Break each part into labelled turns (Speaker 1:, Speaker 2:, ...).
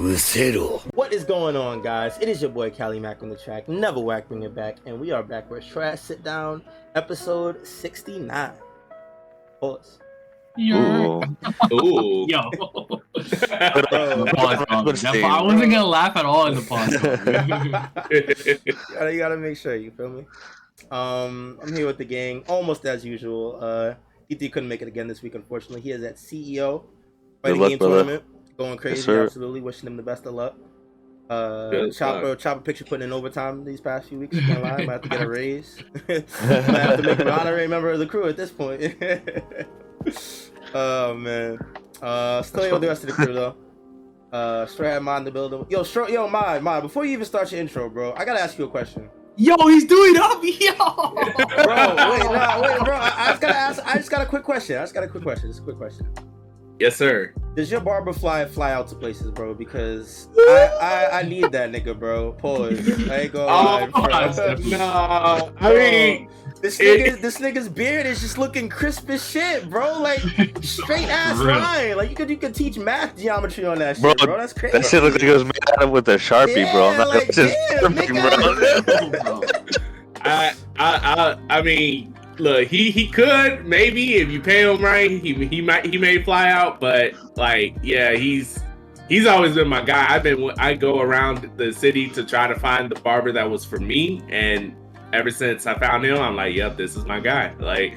Speaker 1: What is going on, guys? It is your boy Kali Mac on the track, never whack bring it back, and we are back with Trash Sit Down, episode 69. Pause.
Speaker 2: Ooh.
Speaker 3: Ooh.
Speaker 2: Yo.
Speaker 1: Bro.
Speaker 2: Pause song.
Speaker 3: Good
Speaker 2: That-
Speaker 3: save,
Speaker 2: I wasn't gonna laugh at all in the pause
Speaker 1: you, gotta, you gotta make sure, you feel me? Um, I'm here with the gang, almost as usual. Uh, ET couldn't make it again this week, unfortunately. He is at CEO, fighting
Speaker 3: luck,
Speaker 1: game
Speaker 3: brother.
Speaker 1: tournament, going crazy,
Speaker 3: sir.
Speaker 1: absolutely. Wishing them the best of luck. Uh,
Speaker 3: Good
Speaker 1: Chopper,
Speaker 3: luck.
Speaker 1: Chopper picture putting in overtime these past few weeks. Can't lie, might have to get a raise. I have to make an honorary member of the crew at this point. oh man, uh, still here with the rest of the crew though. Uh, Stray had Mod in the building. Yo, Stray, yo, Mod, Mod, before you even start your intro, bro, I gotta ask you a question.
Speaker 2: Yo, he's doing up, yo.
Speaker 1: Bro, wait, no, wait, bro. I, I just gotta ask. I just got a quick question. I just got a quick question. Just a quick question.
Speaker 3: Yes, sir.
Speaker 1: Does your barber fly fly out to places, bro? Because I I, I need that nigga, bro. Pause. I ain't gonna oh, lie, bro.
Speaker 2: Oh,
Speaker 3: no. I mean,
Speaker 1: This nigga, this nigga's beard is just looking crisp as shit, bro. Like straight ass
Speaker 2: real.
Speaker 1: line. Like you could you could teach math geometry on that shit,
Speaker 3: Bro,
Speaker 1: bro. That's crazy.
Speaker 3: that shit looks like it was made out of with a sharpie, bro. I'm not
Speaker 1: like,
Speaker 3: just
Speaker 1: damn,
Speaker 3: Sharpie, bro.
Speaker 4: I, I, I, I mean, look, he he could maybe if you pay him right, he he might he may fly out, but like, yeah, he's he's always been my guy. I've been I go around the city to try to find the barber that was for me, and ever since I found him, I'm like, yep, this is my guy. Like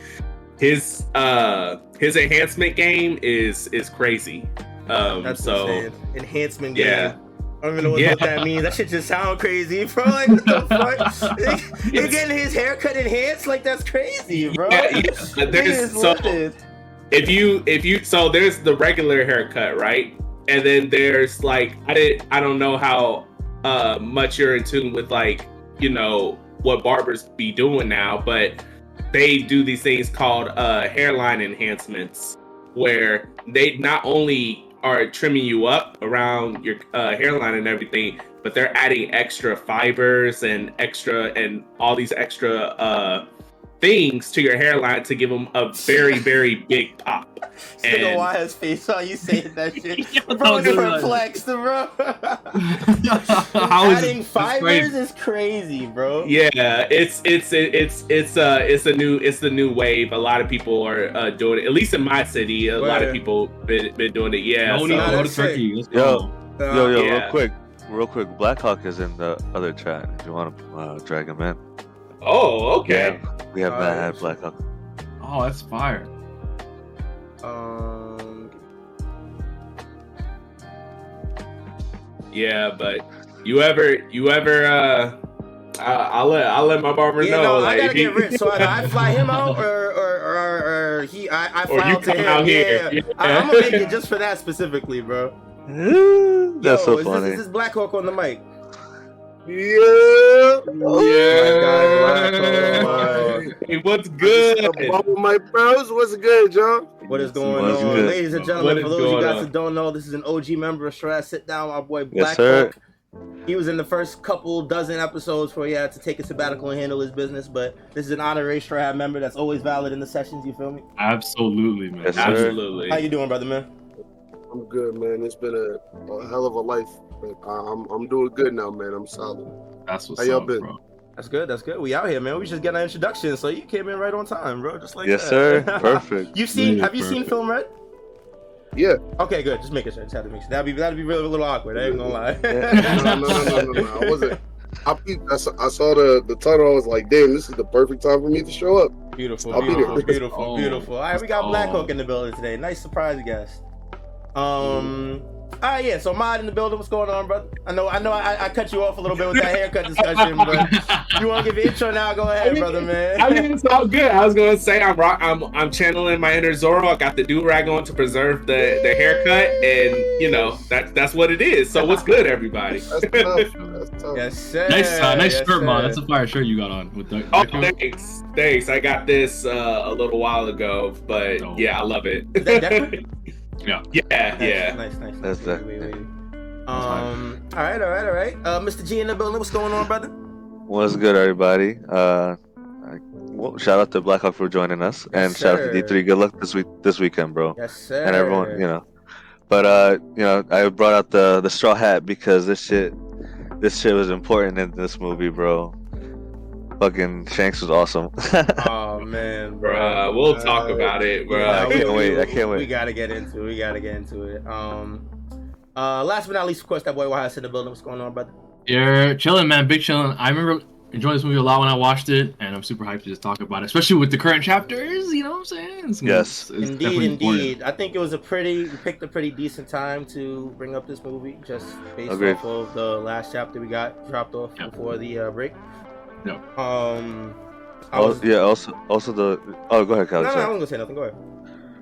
Speaker 4: his uh his enhancement game is is crazy. Um,
Speaker 1: That's
Speaker 4: so
Speaker 1: insane. enhancement game. yeah. I don't even know what,
Speaker 4: Yeah.
Speaker 1: that means. That shit just sound crazy, bro. Like what the fuck? You're getting his haircut enhanced? Like that's crazy, bro.
Speaker 4: Yeah, yeah. There's so if you if you so there's the regular haircut right and then there's like i did i don't know how uh much you're in tune with like you know what barbers be doing now but they do these things called uh hairline enhancements where they not only are trimming you up around your uh, hairline and everything but they're adding extra fibers and extra and all these extra uh things to your hairline to give them a very very big pop
Speaker 1: This nigga
Speaker 4: And-
Speaker 1: why his face on you saying that shit. Bro,
Speaker 2: dude,
Speaker 1: it's
Speaker 2: like-
Speaker 1: perplexed, bro. Adding
Speaker 2: it?
Speaker 1: fibers is crazy, bro.
Speaker 4: yeah it's it's it's it's uh it's a new it's the new wave a lot of people are uh, doing it at least in my city a lot of people been, been doing it yeah
Speaker 2: No
Speaker 4: so-
Speaker 2: need to go to. Turkey. Let's
Speaker 3: Yo.
Speaker 1: Uh,
Speaker 3: Yo, yo,
Speaker 4: Yeah.
Speaker 3: real quick, real quick. Blackhawk is in the other chat. If you want to uh, drag him in,
Speaker 4: oh okay
Speaker 3: we have
Speaker 1: Uh,
Speaker 3: not had Blackhawk.
Speaker 2: Oh, that's fire.
Speaker 1: Um,
Speaker 4: yeah but you ever you ever uh I, I'll let I'll let my barber
Speaker 1: yeah,
Speaker 4: know
Speaker 1: no,
Speaker 4: like
Speaker 1: I gotta
Speaker 4: if he-
Speaker 1: get rich. So either I fly him out, or or, or, or he, I, I
Speaker 4: Or
Speaker 1: fly
Speaker 4: you
Speaker 1: out to him.
Speaker 4: out
Speaker 1: yeah,
Speaker 4: here.
Speaker 1: I, am gonna make it just for that specifically, bro.
Speaker 3: That's
Speaker 1: Yo,
Speaker 3: so
Speaker 1: is
Speaker 3: funny.
Speaker 1: This, is this Blackhawk on the mic?
Speaker 4: Yeah
Speaker 1: Oh
Speaker 4: hey, what's good
Speaker 5: my bros, what's good, John?
Speaker 1: What is going
Speaker 3: What's
Speaker 1: on,
Speaker 3: good?
Speaker 1: ladies and gentlemen? For those of you guys
Speaker 4: on?
Speaker 1: that don't know, this is an OG member of Strat. Sit down, my boy Black.
Speaker 3: Yes, sir.
Speaker 1: He was in the first couple dozen episodes where he had to take a sabbatical and handle his business, but this is an honorary Strat member that's always valid in the sessions. You feel me?
Speaker 2: Absolutely, man.
Speaker 3: Yes,
Speaker 4: absolutely
Speaker 1: How you doing, brother man?
Speaker 5: I'm good, man. It's been a, a hell of a life, but I- I'm I'm doing good now, man. I'm solid.
Speaker 2: That's what's
Speaker 5: How y'all
Speaker 2: up,
Speaker 5: been?
Speaker 2: bro.
Speaker 1: That's good. That's good. We out here, man. We just got our introduction, so you came in right on time, bro. Just like
Speaker 3: yes,
Speaker 1: that.
Speaker 3: sir. Perfect.
Speaker 1: You've seen?
Speaker 2: Yeah,
Speaker 1: have you seen. Film Red?
Speaker 5: Yeah.
Speaker 1: Okay, good. Just making sure. Just had to make sure. That'd be that'd be really a little awkward. I ain't gonna lie.
Speaker 5: No, no, no, no, no, no. I wasn't. I, peeped- I, saw, I saw the the title. I was like, damn, this is the perfect time for me to show up.
Speaker 1: Beautiful,
Speaker 5: I'll be
Speaker 1: beautiful,
Speaker 5: there.
Speaker 1: beautiful,
Speaker 2: Oh.
Speaker 1: beautiful. All right, we got
Speaker 2: Oh.
Speaker 1: Blackhawk in the building today. Nice surprise guest. Um. All right, yeah. So Mod in the building. What's going on, brother? I know, I know. I, I cut you off a little bit with that haircut discussion, but you want to give your intro now? Go ahead,
Speaker 4: I mean-
Speaker 1: brother, man.
Speaker 4: I mean, it's all good. I was gonna say I'm rock, I'm I'm channeling my inner Zoro. I got the do rag on to preserve the the haircut, and you know that that's what it is. So what's good, everybody?
Speaker 5: That's tough. That's tough.
Speaker 1: yes, sir.
Speaker 2: nice, uh, nice
Speaker 1: yes,
Speaker 2: shirt, man.
Speaker 1: sir.
Speaker 2: That's a fire shirt you got on with the.
Speaker 4: Oh,
Speaker 2: Deku.
Speaker 4: thanks, thanks. I got this uh, a little while ago, but
Speaker 2: Oh.
Speaker 4: yeah, I love it.
Speaker 1: Is?
Speaker 2: Yeah.
Speaker 4: yeah,
Speaker 1: Nice,
Speaker 4: yeah.
Speaker 1: Nice, nice.
Speaker 3: That's
Speaker 1: nice.
Speaker 3: that-
Speaker 1: Wait, wait, wait. Um. All right, all right, all right. Uh, Mysta G in the building. What's going on, brother?
Speaker 3: What's good, everybody? Uh, I- well, shout out to Blackhawk for joining us, and shout out to. D3. Good luck this week, this weekend, bro.
Speaker 1: Yes, sir.
Speaker 3: And everyone, you know, But uh, you know, I brought out the the straw hat because this shit, this shit was important in this movie, bro. Fucking Shanks was awesome.
Speaker 1: Oh man, bro.
Speaker 4: Bruh, we'll talk
Speaker 1: Uh,
Speaker 4: about it, bro.
Speaker 3: I can't
Speaker 1: we-
Speaker 3: wait, I can't wait.
Speaker 1: We gotta get into it. We gotta get into it. Um, uh, last but not least, of course, that boy Wise in the building. What's going on, brother?
Speaker 2: You're chilling, man. Big chilling. I remember enjoying this movie a lot when I watched it, and I'm super hyped to just talk about it, especially with the current chapters. You know what I'm saying? It's-
Speaker 3: Yes.
Speaker 2: it's
Speaker 1: indeed,
Speaker 2: definitely important.
Speaker 1: indeed. I think it was a pretty. We picked a pretty decent time to bring up this movie, just based
Speaker 3: Agreed.
Speaker 1: off of the last chapter we got dropped off
Speaker 2: Yeah.
Speaker 1: before the uh, break.
Speaker 2: Yeah.
Speaker 1: Um. I
Speaker 3: Oh,
Speaker 1: was,
Speaker 3: yeah. Also, also the. Oh, go ahead,
Speaker 1: no,
Speaker 3: Kyle.
Speaker 1: no, I
Speaker 3: sorry.
Speaker 1: wasn't gonna say nothing. Go ahead.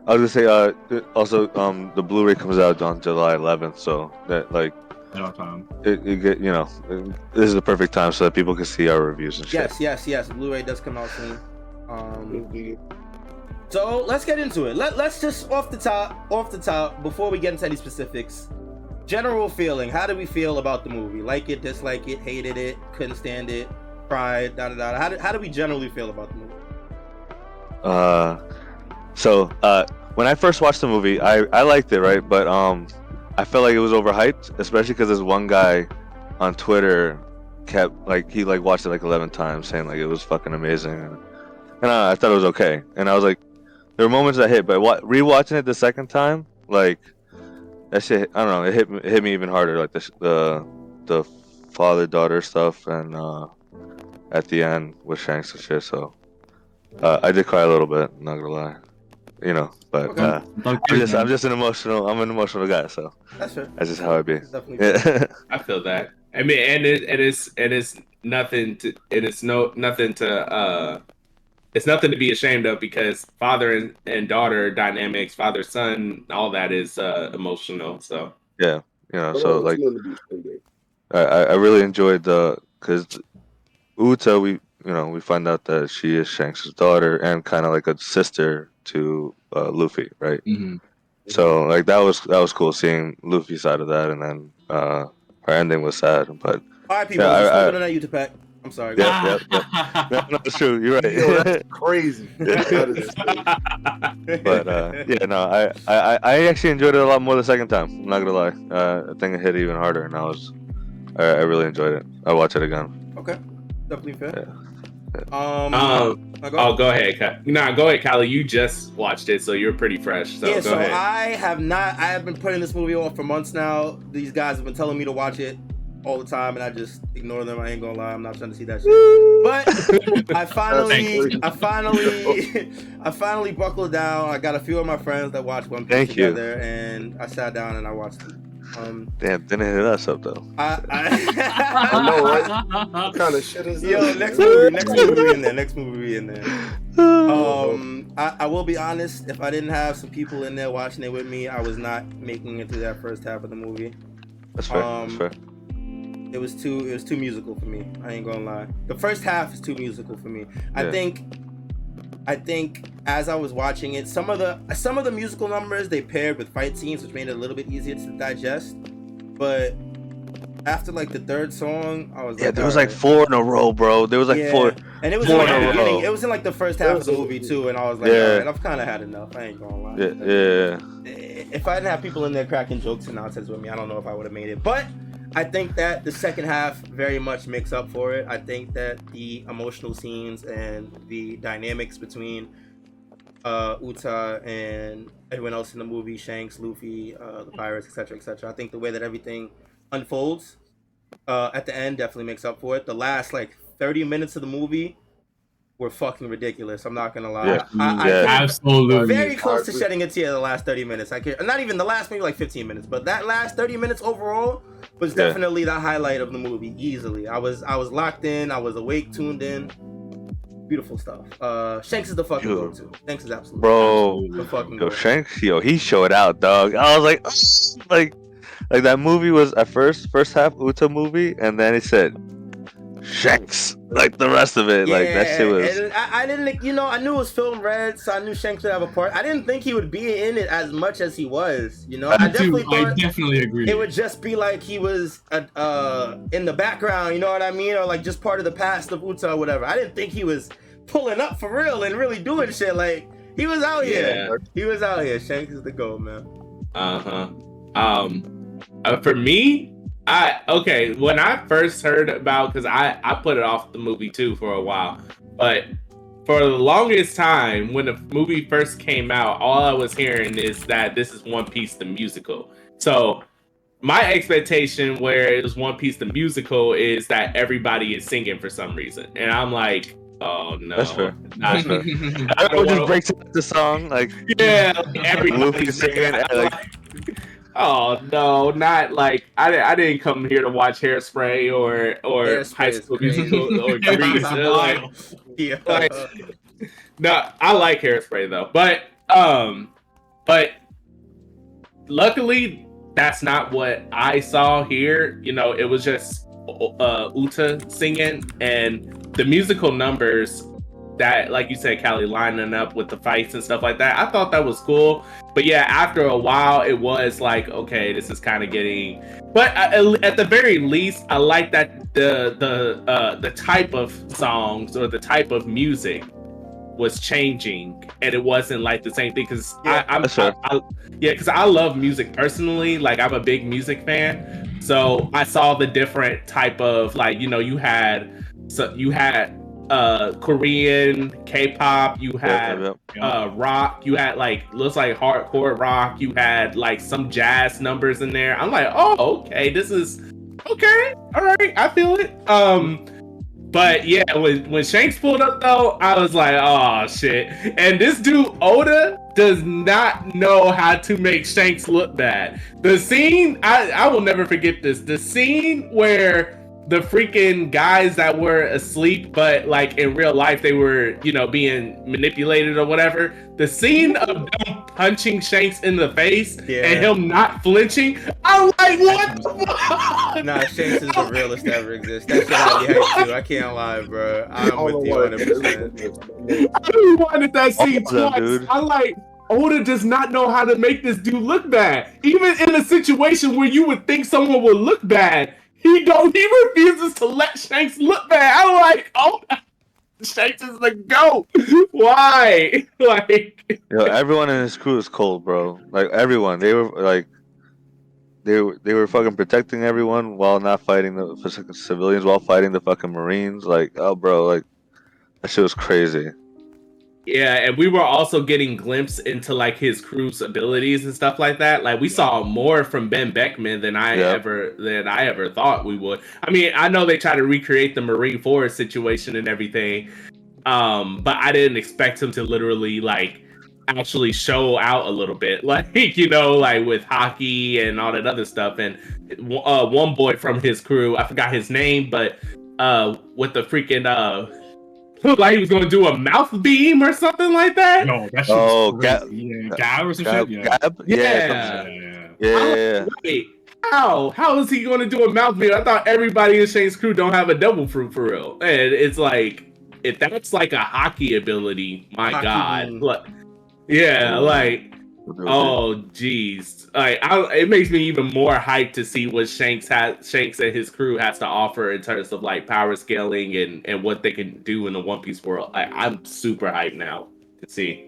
Speaker 3: I was gonna say. Uh, also, um, the Blu-ray comes out on July 11th, so that like
Speaker 2: At all time.
Speaker 3: it, it get you know, this is the perfect time so that people can see our reviews and shit.
Speaker 1: Yes, yes, yes. Blu-ray does come out soon. Um. So let's get into it. Let, let's just off the top, off the top, before we get into any specifics. General feeling. How do we feel about the movie? Like it, dislike it, hated it, couldn't stand it, cried, da da da. How do, how do we generally feel about the movie?
Speaker 3: Uh, so uh, when I first watched the movie, I I liked it, right? But um, I felt like it was overhyped, especially because this one guy on Twitter kept like he like watched it like 11 times, saying like it was fucking amazing, and, and I, I thought it was okay. And I was like, there were moments that hit, but what rewatching it the second time, like that shit, I don't know, it hit me, it hit me even harder, like the the the father daughter stuff, and uh, at the end with Shanks and shit. So. Uh, I did cry a little bit, not gonna lie. You know, but
Speaker 1: Okay.
Speaker 3: uh, I'm just. I'm just an emotional I'm an emotional guy, so
Speaker 1: That's
Speaker 3: that's just how I be.
Speaker 1: It's
Speaker 3: Yeah.
Speaker 4: I feel that. I mean, and it and it's and it's nothing to and it's no nothing to uh, it's nothing to be ashamed of because father and, and daughter dynamics, father son, all that is uh emotional. So yeah,
Speaker 3: you know, so like
Speaker 5: nothing to be ashamed of.
Speaker 3: I, I I really enjoyed the because Uta we you know we find out that she is Shanks' daughter and kind of like a sister to uh, Luffy, right?
Speaker 2: Mhm.
Speaker 3: So like that was that was cool seeing Luffy's side of that, and then uh, her ending was sad, but
Speaker 1: All right, people.
Speaker 3: Yeah,
Speaker 1: let's
Speaker 3: I-
Speaker 1: move on to you, Tupac. I'm sorry.
Speaker 3: Yeah. no, no, it's true. You're
Speaker 5: Yo,
Speaker 3: right.
Speaker 5: that's crazy. That is insane.
Speaker 3: but uh, yeah, no, I, I I actually enjoyed it a lot more the second time. I'm not gonna lie. Uh, I think it hit even harder, and I was I, I really enjoyed it. I will watch it again.
Speaker 1: Okay, definitely fair. Um.
Speaker 4: Um,
Speaker 1: go
Speaker 4: oh, go ahead, Ky- nah, go ahead, Kylie. You just watched it, so you're pretty fresh. So
Speaker 1: yeah,
Speaker 4: go
Speaker 1: so
Speaker 4: ahead.
Speaker 1: I have not. I have been putting this movie off for months now. These guys have been telling me to watch it all the time, and I just ignore them. I ain't gonna lie. I'm not trying to see that shit. But I finally, I finally, I finally buckled down. I got a few of my friends that watch One Piece
Speaker 3: Thank you.
Speaker 1: together, and I sat down and I watched it. Um,
Speaker 3: Damn, didn't hit us up though.
Speaker 1: I,
Speaker 5: I know,
Speaker 1: I
Speaker 5: What kind of shit is this?
Speaker 1: Yo, next movie, next movie in there, next movie in there. Um, I, I will be honest. If I didn't have some people in there watching it with me, I was not making it through that first half of the movie.
Speaker 3: That's fair.
Speaker 1: um,
Speaker 3: that's fair.
Speaker 1: It was too, it was too musical for me. I ain't gonna lie. The first half is too musical for me. I
Speaker 3: Yeah.
Speaker 1: think, I think as I was watching it, some of the some of the musical numbers they paired with fight scenes, which made it a little bit easier to digest. But after like the third song, I was like,
Speaker 3: Yeah,
Speaker 1: like,
Speaker 3: there was like four in a row, bro. There was like
Speaker 1: Yeah.
Speaker 3: four.
Speaker 1: And it was
Speaker 3: Four
Speaker 1: in, like
Speaker 3: in
Speaker 1: the
Speaker 3: a
Speaker 1: beginning.
Speaker 3: row.
Speaker 1: It was in like the first half of the movie too, and I was like,
Speaker 3: Yeah.
Speaker 1: alright, I've kind of had enough. I ain't gonna lie.
Speaker 3: Yeah, yeah.
Speaker 1: If I didn't have people in there cracking jokes and nonsense with me, I don't know if I would have made it. But I think that the second half very much makes up for it. I think that the emotional scenes and the dynamics between uh, Uta and everyone else in the movie, Shanks, Luffy, uh, the pirates, etc., etc. I think the way that everything unfolds uh, at the end definitely makes up for it. The last like 30 minutes of the movie were fucking ridiculous. I'm not gonna lie.
Speaker 3: Yeah.
Speaker 1: I, I,
Speaker 3: Yeah.
Speaker 1: I,
Speaker 2: Absolutely.
Speaker 1: very close to shedding a tear the last 30 minutes. I can't, not even the last maybe like 15 minutes, but that last 30 minutes overall was
Speaker 3: Yeah.
Speaker 1: definitely the highlight of the movie easily. I was I was locked in, I was awake, tuned in. Beautiful stuff. Uh Shanks is the fucking go to. Shanks is absolutely
Speaker 3: Bro,
Speaker 1: the fucking
Speaker 3: yo,
Speaker 1: go.
Speaker 3: Shanks, yo, he showed out, dog. I was like, like, like that movie was at first, first half Uta movie, and then he said, Shanks, like the rest of it, like that shit was.
Speaker 1: and I, I didn't, you know, I knew it was film red, so I knew Shanks would have a part. I didn't think he would be in it as much as he was. You know, I
Speaker 2: I, do,
Speaker 1: definitely
Speaker 2: I definitely agree.
Speaker 1: it would just be like he was uh, uh in the background, you know what I mean, or like just part of the past of Uta or whatever. I didn't think he was pulling up for real and really doing shit. Like he was out here. He was out here. Shanks is the goal, man.
Speaker 4: Uh huh. Um, uh, for me, I okay. When I first heard about, because I I put it off the movie too for a while, but for the longest time when the movie first came out, all I was hearing is that this is One Piece the musical. So my expectation where it was One Piece the musical is that everybody is singing for some reason, and I'm like, oh no,
Speaker 3: That's fair.
Speaker 4: not-
Speaker 3: That's fair.
Speaker 4: I don't
Speaker 3: Everyone just
Speaker 4: wanna-
Speaker 3: breaks into the song like
Speaker 4: yeah, like, everybody's
Speaker 3: Luffy
Speaker 4: singing.
Speaker 3: singing it,
Speaker 4: I'm
Speaker 3: like-
Speaker 4: like, Oh no, not like I, I didn't come here to watch Hairspray or or
Speaker 1: Hairspray
Speaker 4: High School. Musical or Grease. like,
Speaker 1: yeah.
Speaker 4: like- no, I like Hairspray though, but um, but luckily that's not what I saw here. You know, it was just uh Uta singing and the musical numbers that, like you said, Kali lining up with the fights and stuff like that. I thought that was cool, but yeah, after a while, it was like, okay, this is kind of getting. But at the very least, I like that the the uh, the type of songs or the type of music was changing, and it wasn't like the same thing. Because
Speaker 1: Yeah,
Speaker 4: I, I'm
Speaker 3: fair.
Speaker 4: I, I- yeah, because I love music personally. Like I'm a big music fan, so I saw the different type of like you know you had so you had uh Korean K-pop, you had
Speaker 3: Yep, yep.
Speaker 4: uh rock you had like looks like hardcore rock you had like some jazz numbers in there. I'm like oh okay this is okay all right i feel it. Um but yeah when when shanks pulled up though i was like oh shit. And this dude oda does not know how to make shanks look bad. The scene i i will never forget this. The scene where the freaking guys that were asleep, but like in real life they were, you know, being manipulated or whatever. The scene of them punching Shanks in the face
Speaker 1: Yeah.
Speaker 4: and him not flinching, I'm like, what the fuck?
Speaker 1: Nah, Shanks is the realest that ever exists. That shit had me hyped too. I can't lie, bro.
Speaker 5: I
Speaker 1: I'm
Speaker 5: don't
Speaker 1: with you
Speaker 5: why.
Speaker 1: 100%.
Speaker 4: I wanted that scene
Speaker 3: All of them,
Speaker 4: twice.
Speaker 3: dude.
Speaker 4: I like Oda does not know how to make this dude look bad. Even in a situation where you would think someone would look bad, he don't. He refuses to let Shanks look bad. I'm like, oh, Shanks is the goat. Why? Like,
Speaker 3: Yo, everyone in his crew is cold, bro. Like everyone, they were like, they were they were fucking protecting everyone while not fighting the civilians while fighting the fucking marines. Like, oh, bro, like that shit was crazy.
Speaker 4: Yeah, and we were also getting glimpse into like his crew's abilities and stuff like that. Like we saw more from Benn Beckman than I ever than I ever thought we would. I mean, I know they try to recreate the Marineford situation and everything, um, but I didn't expect him to literally like actually show out a little bit, like you know, like with Haki and all that other stuff. And uh, one boy from his crew, I forgot his name, but uh, with the freaking uh like he was going to do a mouth beam or something like that.
Speaker 6: No, that shit
Speaker 3: Oh,
Speaker 6: was
Speaker 3: Gab-
Speaker 6: crazy. yeah, Gab or some
Speaker 3: Gab,
Speaker 6: shit. Yeah.
Speaker 3: Gab?
Speaker 4: Yeah.
Speaker 3: Yeah,
Speaker 6: Yeah,
Speaker 3: some-
Speaker 6: yeah,
Speaker 3: yeah, yeah, yeah.
Speaker 4: Wait, how? How is he going to do a mouth beam? I thought everybody in Shanks' crew don't have a Devil Fruit for real. And it's like, if that's like a Haki ability, my
Speaker 1: Hockey
Speaker 4: God. Like, yeah, like, oh, jeez. Like, I, it makes me even more hyped to see what Shanks has, Shanks and his crew has to offer in terms of like power scaling and and what they can do in the One Piece world. I, I'm super hyped now to see.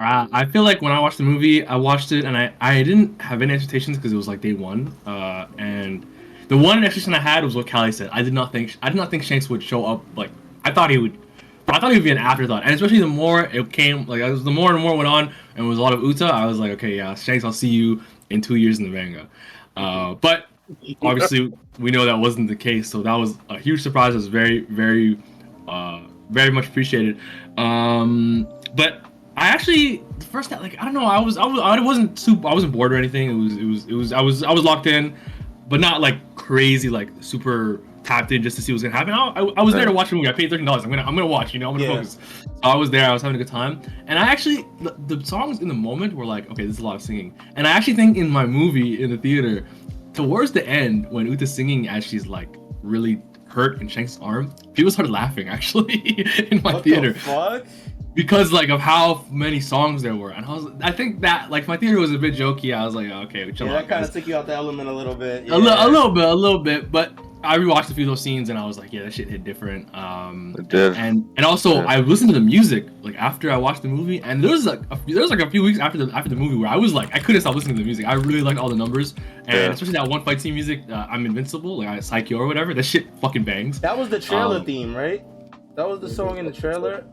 Speaker 6: Uh, I feel like when I watched the movie, I watched it and I, I didn't have any expectations because it was like day one. Uh, and the one expectation I had was what Kali said. I did not think I did not think Shanks would show up. Like I thought he would, but I thought he would be an afterthought. And especially the more it came, like as the more and more went on, and it was a lot of Uta. I was like, okay, yeah, Shanks, I'll see you in two years in the manga. Uh, but obviously we know that wasn't the case, so that was a huge surprise. It was very, very, uh, very much appreciated. Um, but I actually the first time, like I don't know, I was I was I wasn't super, I wasn't bored or anything. It was it was it was I was I was locked in, but not like crazy like super tapped in just to see what's gonna happen. I, I, I was there to watch the movie. I paid thirteen dollars. I'm gonna I'm gonna watch. You know, I'm gonna
Speaker 1: Yeah.
Speaker 6: focus. So I was there. I was having a good time, and I actually the, the songs in the moment were like, okay, this is a lot of singing, and I actually think in my movie in the theater, towards the end when Uta's singing as she's like really hurt in Shank's arm, people started laughing actually in my
Speaker 1: What
Speaker 6: theater
Speaker 1: the fuck?
Speaker 6: because like of how many songs there were, and I was I think that like my theater was a bit jokey. I was like, okay, chill
Speaker 1: Yeah,
Speaker 6: out,
Speaker 1: that kind of took you out the element a little bit.
Speaker 6: A, li- a little bit, a little bit, but
Speaker 2: I rewatched a few of those scenes and I was like, yeah, that shit hit different. Um,
Speaker 3: It did.
Speaker 2: and and also
Speaker 3: Yeah.
Speaker 2: I listened to the music like after I watched the movie, and there was like a few, there was like a few weeks after the after the movie where I was like I couldn't stop listening to the music. I really liked all the numbers, and
Speaker 3: Yeah.
Speaker 2: especially that one fight scene music, uh, I'm Invincible, like Psycho or whatever. That shit fucking bangs.
Speaker 1: That was the trailer
Speaker 2: Um,
Speaker 1: theme, right? That was the song in the trailer.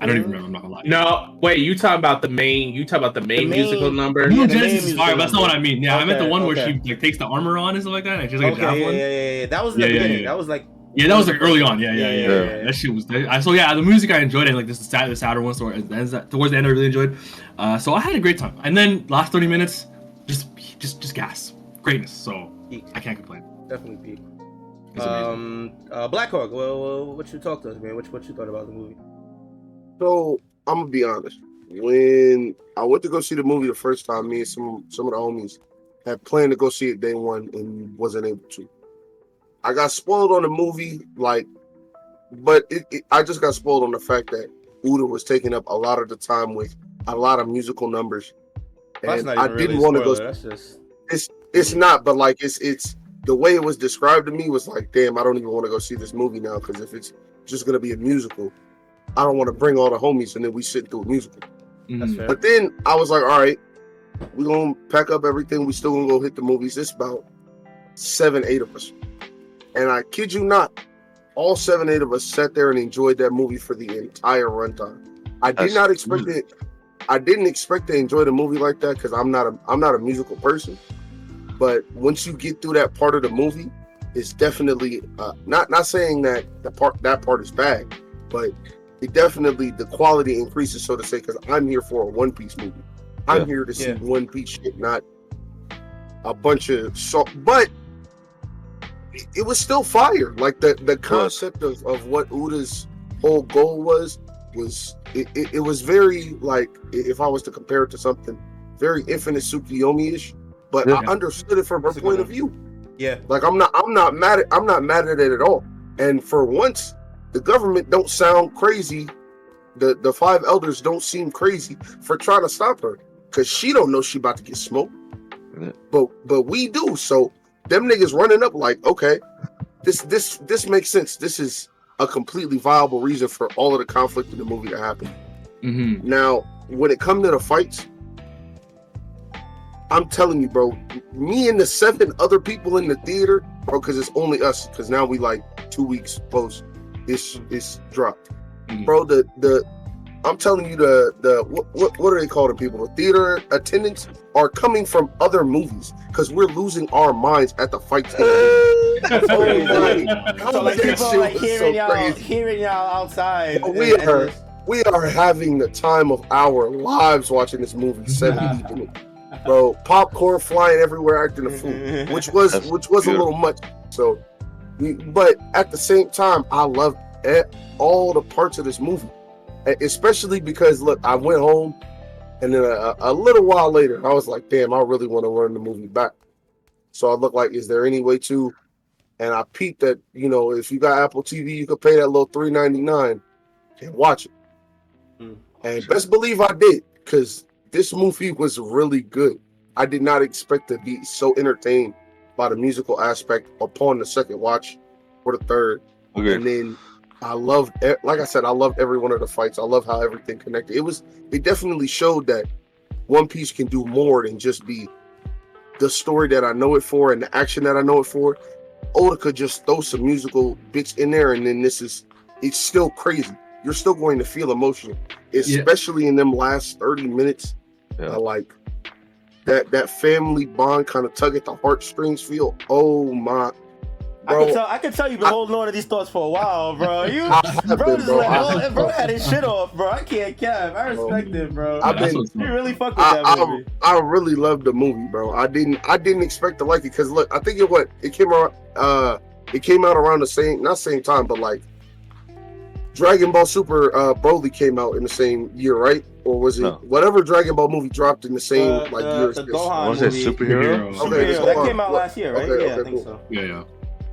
Speaker 2: I don't even remember. I'm not gonna lie.
Speaker 4: No, wait. You talking about the main? You talking about the main,
Speaker 1: main-
Speaker 4: musical number?
Speaker 2: Blue
Speaker 1: Yeah, the
Speaker 2: Genesis
Speaker 1: name
Speaker 2: is
Speaker 1: is
Speaker 2: fire,
Speaker 1: the
Speaker 2: that's not what. I mean. Yeah, I meant the
Speaker 1: Okay,
Speaker 2: one where she like takes the armor on and stuff like that, and she's like
Speaker 1: Okay,
Speaker 2: a
Speaker 1: yeah,
Speaker 2: javelin.
Speaker 1: yeah, yeah, yeah. That was the
Speaker 2: Yeah, yeah,
Speaker 1: beginning.
Speaker 2: yeah.
Speaker 1: That was like
Speaker 2: Yeah, that was like early on. Yeah, yeah,
Speaker 1: Yeah,
Speaker 2: yeah.
Speaker 1: yeah,
Speaker 2: yeah,
Speaker 1: yeah.
Speaker 2: That shit was. I, so yeah, the music I enjoyed, and like this is sad, the sadder one. So it ends towards the end, I really enjoyed. Uh, so I had a great time. And then last thirty minutes, just just just gas, greatness. So
Speaker 1: peak.
Speaker 2: I can't complain.
Speaker 1: Definitely peak. Um, uh, Black Hawk. Well, well, what you talk to us, man? What you, what you thought about the movie?
Speaker 5: So I'm gonna be honest. When I went to go see the movie the first time, me and some some of the homies had planned to go see it day one and wasn't able to. I got spoiled on the movie, like, but it, it, I just got spoiled on the fact that Uta was taking up a lot of the time with a lot of musical numbers, and I didn't
Speaker 1: really
Speaker 5: want to go.
Speaker 1: That's just
Speaker 5: It's it's not, but like it's it's the way it was described to me was like, damn, I don't even want to go see this movie now because if it's just gonna be a musical, I don't want to bring all the homies and then we sit through a musical.
Speaker 1: that's
Speaker 2: Mhm.
Speaker 5: But then I was like, all right, we're gonna pack up everything. We still gonna go hit the movies. It's about seven, eight of us. And I kid you not, all seven, eight of us sat there and enjoyed that movie for the entire runtime. I did
Speaker 3: That's
Speaker 5: not expect
Speaker 3: good.
Speaker 5: it. I didn't expect to enjoy the movie like that because I'm not a I'm not a musical person. But once you get through that part of the movie, it's definitely uh, not not saying that the part that part is bad, but it definitely the quality increases, so to say, because I'm here for a One Piece movie. I'm
Speaker 3: Yeah.
Speaker 5: here to see
Speaker 1: Yeah.
Speaker 5: One Piece shit, not a bunch of so. But it, it was still fire. Like the the concept of of what Uta's whole goal was was it, it, it was very like if I was to compare it to something very Infinite Tsukiyomi ish, but I understood it from her
Speaker 1: That's
Speaker 5: point of view.
Speaker 1: yeah,
Speaker 5: Like I'm not I'm not mad at I'm not mad at it at all. And for once, the government don't sound crazy. The the five elders don't seem crazy for trying to stop her. Cause she don't know she about to get smoked. But but we do. So them niggas running up like, okay, this this this makes sense. This is a completely viable reason for all of the conflict in the movie to happen.
Speaker 2: Mhm.
Speaker 5: Now, when it comes to the fights, I'm telling you, bro, me and the seven other people in the theater, bro, because it's only us, because now we like two weeks post it's it's dropped.
Speaker 2: Mhm.
Speaker 5: Bro, the the I'm telling you the the what what, what are they called the people? The theater attendants are coming from other movies because we're losing our minds at the fight. in the movie.
Speaker 1: That's
Speaker 5: Oh,
Speaker 1: crazy.
Speaker 5: my-
Speaker 1: So like
Speaker 5: that
Speaker 1: people
Speaker 5: shit
Speaker 1: are like hearing
Speaker 5: so
Speaker 1: y'all,
Speaker 5: crazy.
Speaker 1: hearing y'all outside.
Speaker 5: We
Speaker 1: and- and
Speaker 5: are-
Speaker 1: just-
Speaker 5: We are having the time of our lives watching this movie. Seven deep bro. Popcorn flying everywhere, acting a fool, which was
Speaker 3: That's
Speaker 5: which was a little much. So, we- but at the same time, I love all the parts of this movie, especially because look, I went home, and then a, a little while later, I was like, damn, I really want to run the movie back. So I looked like, is there any way to? And I peeped that you know, if you got Apple TV, you could pay that little three ninety nine and watch it.
Speaker 1: Mm.
Speaker 5: And best believe I did, because this movie was really good. I did not expect to be so entertained by the musical aspect upon the second watch or the third.
Speaker 3: Okay.
Speaker 5: And then I loved, like I said, I loved every one of the fights. I love how everything connected. It was, it definitely showed that One Piece can do more than just be the story that I know it for and the action that I know it for. Oda could just throw some musical bits in there, and then this is, it's still crazy. You're still going to feel emotional, especially in them last 30 minutes.
Speaker 3: Yeah.
Speaker 5: I like that that family bond kind of tug at the heartstrings feel. Oh my,
Speaker 1: I
Speaker 5: bro!
Speaker 1: can tell. I can tell you've been holding on to these thoughts for a while, bro. You,
Speaker 5: I
Speaker 1: bro,
Speaker 5: been,
Speaker 1: just
Speaker 5: bro. I-
Speaker 1: bro, bro had his shit off, bro. I can't cap. I respect it, bro.
Speaker 5: I've been-
Speaker 1: You really fuck with
Speaker 5: I,
Speaker 1: that
Speaker 5: I,
Speaker 1: movie.
Speaker 5: I really loved the movie, bro. I didn't I didn't expect to like it because look, I think it what it came out uh it came out around the same not same time, but like Dragon Ball Super uh Broly came out in the same year, right? Or was it
Speaker 3: No.
Speaker 5: whatever Dragon Ball movie dropped in the same
Speaker 1: Uh,
Speaker 5: like
Speaker 1: the-
Speaker 5: year?
Speaker 1: the? Gohan
Speaker 3: Was it superhero?
Speaker 2: Superhero.
Speaker 5: Okay,
Speaker 1: Superhero. that
Speaker 5: hold
Speaker 1: came out last year, right?
Speaker 5: Okay,
Speaker 1: yeah,
Speaker 5: okay,
Speaker 1: I think
Speaker 5: cool.
Speaker 1: so.
Speaker 2: Yeah, yeah.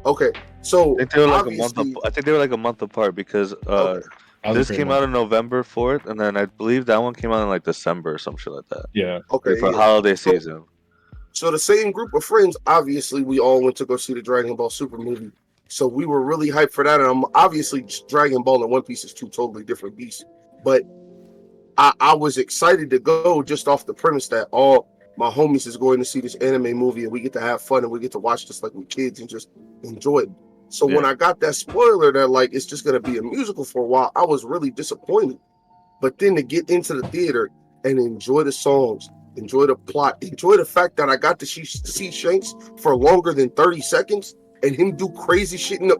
Speaker 5: Okay, so
Speaker 3: I think they were like a month. Ap- I think they were like a month apart because uh,
Speaker 5: Okay.
Speaker 2: That was a
Speaker 3: this came
Speaker 2: one.
Speaker 3: out in November fourth, and then I believe that one came out in like December or some shit like that Yeah.
Speaker 5: okay,
Speaker 3: for
Speaker 5: yeah.
Speaker 3: holiday season.
Speaker 5: So the same group of friends, obviously, we all went to go see the Dragon Ball Super movie. So we were really hyped for that. And I'm obviously Dragon Ball and One Piece is two totally different beasts. But I, I was excited to go just off the premise that all my homies is going to see this anime movie and we get to have fun and we get to watch this like with kids and just enjoy it. So when I got that spoiler that like it's just gonna be a musical for a while, I was really disappointed. But then to get into the theater and enjoy the songs, enjoy the plot, enjoy the fact that I got to see, see Shanks for longer than 30 seconds and him do crazy shit in the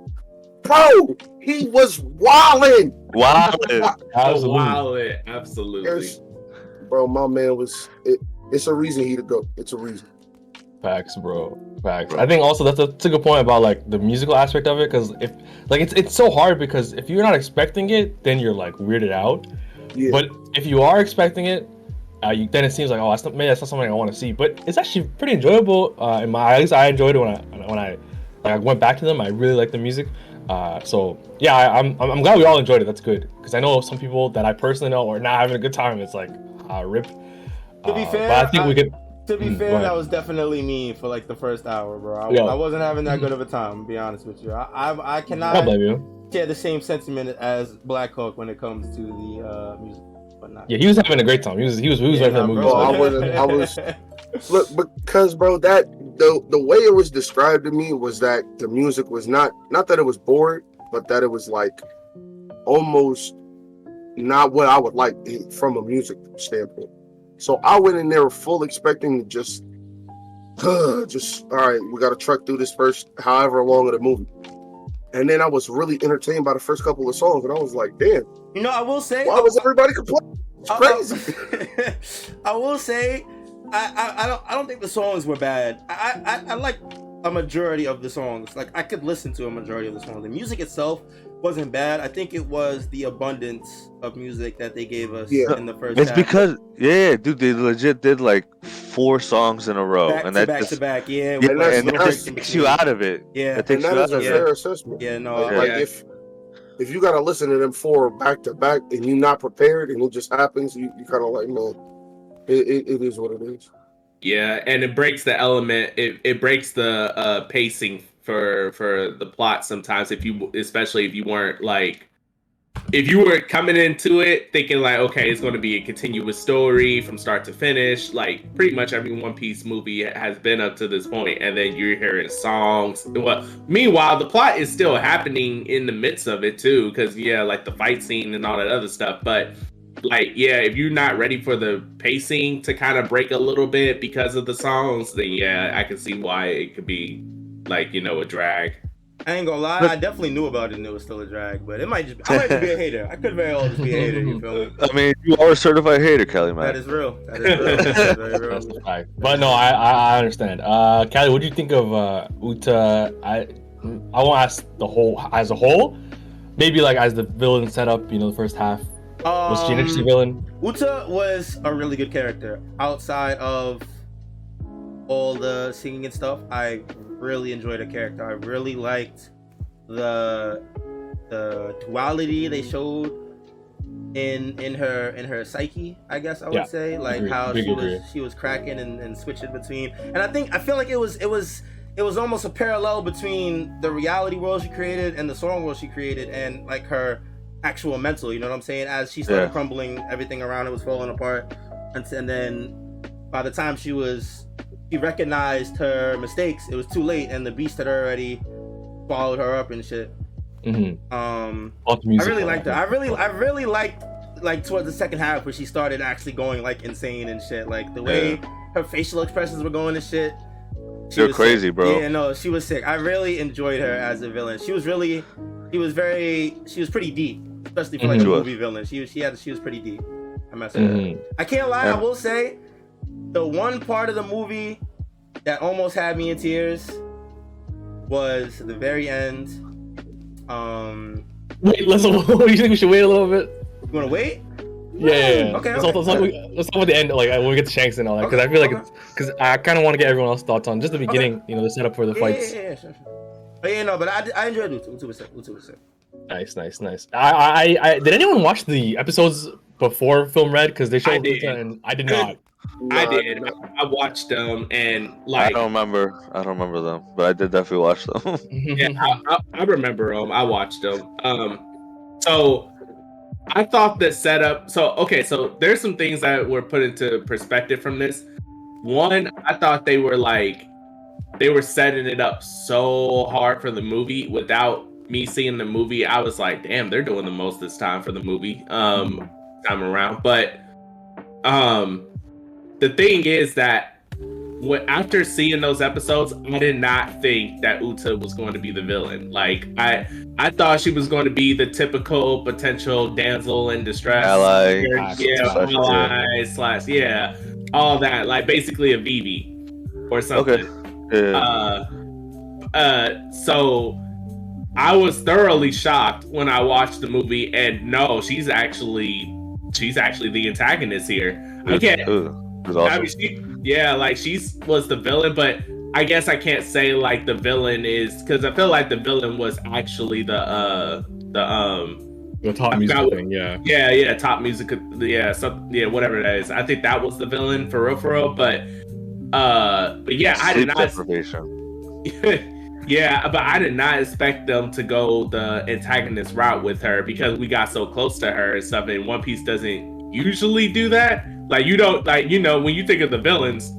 Speaker 5: bro, he was wilding.
Speaker 3: Wow.
Speaker 2: Absolutely.
Speaker 4: Wow, it- absolutely.
Speaker 5: There's- bro, my man was it, it's a reason he to go. It's a reason.
Speaker 6: Facts, bro. Facts. I think also that's a, that's a good point about like the musical aspect of it, because if like it's it's so hard because if you're not expecting it, then you're like weirded out.
Speaker 5: Yeah.
Speaker 6: But if you are expecting it, uh, you, then it seems like oh, that's not, maybe that's not something I want to see. But it's actually pretty enjoyable. Uh, in my at least I enjoyed it when I when I like I went back to them. I really like the music. Uh, so yeah, I, I'm I'm glad we all enjoyed it. That's good because I know some people that I personally know are not having a good time. It's like uh, rip.
Speaker 1: To be
Speaker 6: Uh,
Speaker 1: fair,
Speaker 6: but I think
Speaker 1: I-
Speaker 6: we could.
Speaker 1: To be
Speaker 6: Mm,
Speaker 1: fair, that was definitely me for like the first hour, bro. I,
Speaker 6: Yeah.
Speaker 1: I wasn't having that good of a time, to be honest with you. I I, I
Speaker 6: I
Speaker 1: cannot
Speaker 6: blame you.
Speaker 1: share the same sentiment as Black Hawk when it comes to the uh, music, but not.
Speaker 6: Yeah, he was having a great time. He was he was he was
Speaker 1: Yeah,
Speaker 6: ready for the movie.
Speaker 1: bro.
Speaker 5: I wasn't- I was- Look, because bro, that the the way it was described to me was that the music was not not that it was bored, but that it was like almost not what I would like from a music standpoint. So I went in there full expecting to just, just all right, we got to truck through this first however long of the movie, and then I was really entertained by the first couple of songs, and I was like, damn,
Speaker 1: You know, I will say.
Speaker 5: why was everybody complaining? It's
Speaker 1: uh, uh,
Speaker 5: crazy.
Speaker 1: I, I will say, I, I I don't I don't think the songs were bad. I I, I like a majority of the songs. Like I could listen to a majority of the songs. The music itself wasn't bad. I think it was the abundance of music that they gave us
Speaker 5: Yeah.
Speaker 1: in the first.
Speaker 3: It's
Speaker 1: half.
Speaker 3: because yeah, dude, they legit did like four songs in a row,
Speaker 1: back
Speaker 3: and
Speaker 1: to
Speaker 3: that
Speaker 1: back
Speaker 3: just
Speaker 1: to back. Yeah,
Speaker 3: yeah,
Speaker 1: with,
Speaker 5: And
Speaker 1: like,
Speaker 3: and that
Speaker 5: that's-
Speaker 3: takes you out of it.
Speaker 1: Yeah,
Speaker 3: That
Speaker 5: and
Speaker 3: takes
Speaker 5: that
Speaker 3: you
Speaker 5: is
Speaker 3: out
Speaker 5: a
Speaker 3: of
Speaker 1: yeah.
Speaker 5: fair assessment.
Speaker 1: yeah. No,
Speaker 5: Like, like
Speaker 4: Yeah.
Speaker 5: if if you gotta listen to them four back to back and you're not prepared and it just happens, you, you kind of like, man, it, it, it is what it is.
Speaker 4: Yeah, and it breaks the element. It, it breaks the uh, pacing for for the plot sometimes. If you, especially if you weren't like, if you were coming into it thinking like, okay, it's going to be a continuous story from start to finish. Like pretty much every One Piece movie has been up to this point, and then you're hearing songs. Well, meanwhile, the plot is still happening in the midst of it too, because yeah, like the fight scene and all that other stuff, but like yeah if you're not ready for the pacing to kind of break a little bit because of the songs then yeah i can see why it could be like you know a drag
Speaker 1: I ain't gonna lie. I definitely knew about it and it was still a drag, but it might just. I might just be a hater. I could very well just be a hater. You feel me?
Speaker 3: I mean, you are a certified hater, Kelly, man.
Speaker 1: That is real. That is real. That is very real.
Speaker 6: That's. But no, I, I I understand. Uh, Kali, what do you think of uh Uta? I I won't ask the whole as a whole. Maybe like as the villain setup, you know, the first half. Was she an interesting
Speaker 1: Um,
Speaker 6: villain?
Speaker 1: Uta was a really good character. Outside of all the singing and stuff, I really enjoyed her character. I really liked the the duality they showed in in her in her psyche. I guess I would
Speaker 6: Yeah,
Speaker 1: say like
Speaker 6: agree.
Speaker 1: how she
Speaker 6: agree.
Speaker 1: was she was cracking and, and switching between. And I think I feel like it was it was it was almost a parallel between the reality world she created and the song world she created and like her actual mental you know what i'm saying as she started
Speaker 3: Yeah.
Speaker 1: crumbling everything around her was falling apart and, and then by the time she was she recognized her mistakes it was too late and the beast had already followed her up and shit
Speaker 6: Mm-hmm.
Speaker 1: um i really liked her i really i really liked like towards the second half where she started actually going like insane and shit like the way her facial expressions were going and shit she
Speaker 3: You're
Speaker 1: was
Speaker 3: crazy,
Speaker 1: sick.
Speaker 3: bro.
Speaker 1: Yeah, no, she was sick. I really enjoyed her as a villain. She was really, she was very, she was pretty deep, especially for like
Speaker 6: Mhm.
Speaker 1: a movie villain. She was, she had, she was pretty deep. I messed with her.
Speaker 6: Mhm.
Speaker 1: I can't lie. I will say, the one part of the movie that almost had me in tears was the very end. Um,
Speaker 6: Wait, let's. What do you think we should wait a little bit?
Speaker 1: you wanna wait?
Speaker 6: Yeah, yeah, yeah.
Speaker 1: Okay,
Speaker 6: Let's,
Speaker 1: okay.
Speaker 6: talk, let's, let's talk about the end, like when we get to Shanks and all that, because I feel like
Speaker 1: Okay,
Speaker 6: because I kind of want to get everyone else's thoughts on just the beginning, you know, the setup for the
Speaker 1: Yeah,
Speaker 6: fights.
Speaker 1: yeah, yeah, yeah, sure, sure. But yeah, no, but I, I enjoyed Uta. Uta was sick. Uta was sick.
Speaker 6: Nice, nice, nice. I, I, I, did anyone watch the episodes before Film Red? Because they showed
Speaker 4: I did.
Speaker 6: Uta and I did
Speaker 1: Good.
Speaker 6: not.
Speaker 4: I did.
Speaker 5: nah.
Speaker 4: I watched them and like I
Speaker 3: don't remember. I don't remember them, but I did definitely watch them.
Speaker 4: yeah, I, I, I remember them. I watched them. Um, so I thought the setup. So okay, so there's some things that were put into perspective from this. One, I thought they were like they were setting it up so hard for the movie without me seeing the movie. I was like, damn, they're doing the most this time for the movie. Um, time around, but um, the thing is that when after seeing those episodes, I did not think that Uta was going to be the villain. Like I, I thought she was going to be the typical potential damsel in distress,
Speaker 3: Ally.
Speaker 4: yeah,
Speaker 3: slash-
Speaker 4: ally slash, yeah, all that. Like basically a Vivi or something.
Speaker 3: Okay. Yeah.
Speaker 4: Uh, uh, so I was thoroughly shocked when I watched the movie, and no, she's actually she's actually the antagonist here. I can't.
Speaker 3: It was, it was
Speaker 4: I mean, she, yeah, like she's was the villain, but I guess I can't say like the villain is because I feel like the villain was actually the uh the um
Speaker 6: The Tot Musica
Speaker 4: That-
Speaker 6: thing, yeah.
Speaker 4: yeah yeah Tot Musica yeah so yeah whatever that is. I think that was the villain for real for real, but uh but yeah I did not
Speaker 3: deprivation.
Speaker 4: yeah, but I did not expect them to go the antagonist route with her because we got so close to her and stuff. And One Piece doesn't usually do that. Like you don't like you know when you think of the villains,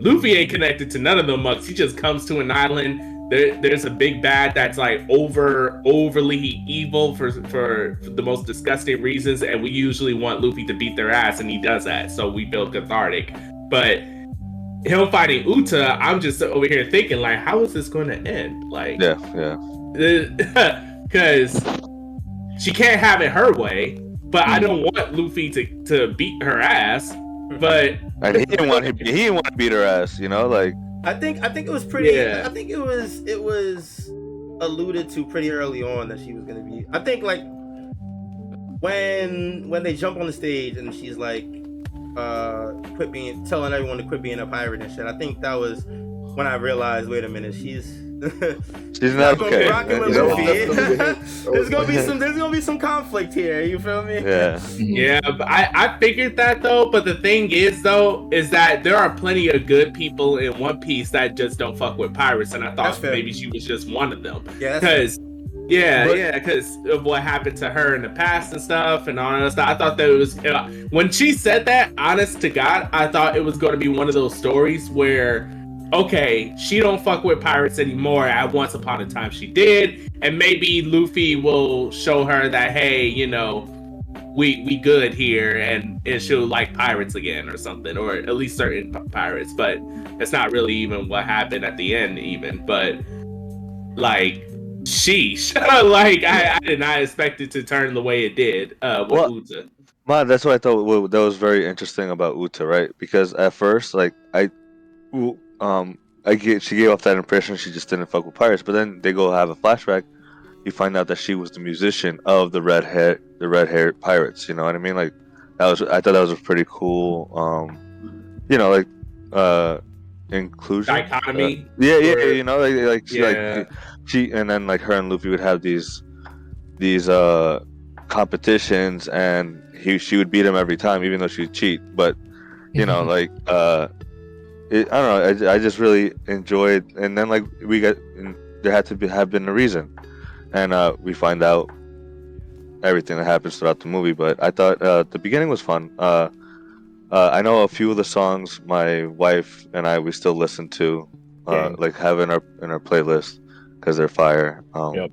Speaker 4: Luffy ain't connected to none of them mucks. He just comes to an island. There, there's a big bad that's like over overly evil for, for for the most disgusting reasons, and we usually want Luffy to beat their ass, and he does that. So we feel cathartic. But him fighting Uta, I'm just over here thinking like, how is this going to end? Like,
Speaker 3: Yeah, yeah.
Speaker 4: because she can't have it her way. But. I don't want Luffy to to beat her ass. But
Speaker 3: And he didn't want he didn't want to beat her ass, you know, like
Speaker 1: I think I think it was pretty.
Speaker 4: Yeah.
Speaker 1: I think it was it was alluded to pretty early on that she was gonna be. I think like when when they jump on the stage and she's like, uh, quit being telling everyone to quit being a pirate and shit. I think that was when I realized, wait a minute, she's.
Speaker 3: she's not
Speaker 1: gonna
Speaker 3: okay.
Speaker 1: be rocking with
Speaker 5: That was
Speaker 1: Luffy.
Speaker 5: definitely a hit. That
Speaker 1: there's gonna be some. There's gonna be some conflict here. You feel me?
Speaker 3: Yeah.
Speaker 4: yeah, but I I figured that though. But the thing is though is that there are plenty of good people in One Piece that just don't fuck with pirates, and I thought maybe she was just one of them.
Speaker 1: Yeah.
Speaker 4: Because yeah
Speaker 3: But-
Speaker 4: yeah because of what happened to her in the past and stuff and all that stuff. I thought that it was uh, when she said that honest to god i thought it was going to be one of those stories where okay she don't fuck with pirates anymore at once upon a time she did and maybe luffy will show her that hey you know we we good here and, and she'll like pirates again or something or at least certain p- pirates but it's not really even what happened at the end even but like sheesh like I, I did not expect it to turn the way it did uh with
Speaker 3: Well,
Speaker 4: Uta.
Speaker 3: Man, that's what I thought wa- that was very interesting about Uta, right? Because at first, like I, um, I get she gave off that impression she just didn't fuck with pirates, but then they go have a flashback. You find out that she was the musician of the red hair, the red haired pirates. You know what I mean? Like that was I thought that was a pretty cool, um, you know, like uh, inclusion.
Speaker 4: dichotomy
Speaker 3: Uh, yeah, yeah,
Speaker 4: or-
Speaker 3: you know, like like she,
Speaker 4: Yeah.
Speaker 3: like she and then like her and Luffy would have these these uh competitions and he she would beat him every time even though she'd cheat but you know like uh it, i don't know I, I just really enjoyed and then like we got there had to be have been a reason and uh we find out everything that happens throughout the movie but i thought uh the beginning was fun uh uh, I know a few of the songs my wife and I we still listen to, uh, like have in our in our playlist because they're fire. Um,
Speaker 6: Yep.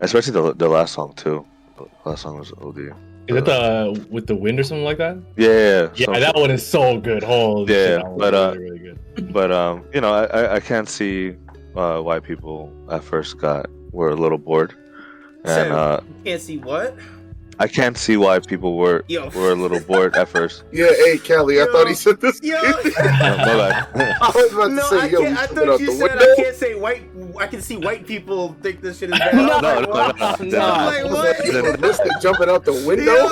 Speaker 3: Especially the the last song too. The last song was OD.
Speaker 6: Is it the with the wind or something like that?
Speaker 3: Yeah, yeah.
Speaker 6: Yeah,
Speaker 3: some-
Speaker 6: that one is so good. Holy
Speaker 3: Yeah,
Speaker 6: shit,
Speaker 3: but, uh,
Speaker 6: really, really good.
Speaker 3: But um, you know, I, I, I can't see uh, why people at first got were a little bored, and
Speaker 1: So-
Speaker 3: uh,
Speaker 1: can't see what.
Speaker 3: I can't see why people were
Speaker 1: Yo.
Speaker 3: were a little bored at first.
Speaker 5: Yeah, hey, Kali, I thought he said this.
Speaker 1: Yo.
Speaker 3: My bad.
Speaker 5: I was about to
Speaker 1: No,
Speaker 5: say,
Speaker 1: I
Speaker 5: yo,
Speaker 1: can't. I
Speaker 5: jumping
Speaker 1: thought
Speaker 5: out
Speaker 1: you
Speaker 5: the
Speaker 1: said
Speaker 5: window.
Speaker 1: I can't say white. I can see white people think this shit is bad.
Speaker 6: No,
Speaker 1: I'm
Speaker 3: no,
Speaker 1: like,
Speaker 3: no,
Speaker 1: what?
Speaker 3: no,
Speaker 1: I'm
Speaker 3: no.
Speaker 1: like,
Speaker 5: I was like,
Speaker 1: what?
Speaker 5: yo, Mister jumping out the window.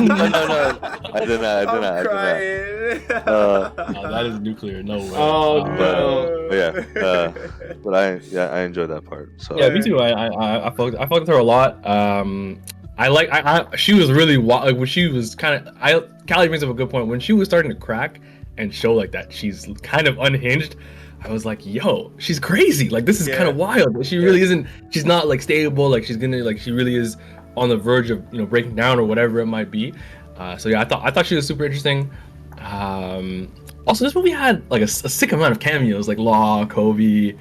Speaker 3: no, no, no. I did not. I did
Speaker 1: I'm
Speaker 3: not. I did not.
Speaker 1: crying.
Speaker 3: Uh,
Speaker 6: No, that is nuclear. No way.
Speaker 4: Oh,
Speaker 6: Uh,
Speaker 4: no.
Speaker 3: But yeah, uh, But I yeah I enjoyed that part. So
Speaker 6: Yeah, me too. I I I, I fucked I fucked with her a lot. Um, I like I, I she was really like when she was kind of I Kali brings up a good point. When she was starting to crack and show like that, she's kind of unhinged. I was like, yo, she's crazy. Like this is
Speaker 1: Yeah.
Speaker 6: kind of wild. She really isn't. She's not like stable. Like she's gonna like she really is on the verge of you know breaking down or whatever it might be. Uh, so yeah, I thought I thought she was super interesting. Um, also, this movie had like a sick amount of cameos, like Law, Koby.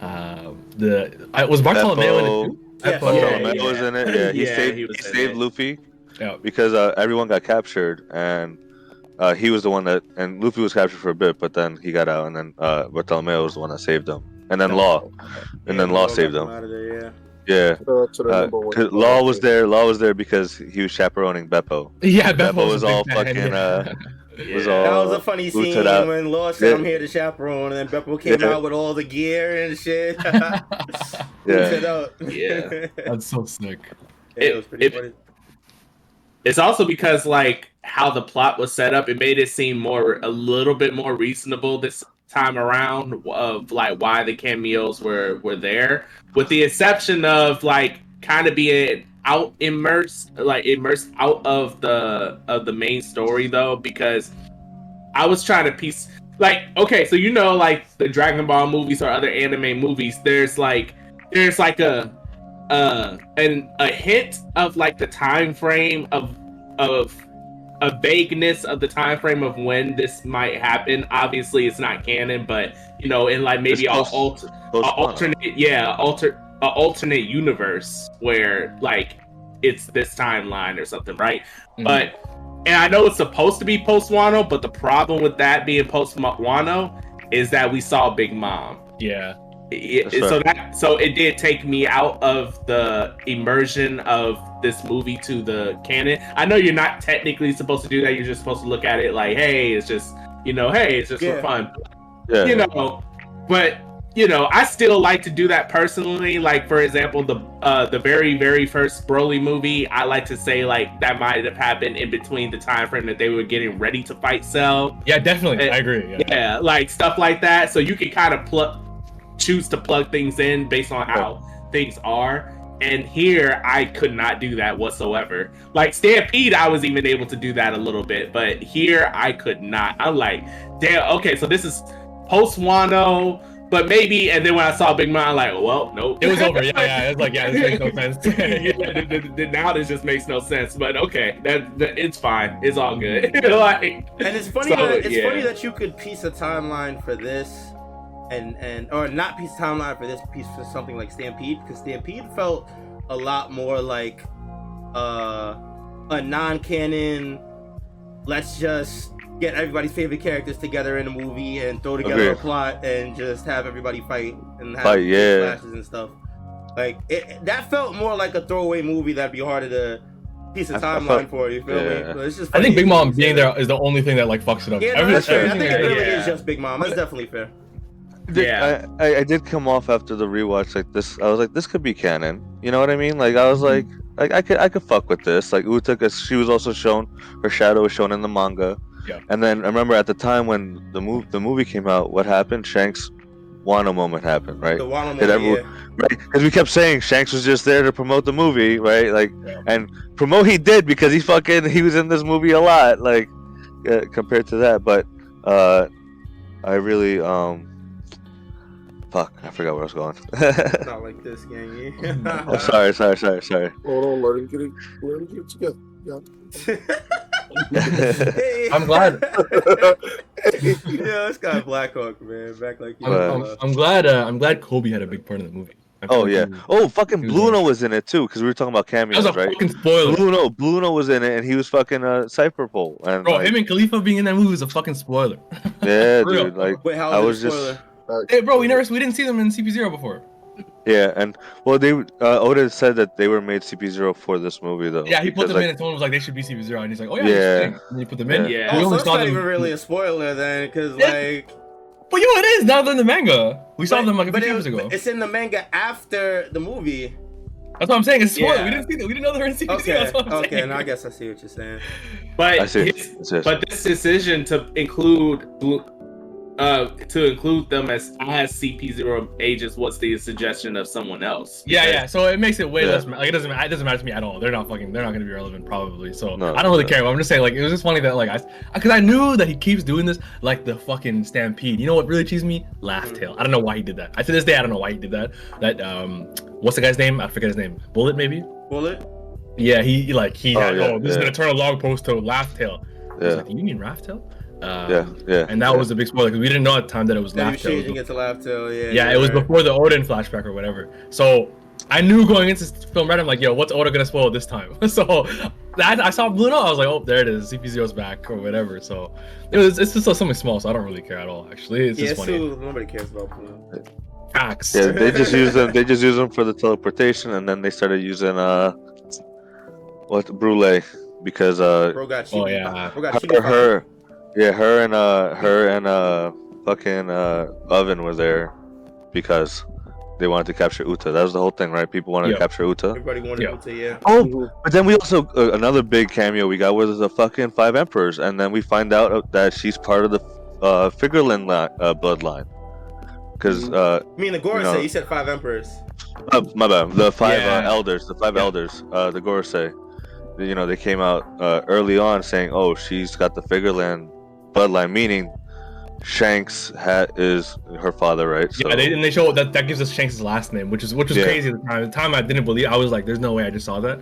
Speaker 6: Uh, the I was Bartolomeo in it too.
Speaker 1: Yeah.
Speaker 6: Beppo.
Speaker 4: Yeah,
Speaker 3: Bartolomeo was in it. Yeah, he
Speaker 4: Yeah,
Speaker 3: saved
Speaker 4: he
Speaker 3: he, saved
Speaker 4: it.
Speaker 3: Luffy
Speaker 6: Yeah.
Speaker 3: because uh, everyone got captured and uh, he was the one that and Luffy was captured for a bit, but then he got out and then uh, Bartolomeo was the one that saved him, and then Law, and then Law saved him.
Speaker 1: There, yeah.
Speaker 3: Yeah.
Speaker 5: Uh, to
Speaker 3: Uh,
Speaker 5: number one.
Speaker 3: 'cause Law was there. Law was there because he was chaperoning Beppo.
Speaker 6: Yeah,
Speaker 3: Beppo
Speaker 6: Beppo
Speaker 3: was
Speaker 6: a
Speaker 3: all
Speaker 6: fan,
Speaker 3: fucking,
Speaker 6: yeah.
Speaker 3: uh, was
Speaker 4: Yeah.
Speaker 3: all-
Speaker 1: That was a funny scene when Law said, "I'm here to chaperone," and then Beppo came
Speaker 3: Yeah.
Speaker 1: out with all the gear and shit.
Speaker 3: Yeah.
Speaker 4: Yeah.
Speaker 6: That's so sick.
Speaker 1: it, was pretty
Speaker 4: It-
Speaker 1: funny.
Speaker 4: It's also because like how the plot was set up, it made it seem more a little bit more reasonable this time around of like why the cameos were were there, with the exception of like kind of being out immersed like immersed out of the of the main story though because I was trying to piece like okay so you know like the Dragon Ball movies or other anime movies there's like there's like a uh and a hint of like the time frame of of a vagueness of the time frame of when this might happen. Obviously it's not canon but you know in like maybe a alter alternate yeah alter a alternate universe where like it's this timeline or something right
Speaker 6: Mhm.
Speaker 4: but and i know it's supposed to be post wano but the problem with that being post wano is that we saw big mom
Speaker 6: Yeah.
Speaker 4: it,
Speaker 3: That's
Speaker 4: it- so
Speaker 3: right.
Speaker 4: that so it did take me out of the immersion of this movie to the canon. I know you're not technically supposed to do that. You're just supposed to look at it like, hey, it's just you know, hey, it's just
Speaker 1: Yeah.
Speaker 4: for fun.
Speaker 3: Yeah.
Speaker 4: You know, but you know, I still like to do that personally. Like for example, the uh the very very first Broly movie, I like to say like that might have happened in between the time frame that they were getting ready to fight Cell
Speaker 6: Yeah, definitely.
Speaker 4: Eh,
Speaker 6: I agree. Yeah.
Speaker 4: yeah, like stuff like that. So you can kind of plug, choose to plug things in based on how things are. And here, I could not do that whatsoever. Like Stampede, I was even able to do that a little bit, but here I could not. I'm like, damn. Okay, so this is post Wano, but maybe. And then when I saw Big Mom, I'm like, well, nope.
Speaker 6: It was over. Yeah, yeah. It's like, yeah, this makes no sense.
Speaker 4: yeah, now this just makes no sense. But okay, that, that it's fine. It's all good. like,
Speaker 1: And it's funny
Speaker 4: So,
Speaker 1: that it's
Speaker 4: yeah.
Speaker 1: funny that you could piece a timeline for this and and or not piece a timeline for this piece for something like Stampede because Stampede felt a lot more like uh a non-canon let's just get everybody's favorite characters together in a movie and throw together a plot and just have everybody fight and have
Speaker 3: Fight, yeah.
Speaker 1: flashes and stuff. Like it, that felt more like a throwaway movie that'd be harder to piece a
Speaker 3: I- I
Speaker 1: timeline
Speaker 3: felt-
Speaker 1: for. You feel
Speaker 3: yeah.
Speaker 1: me? But it's just
Speaker 6: I think Big Mom being there is the only thing that like fucks it up.
Speaker 1: Yeah, no,
Speaker 6: Every-
Speaker 1: that's fair. I think it really
Speaker 4: Yeah.
Speaker 1: is just Big Mom. That's definitely fair.
Speaker 3: Did-
Speaker 4: Yeah.
Speaker 3: I, I, I did come off after the rewatch like this. I was like, this could be canon. You know what I mean? Like I was mm-hmm. like, like I could I could fuck with this. Like Uta, cause she was also shown her shadow was shown in the manga.
Speaker 6: Yeah.
Speaker 3: And then I remember at the time when the move the movie came out, what happened? Shanks Wano moment happened, right?
Speaker 1: The Wano
Speaker 3: Did
Speaker 1: movie,
Speaker 3: everyone-
Speaker 1: yeah.
Speaker 3: Right? Because we kept saying Shanks was just there to promote the movie, right? Like,
Speaker 6: Yeah.
Speaker 3: and promote he did because he fucking he was in this movie a lot, like uh, compared to that. But uh, I really um, fuck, I forgot where I was going.
Speaker 1: Not like this, gang.
Speaker 3: I'm sorry, sorry, sorry, sorry.
Speaker 5: Hold on, let him get it. Let him get it together.
Speaker 1: Hey.
Speaker 6: I'm glad.
Speaker 1: yeah, this guy Blackhawk, man, back like you.
Speaker 6: I'm,
Speaker 3: But-
Speaker 6: I'm,
Speaker 1: uh,
Speaker 6: I'm glad. Uh, I'm glad Koby had a big part in the movie. I
Speaker 3: oh yeah.
Speaker 6: he-
Speaker 3: Oh fucking
Speaker 6: Blueno was
Speaker 3: in it too because we were talking about
Speaker 6: that was
Speaker 3: cameos,
Speaker 6: a
Speaker 3: right?
Speaker 6: fucking spoiler.
Speaker 3: Blueno, Blueno was in it and he was fucking uh, Cypher Pole and
Speaker 6: Bro,
Speaker 3: like,
Speaker 6: him and Kalifa being in that movie was a fucking spoiler.
Speaker 3: yeah, dude, like
Speaker 1: Wait, how
Speaker 3: I
Speaker 1: was
Speaker 3: was just-
Speaker 6: hey, bro, we never, we didn't see them in CP0 before.
Speaker 3: Yeah, and well they uh, Oda said that they were made CP0 for this movie though.
Speaker 6: Yeah, he put them
Speaker 3: like,
Speaker 6: in and told him was like they should be CP0, and he's like, oh yeah,
Speaker 3: Yeah.
Speaker 6: yeah. And then he put them in.
Speaker 3: Yeah.
Speaker 4: Yeah.
Speaker 6: We
Speaker 1: Oh, so it's not
Speaker 6: them.
Speaker 1: even really a spoiler then, because like.
Speaker 6: But yo, it is now they're in the manga. We saw
Speaker 1: but-
Speaker 6: them like a few
Speaker 1: it-
Speaker 6: years ago.
Speaker 1: It's in the manga after the movie.
Speaker 6: That's what I'm saying. It's spoiler.
Speaker 4: Yeah.
Speaker 6: We didn't see that. We didn't know they were in CP0.
Speaker 1: Okay,
Speaker 6: That's what I'm
Speaker 1: okay,
Speaker 6: saying.
Speaker 1: now I guess I see what you're saying.
Speaker 4: But
Speaker 3: I see.
Speaker 4: his-
Speaker 3: It's just-
Speaker 4: but this decision to include Blue, uh to include them as as CP0 agents what's the suggestion of someone else.
Speaker 6: Yeah,
Speaker 4: Because-
Speaker 6: yeah. So it makes it way
Speaker 3: Yeah.
Speaker 6: less. Like it doesn't. It doesn't matter to me at all. They're not fucking. They're not gonna be relevant probably. So
Speaker 3: No,
Speaker 6: I don't really
Speaker 3: no.
Speaker 6: care. But I'm just saying. Like it was just funny that like I, because I knew that he keeps doing this like the fucking stampede. You know what really cheesed me? Laugh Tale. I don't know why he did that. I to this day I don't know why he did that. That um, what's the guy's name? I forget his name. Bullet maybe.
Speaker 1: Bullet.
Speaker 6: Yeah, he he, like he
Speaker 3: Oh,
Speaker 6: had.
Speaker 3: yeah,
Speaker 6: Oh, this is gonna turn a log post to laugh tale. I was
Speaker 3: Yeah,
Speaker 6: like, you mean Raftel? Um,
Speaker 3: yeah, yeah.
Speaker 6: And that
Speaker 3: yeah.
Speaker 6: was a big spoiler because we didn't know at the time that it was
Speaker 1: Then you
Speaker 6: laugh tale.
Speaker 1: changing it to laugh tale. Yeah.
Speaker 6: Yeah,
Speaker 1: you're
Speaker 6: it was
Speaker 1: right.
Speaker 6: before the Oden flashback or whatever. So I knew going into this film right, I'm like, yo, what's Oda gonna spoil this time? so that I saw Blueno, I was like, oh, there it is, CP0's back or whatever. So it was it's just something small, so I don't really care at all. Actually, it's
Speaker 1: Yeah,
Speaker 6: just funny.
Speaker 1: so nobody cares about Blue.
Speaker 6: Facts.
Speaker 3: Yeah, they just use them. They just use them for the teleportation, and then they started using uh, what Brulee because uh,
Speaker 1: Bro got
Speaker 6: Oh, yeah.
Speaker 1: Bro got
Speaker 3: her, her, yeah, her and uh, her and uh, fucking uh, Oven were there because they wanted to capture Uta. That was the whole thing, right? People wanted
Speaker 6: Yeah.
Speaker 3: to capture Uta.
Speaker 1: Everybody wanted
Speaker 6: Yeah.
Speaker 1: him to yeah.
Speaker 3: Oh, but then we also uh, another big cameo we got was the fucking Five Emperors, and then we find out uh, that she's part of the uh, Figarland li- uh, bloodline. Because uh,
Speaker 1: I mean, the Gorosei,
Speaker 3: know.
Speaker 1: you said five emperors.
Speaker 3: Uh, my bad. The five
Speaker 6: Yeah.
Speaker 3: uh, elders, the five
Speaker 6: Yeah.
Speaker 3: elders, uh, the Gorosei. You know, they came out uh, early on saying, "Oh, she's got the Figarland bloodline," meaning Shanks ha- is her father, right? So,
Speaker 6: Yeah, they, and they show that that gives us Shanks' last name, which is which was
Speaker 3: Yeah.
Speaker 6: crazy at the time. At the time, I didn't believe. I was like, "There's no way." I just saw that.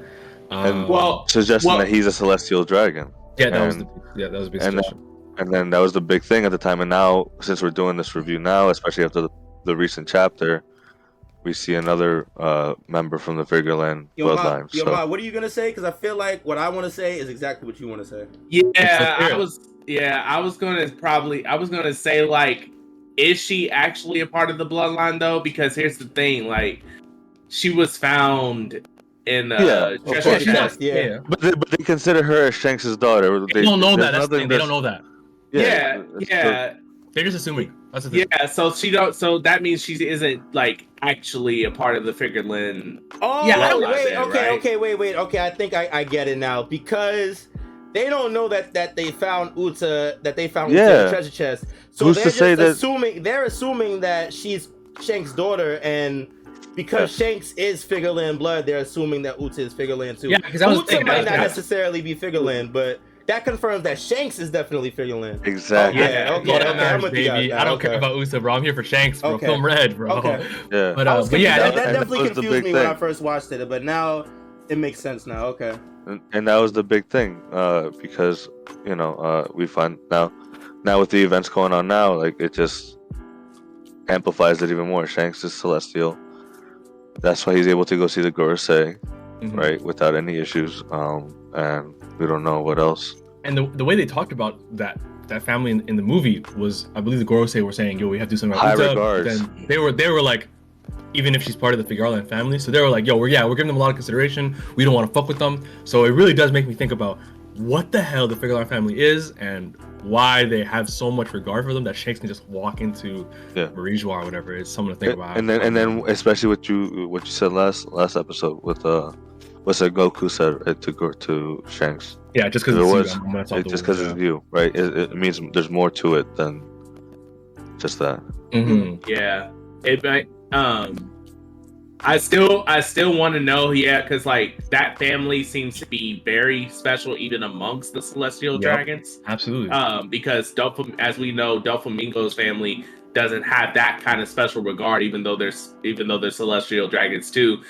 Speaker 6: Um,
Speaker 3: And-
Speaker 4: Well,
Speaker 3: suggesting
Speaker 4: Well-
Speaker 3: that he's a celestial dragon,
Speaker 6: yeah, that was the, yeah, that was a big
Speaker 3: and
Speaker 6: suggestion.
Speaker 3: and then that was the big thing at the time. And now, since we're doing this review now, especially after the, the recent chapter, we see another uh, member from the Figarland
Speaker 1: Yo, Ma,
Speaker 3: bloodline.
Speaker 1: yo,
Speaker 3: so,
Speaker 1: Ma, what are you gonna say? Because I feel like what I want to say is exactly what you want to say.
Speaker 4: Yeah, I was. Yeah, I was gonna probably. I was gonna say like, is she actually a part of the bloodline though? Because here's the thing, like, she was found in uh,
Speaker 3: Yeah, of
Speaker 4: treasure
Speaker 3: course.
Speaker 1: Yeah, yeah.
Speaker 6: yeah.
Speaker 3: but they, but they consider her as Shanks' daughter.
Speaker 6: They, don't know that. That's the thing. They don't know that.
Speaker 4: Yeah,
Speaker 3: it's
Speaker 4: yeah,
Speaker 6: They're just assuming. That's the thing.
Speaker 4: yeah. So she don't. So that means she isn't like actually a part of the Figarland.
Speaker 1: Oh,
Speaker 4: Yeah,
Speaker 1: wait,
Speaker 4: like
Speaker 1: okay,
Speaker 4: right?
Speaker 1: okay, wait, wait, okay. I think I, I get it now because they don't know that that they found Uta, that they found Uta
Speaker 3: Yeah.
Speaker 1: the treasure chest. So
Speaker 3: Who's
Speaker 1: they're
Speaker 3: to
Speaker 1: just
Speaker 3: say that-
Speaker 1: assuming they're assuming that she's Shank's daughter, and because Shanks is Figarland blood, they're assuming that Uta is Figarland too.
Speaker 6: Yeah, 'cause I was
Speaker 1: Uta
Speaker 6: thinking
Speaker 1: might not necessarily be Figarland, but that confirms that Shanks is definitely Figarland.
Speaker 3: Exactly.
Speaker 1: Yeah,
Speaker 6: Yeah,
Speaker 1: okay,
Speaker 6: okay,
Speaker 1: okay, I'm
Speaker 6: baby.
Speaker 1: guys
Speaker 6: I don't care about Usa, bro. I'm here for Shanks, bro.
Speaker 1: Okay.
Speaker 6: Film red, bro.
Speaker 1: Okay.
Speaker 3: Yeah.
Speaker 6: But, uh,
Speaker 1: was
Speaker 6: but yeah,
Speaker 1: that,
Speaker 3: that-
Speaker 1: that definitely
Speaker 3: that was the
Speaker 1: confused
Speaker 3: big
Speaker 1: me when I first watched it, but now it makes sense now. Okay.
Speaker 3: And, and that was the big thing uh, because you know uh, we find now now with the events going on now like it just amplifies it even more shanks is celestial that's why he's able to go see the gorosei
Speaker 6: Mhm.
Speaker 3: right without any issues um, and we don't know what else
Speaker 6: And the, the way they talked about that that family in, in the movie was, I believe the Gorosei were saying, "Yo, we have to do something."
Speaker 3: about High
Speaker 6: Uta,"
Speaker 3: regards.
Speaker 6: Then they were they were like, even if she's part of the Figueroa family, so they were like, "Yo, we're yeah, we're giving them a lot of consideration. We don't want to fuck with them." So it really does make me think about what the hell the Figueroa family is and why they have so much regard for them that Shanks can just walk into
Speaker 3: Yeah.
Speaker 6: Marijois or whatever. It's something to think
Speaker 3: and,
Speaker 6: about.
Speaker 3: and then and then especially what you what you said last last episode with uh what's that goku said uh, to go to shanks
Speaker 6: yeah, just because
Speaker 3: there
Speaker 6: it's
Speaker 3: was-
Speaker 6: you, I'm gonna solve
Speaker 3: it, just
Speaker 6: world,
Speaker 3: because it's you right it, it means there's more to it than just that
Speaker 6: yeah. Mhm.
Speaker 4: Yeah, it might. Um, I still, I still want to know. Yeah, because like that family seems to be very special, even amongst the celestial
Speaker 6: Yep.
Speaker 4: dragons.
Speaker 6: absolutely.
Speaker 4: Um, because Dofam- as we know, Doflamingo's family doesn't have that kind of special regard, even though there's even though they're celestial dragons too.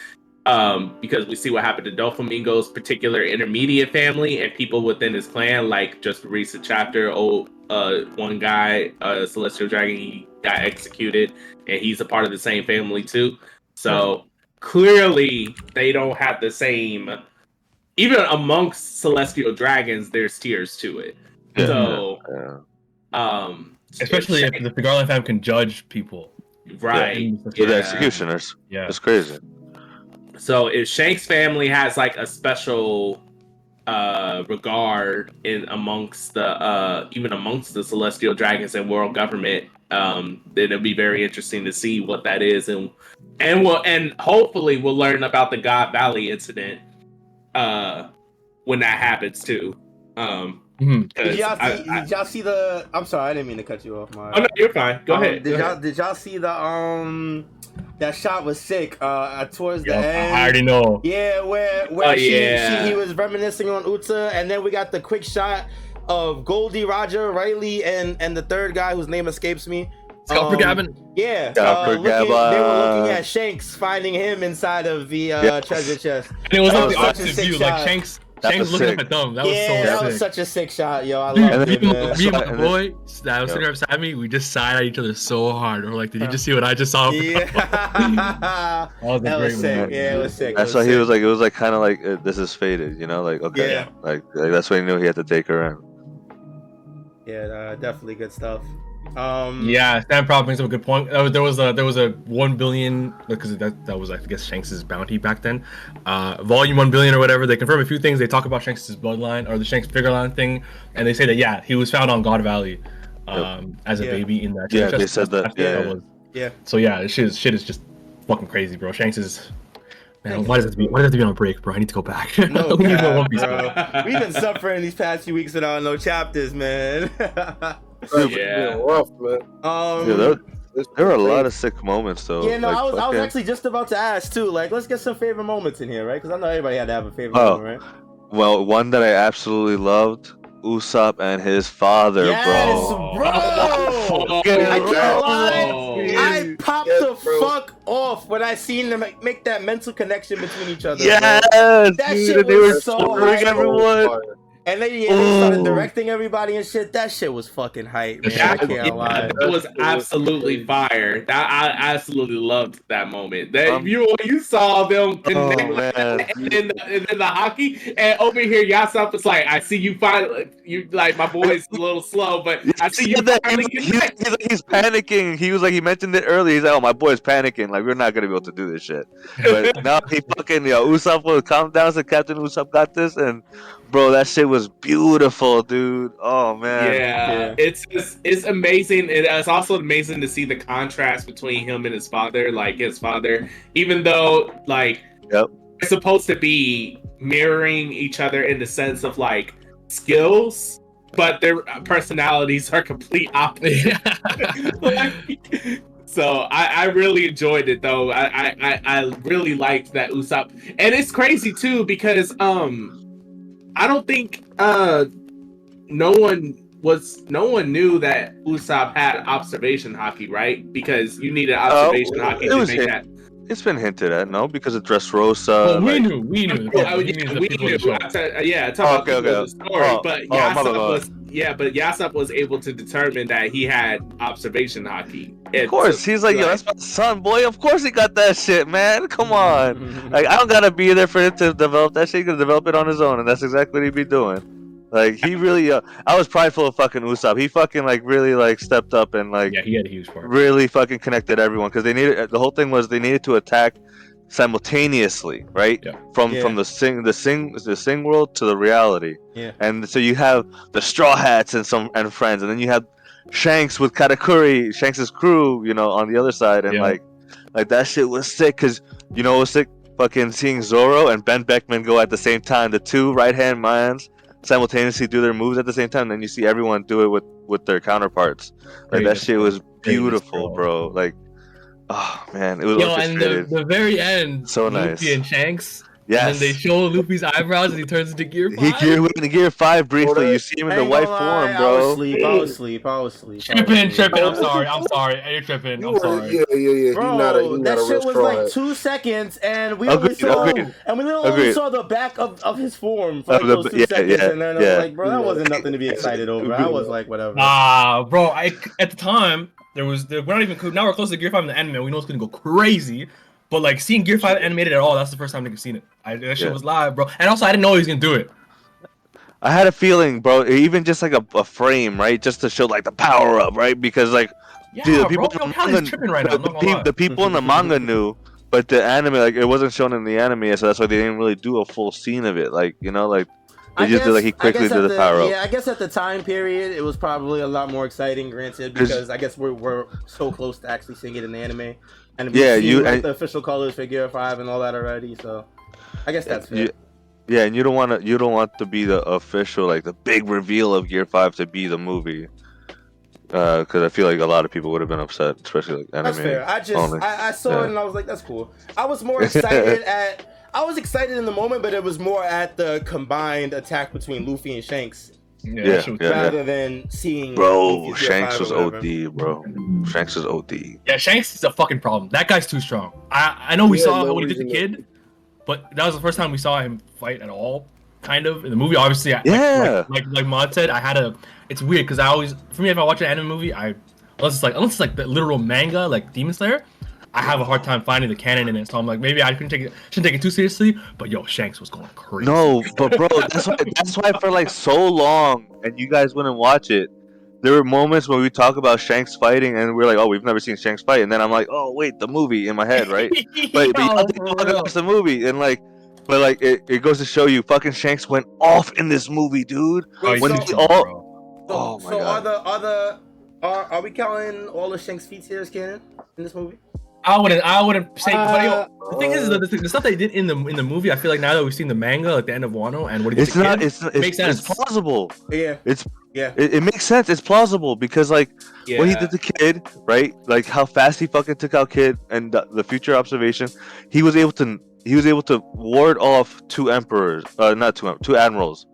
Speaker 4: Um, because we see what happened to Doflamingo's particular intermediate family and people within his clan, like just a recent chapter, oh uh one guy, uh celestial dragon, he got executed and he's a part of the same family too. So clearly they don't have the same even amongst celestial dragons, there's tiers to it.
Speaker 3: Yeah.
Speaker 4: So
Speaker 3: yeah.
Speaker 4: um
Speaker 6: Especially if the Garland family can judge people.
Speaker 4: right.
Speaker 6: Yeah.
Speaker 3: with
Speaker 4: Yeah.
Speaker 3: the executioners
Speaker 6: Yeah.
Speaker 3: it's crazy
Speaker 4: So if Shank's family has like a special uh regard in amongst the uh even amongst the celestial dragons and world government, um, then it'll be very interesting to see what that is and and we'll and hopefully we'll learn about the God Valley incident uh when that happens too. Um
Speaker 6: Mhm.
Speaker 1: Did
Speaker 4: 'Cause
Speaker 1: y'all
Speaker 4: I-
Speaker 1: see?
Speaker 4: I-
Speaker 1: did y'all see the? I'm sorry, I didn't mean to cut you off, Mark.
Speaker 4: oh no, you're fine. Go
Speaker 1: Um,
Speaker 4: ahead.
Speaker 1: Did
Speaker 4: go
Speaker 1: y'all
Speaker 4: ahead.
Speaker 1: did y'all see the um that shot was sick uh towards the
Speaker 6: Yo,
Speaker 1: end?
Speaker 6: I already know.
Speaker 1: Yeah, where where
Speaker 4: Oh,
Speaker 1: she,
Speaker 4: yeah.
Speaker 1: she he was reminiscing on Uta, and then we got the quick shot of Goldie, Roger, Rayleigh, and and the third guy whose name escapes me.
Speaker 6: Scopper
Speaker 1: Um,
Speaker 6: Gaban.
Speaker 1: Yeah,
Speaker 3: Scopper
Speaker 1: uh, looking, they were looking at Shanks finding him inside of the uh,
Speaker 3: Yeah.
Speaker 1: treasure chest.
Speaker 6: And it was
Speaker 1: that
Speaker 6: like the
Speaker 1: such a
Speaker 6: opposite
Speaker 1: sick
Speaker 6: view.
Speaker 1: shot.
Speaker 6: Like Shanks,
Speaker 3: That
Speaker 6: Shanks looking
Speaker 3: sick.
Speaker 6: up at them. That was
Speaker 1: yeah,
Speaker 6: so
Speaker 1: that
Speaker 6: sick.
Speaker 1: was such a sick shot, yo. I
Speaker 6: Dude,
Speaker 1: loved
Speaker 3: And
Speaker 1: it,
Speaker 6: me,
Speaker 1: man.
Speaker 6: and, me and my boy that was sitting right beside me, we just sighed at each other so hard. We're like, "Did you just see what I just saw?"
Speaker 1: Yeah,
Speaker 6: that was a
Speaker 1: that
Speaker 6: great
Speaker 1: was sick.
Speaker 6: moment.
Speaker 1: Yeah, it was sick.
Speaker 3: That's
Speaker 1: it
Speaker 3: why he was like, it was like kind of like uh, this is faded, you know, like okay,
Speaker 1: Yeah.
Speaker 3: like, like that's why he knew he had to take her in.
Speaker 1: Yeah, uh, definitely good stuff. Um,
Speaker 6: Yeah, Stan Proud brings up a good point. Uh, there was a there was a one billion because that that was I guess Shanks's bounty back then. Uh, volume one billion or whatever. They confirm a few things. They talk about Shanks's bloodline or the Shanks figure line thing, and they say that yeah, he was found on God Valley, um, as a
Speaker 1: Yeah.
Speaker 6: baby in that.
Speaker 3: Yeah, they said that,
Speaker 6: That's what
Speaker 3: yeah.
Speaker 6: was.
Speaker 1: Yeah.
Speaker 6: So yeah, this shit is, shit is just fucking crazy, bro. Shanks is. Man, why does it have to be? Why does it have to be on a break, bro? I need to go back.
Speaker 1: No
Speaker 6: We need more
Speaker 1: cap,
Speaker 6: One Piece,
Speaker 1: bro. We've been suffering these past few weeks without no chapters, man.
Speaker 5: That's
Speaker 4: Yeah.
Speaker 5: rough, man.
Speaker 1: um,
Speaker 3: Yeah, there,
Speaker 5: It's
Speaker 3: there were a lot of sick moments though.
Speaker 1: yeah, no,
Speaker 3: like,
Speaker 1: I was I was
Speaker 3: fucking-
Speaker 1: actually just about to ask too. Like, let's get some favorite moments in here, right? Because I know everybody had to have a favorite
Speaker 3: Oh.
Speaker 1: moment, right?
Speaker 3: Well, one that I absolutely loved, Usopp and his father,
Speaker 1: Yes,
Speaker 3: bro.
Speaker 1: bro.
Speaker 4: Oh,
Speaker 1: I can't lie.
Speaker 4: oh.
Speaker 1: I popped
Speaker 5: Yes,
Speaker 1: the
Speaker 5: bro.
Speaker 1: fuck off when I seen them make, make that mental connection between each other. bro.
Speaker 3: Yes,
Speaker 1: That
Speaker 3: dude,
Speaker 1: shit
Speaker 3: and they
Speaker 1: was
Speaker 3: were
Speaker 1: so
Speaker 3: supporting
Speaker 1: hype.
Speaker 3: everyone.
Speaker 5: Fire.
Speaker 1: And then yeah, they started
Speaker 3: Oh.
Speaker 1: directing everybody and shit. That shit was fucking hype, man.
Speaker 6: Yeah,
Speaker 1: I can't
Speaker 4: Yeah,
Speaker 1: lie.
Speaker 4: that was absolutely fire. That I absolutely loved that moment. That
Speaker 3: Um,
Speaker 4: you you saw them
Speaker 3: Oh
Speaker 4: connect, and then the, and then the Haki, and over here Yasopp was like, "I see you finally. You like my boy's a little slow, but I see you
Speaker 3: Yeah, that-
Speaker 4: finally
Speaker 3: he's, he's, he's, he's panicking. He was like, he mentioned it earlier. He's like, oh, my boy's panicking. Like, we're not gonna be able to do this shit. But now he fucking, yo, Usopp will calm down. So Captain Usopp got this, and bro, that shit was beautiful, dude. Oh man.
Speaker 4: Yeah,
Speaker 1: Yeah.
Speaker 4: it's just, it's amazing. and It's also amazing to see the contrast between him and his father. Like his father, even though like
Speaker 3: Yep.
Speaker 4: they're supposed to be mirroring each other in the sense of like skills, but their personalities are complete opposite. Like, so I, I really enjoyed it though. I, I I I really liked that Usopp, and it's crazy too because um I don't think uh no one was no one knew that Usopp had observation Haki, right? Because you needed observation Haki
Speaker 3: it
Speaker 4: to
Speaker 3: was
Speaker 4: make
Speaker 3: him.
Speaker 4: that.
Speaker 3: It's been hinted at, no, because of Dressrosa.
Speaker 6: Well, we
Speaker 3: like-
Speaker 6: knew, we knew.
Speaker 4: Well, I
Speaker 6: we knew
Speaker 4: yeah, we knew.
Speaker 6: in the show.
Speaker 4: I said- Yeah, talk
Speaker 3: Okay,
Speaker 4: about
Speaker 3: okay.
Speaker 4: the story,
Speaker 3: Oh,
Speaker 4: but
Speaker 3: oh, Yasopp
Speaker 4: was yeah, but Yasopp was able to determine that he had observation Haki.
Speaker 3: Of course, he's like, yo, that's my son, boy. Of course he got that shit, man. Come on. Like, I don't gotta be there for him to develop that shit. He can develop it on his own, and that's exactly what he'd be doing. Like, he really, uh, I was prideful of fucking Usopp. He fucking, like, really, like, stepped up and, like,
Speaker 6: Yeah, he had a huge part.
Speaker 3: really fucking connected everyone because they needed the whole thing was they needed to attack simultaneously right
Speaker 6: Yeah.
Speaker 3: from
Speaker 1: Yeah.
Speaker 3: from the sing the sing the sing world to the reality
Speaker 1: Yeah.
Speaker 3: and so you have the straw hats and some and friends and then you have shanks with katakuri shanks's crew you know on the other side and
Speaker 6: Yeah.
Speaker 3: like like that shit was sick because you know what was sick fucking seeing zoro and benn beckman go at the same time the two right hand minds simultaneously do their moves at the same time then you see everyone do it with with their counterparts like
Speaker 6: Great
Speaker 3: that shit was beautiful,
Speaker 6: bro.
Speaker 3: bro. Like, oh man, it was
Speaker 6: Yo, and the, the very end,
Speaker 3: So
Speaker 6: Luffy
Speaker 3: nice.
Speaker 6: and Shanks,
Speaker 3: yes,
Speaker 6: and then they show Luffy's eyebrows and he turns into Gear Five.
Speaker 3: he
Speaker 6: Five.
Speaker 3: gear in gear five briefly. You see him in the white
Speaker 1: gonna lie,
Speaker 3: form,
Speaker 1: I was
Speaker 3: bro.
Speaker 1: asleep. I was asleep. I was asleep. I was
Speaker 6: Tripping,
Speaker 1: asleep.
Speaker 6: tripping. I'm sorry. I'm sorry. You're tripping.
Speaker 5: You
Speaker 6: I'm sorry.
Speaker 5: Yeah, yeah, yeah.
Speaker 1: Bro,
Speaker 5: he not a, he not
Speaker 1: that
Speaker 5: a
Speaker 1: shit was
Speaker 5: straw
Speaker 1: like two seconds, and we
Speaker 3: Agreed,
Speaker 1: only saw
Speaker 3: agreed.
Speaker 1: and we only
Speaker 3: Agreed.
Speaker 1: saw the back of, of his form for like
Speaker 3: Of the-
Speaker 1: those two
Speaker 3: yeah,
Speaker 1: seconds,
Speaker 3: yeah,
Speaker 1: and then
Speaker 3: yeah.
Speaker 1: I was like, bro, that wasn't nothing to be excited over. I was like, whatever.
Speaker 6: Ah, bro. I at the time there was there, we're not even now we're close to Gear Five in the anime. We know it's gonna go crazy, but like seeing Gear Five animated at all, that's the first time niggas seen it. I, that shit
Speaker 3: Yeah.
Speaker 6: was live, bro. And also I didn't know he was gonna do it.
Speaker 3: I had a feeling, bro. Even just like a, a frame, right, just to show like the power up, right? Because like
Speaker 6: Yeah,
Speaker 3: Dude, the people
Speaker 6: Yo,
Speaker 3: in the manga-
Speaker 6: tripping right now.
Speaker 3: the, pe- the people in the manga knew, but the anime like it wasn't shown in the anime, so that's why they didn't really do a full scene of it. Like you know, like they
Speaker 1: I
Speaker 3: just did like he quickly did
Speaker 1: at
Speaker 3: the power up.
Speaker 1: Yeah, I guess at the time period, it was probably a lot more exciting. granted, because I guess we're, we're so close to actually seeing it in the anime, and we've
Speaker 3: Yeah, you-
Speaker 1: like,
Speaker 3: and-
Speaker 1: the official colors for Gear Five and all that already. So, I guess that's fair.
Speaker 3: You- Yeah, and you don't want to. You don't want to be the official, like the big reveal of Gear Five to be the movie. Uh, because I feel like a lot of people would have been upset, especially like anime.
Speaker 1: That's fair. I just. I, I saw
Speaker 3: Yeah.
Speaker 1: it and I was like, that's cool. I was more excited at I was excited in the moment, but it was more at the combined attack between Luffy and Shanks
Speaker 6: Yeah,
Speaker 3: Yeah,
Speaker 6: that shit was-
Speaker 3: yeah.
Speaker 1: rather than seeing
Speaker 3: Bro, Shanks was. OD, bro. Shanks was OD.
Speaker 6: Yeah, Shanks is a fucking problem. That guy's too strong. I I know we
Speaker 5: Yeah,
Speaker 6: saw
Speaker 5: no
Speaker 6: what he did to
Speaker 5: reason to-
Speaker 6: Kid, but that was the first time we saw him fight at all. Kind of in the movie, obviously. I,
Speaker 3: Yeah.
Speaker 6: Like, like like Mod said, I had a. It's weird because I always, for me, if I watch an anime movie, I unless it's like unless it's like the literal manga, like Demon Slayer, I have a hard time finding the canon in it. So I'm like, maybe I couldn't take it, shouldn't take it too seriously. But yo, Shanks was going crazy.
Speaker 3: No, but bro, that's why. That's why for like so long, and you guys wouldn't watch it. There were moments when we talk about Shanks fighting, and we're like, "Oh, we've never seen Shanks fight," and then I'm like, "Oh, wait, the movie in my head, right?" But, but y'all
Speaker 6: Yo,
Speaker 3: didn't
Speaker 6: for
Speaker 3: fucking
Speaker 6: real.
Speaker 3: watch the movie, and like, but like, it, it goes to show you, fucking Shanks went off in this movie, dude.
Speaker 6: Oh,
Speaker 3: when
Speaker 6: too
Speaker 1: so-
Speaker 3: he all-
Speaker 1: So,
Speaker 3: Oh my
Speaker 1: so
Speaker 3: God.
Speaker 1: are the are the are, are we counting all of Shanks' feats here as canon in this movie?
Speaker 6: I wouldn't. I wouldn't say. but yo,
Speaker 5: Uh,
Speaker 6: the thing is, the, the, the stuff they did in the in the movie, I feel like now that we've seen the manga, like the end of Wano, and what he did
Speaker 3: It's
Speaker 6: to
Speaker 3: not.
Speaker 6: Kid,
Speaker 3: It's it's,
Speaker 6: makes
Speaker 3: it's
Speaker 6: sense.
Speaker 3: plausible.
Speaker 1: Yeah,
Speaker 3: It's
Speaker 1: yeah.
Speaker 3: it, it makes sense. It's plausible because like
Speaker 4: Yeah.
Speaker 3: what he did to Kid, right? Like how fast he fucking took out Kid and the, the future observation. He was able to he was able to ward off two emperors, uh, not two two admirals,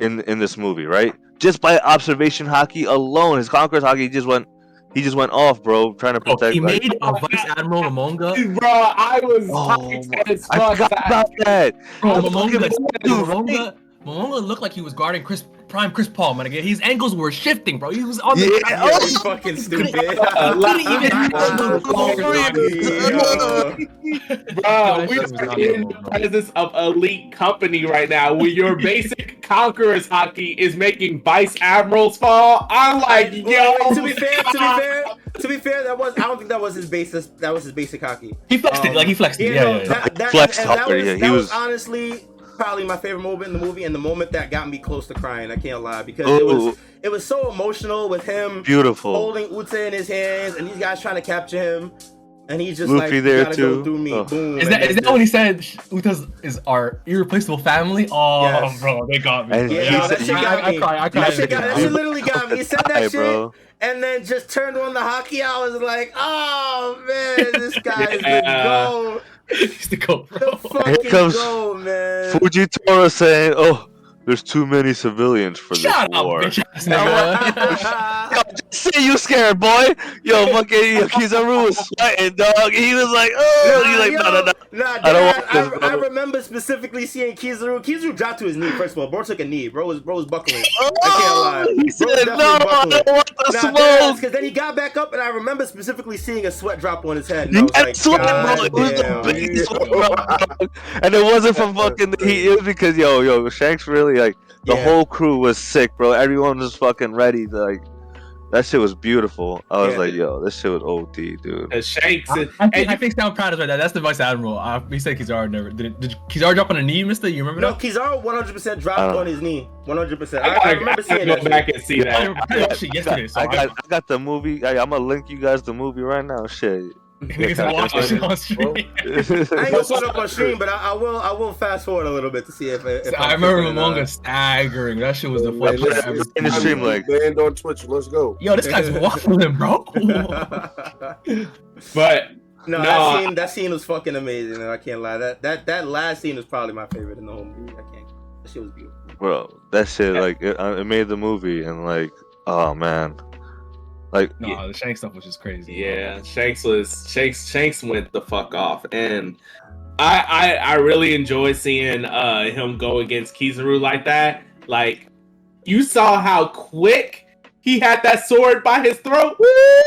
Speaker 3: in in this movie, right? Just by observation Haki alone, his conquerors Haki just went he just went off, bro, trying to
Speaker 6: Bro,
Speaker 3: protect.
Speaker 6: he
Speaker 3: like-
Speaker 6: made a vice admiral Momonga.
Speaker 4: Bro, I was
Speaker 3: Oh
Speaker 4: hyped
Speaker 3: my- I
Speaker 4: fuck.
Speaker 3: forgot about that.
Speaker 6: Bro,
Speaker 3: The
Speaker 6: Momonga,
Speaker 3: fucking-
Speaker 6: dude, Momonga, Momonga looked like he was guarding Chris Prime Chris Paul, man. Again, his ankles were shifting, bro. He was on the.
Speaker 3: Yeah,
Speaker 1: You're
Speaker 3: oh,
Speaker 1: fucking stupid.
Speaker 6: Couldn't even handle the
Speaker 1: Yeah.
Speaker 4: Bro, we're
Speaker 6: shit
Speaker 4: in the presence of elite company right now where your basic conquerors Haki is making vice admirals fall. I'm like, yo.
Speaker 1: Wait, wait, to be fair, to be fair, to be fair, that was I don't think that was his basis. That was his basic Haki.
Speaker 6: He flexed it,
Speaker 1: Um,
Speaker 6: like he flexed it.
Speaker 1: Yeah,
Speaker 6: Yeah, yeah, yeah.
Speaker 1: that, that,
Speaker 3: Flexed
Speaker 1: and that was,
Speaker 3: yeah, he
Speaker 1: that was,
Speaker 3: was-
Speaker 1: honestly probably my favorite moment in the movie, and the moment that got me close to crying. I can't lie because it was it was so emotional with him
Speaker 3: beautiful.
Speaker 1: holding Uta in his hands, and these guys trying to capture him, and he's just
Speaker 3: Luffy
Speaker 1: like,
Speaker 3: there
Speaker 1: gotta
Speaker 3: too.
Speaker 1: go through me,
Speaker 3: Oh.
Speaker 1: boom.
Speaker 6: Is that is that when he said Uta's is our irreplaceable family? Oh,
Speaker 1: Yes.
Speaker 6: bro, they got me.
Speaker 3: And
Speaker 6: bro.
Speaker 3: he
Speaker 6: Yeah,
Speaker 3: said-
Speaker 6: I-
Speaker 3: he-
Speaker 6: I, I, I cried. I cried.
Speaker 1: That shit, got, that shit literally got me. He said that shit, and then just turned on the Haki. I was like, oh man, this guy is the
Speaker 4: Yeah.
Speaker 1: goat.
Speaker 6: He's the goat,
Speaker 1: The
Speaker 6: bro.
Speaker 1: fucking
Speaker 3: comes
Speaker 1: goat, man.
Speaker 3: Fujitora saying, "Oh, there's too many civilians for
Speaker 6: Shut
Speaker 3: this
Speaker 6: up,
Speaker 3: war."
Speaker 6: bitch ass nigga.
Speaker 3: Yo, just say you scared, boy. Yo, fucking yo, Kizaru was sweating, dog. He was like, "Oh," he's like,
Speaker 1: yo,
Speaker 3: "No, no, no."
Speaker 1: Nah,
Speaker 3: I don't
Speaker 1: Dad,
Speaker 3: want this,
Speaker 1: I, I remember specifically seeing Kizaru. Kizaru dropped to his knee. First of all, bro took a knee. Bro was bro was buckling.
Speaker 3: Oh,
Speaker 1: lie.
Speaker 3: he said,
Speaker 1: definitely
Speaker 3: "No, I
Speaker 1: buckling.
Speaker 3: don't want the smoke."
Speaker 1: because then he got back up, and I remember specifically seeing a sweat drop on his head. And I was
Speaker 3: had
Speaker 1: like,
Speaker 3: sweat,
Speaker 1: God
Speaker 3: bro. It was the biggest sweat drop. And it wasn't from fucking the heat. It was because yo, yo, Shanks really like the
Speaker 1: Yeah.
Speaker 3: whole crew was sick, bro. Everyone was fucking ready to like. That shit was beautiful. I was
Speaker 1: Yeah.
Speaker 3: like, yo, this shit was OD, dude.
Speaker 4: Cause Shanks
Speaker 6: I,
Speaker 4: is,
Speaker 6: I think,
Speaker 4: and
Speaker 6: I
Speaker 4: you-
Speaker 6: think Sound Proud is right. That that's the vice admiral. Uh, he said Kizaru never did. Did Kizaru drop on a knee, Mister? You remember
Speaker 1: No,
Speaker 6: that?
Speaker 1: Kizaru 100% dropped on his knee. 100%.
Speaker 4: I
Speaker 1: I, I remember
Speaker 4: I gotta
Speaker 1: seeing
Speaker 4: go
Speaker 1: that.
Speaker 4: back
Speaker 1: shit.
Speaker 4: and see
Speaker 6: I,
Speaker 4: that.
Speaker 6: I watched it yesterday, so
Speaker 3: I
Speaker 6: I,
Speaker 3: got, I got the movie. I, I'm gonna link you guys the movie right now. Shit.
Speaker 6: niggas are watching shit on stream.
Speaker 1: I ain't gonna put it up on stream, but I, I will. I will fast forward a little bit to see if. if
Speaker 6: I
Speaker 1: I'm
Speaker 6: remember
Speaker 1: tripping or
Speaker 6: staggering. That shit was the
Speaker 5: Hey,
Speaker 6: funniest shit ever
Speaker 3: In the
Speaker 6: seen.
Speaker 3: stream,
Speaker 5: time to
Speaker 3: like-
Speaker 5: banned on Twitch. Let's go.
Speaker 6: Yo, this guy's waffling, bro.
Speaker 4: But
Speaker 1: no,
Speaker 4: No,
Speaker 1: that
Speaker 4: I-
Speaker 1: scene. That scene was fucking amazing, and I can't lie. That that that last scene was probably my favorite in the whole movie. I can't. That shit was beautiful.
Speaker 3: Bro, that shit like it, uh, it made the movie and like, oh man, like
Speaker 6: no, the Shanks stuff was just crazy.
Speaker 4: Yeah, Shanks was Shanks. Shanks went the fuck off, and I I, I really enjoy seeing uh him go against Kizaru like that. Like you saw how quick he had that sword by his throat.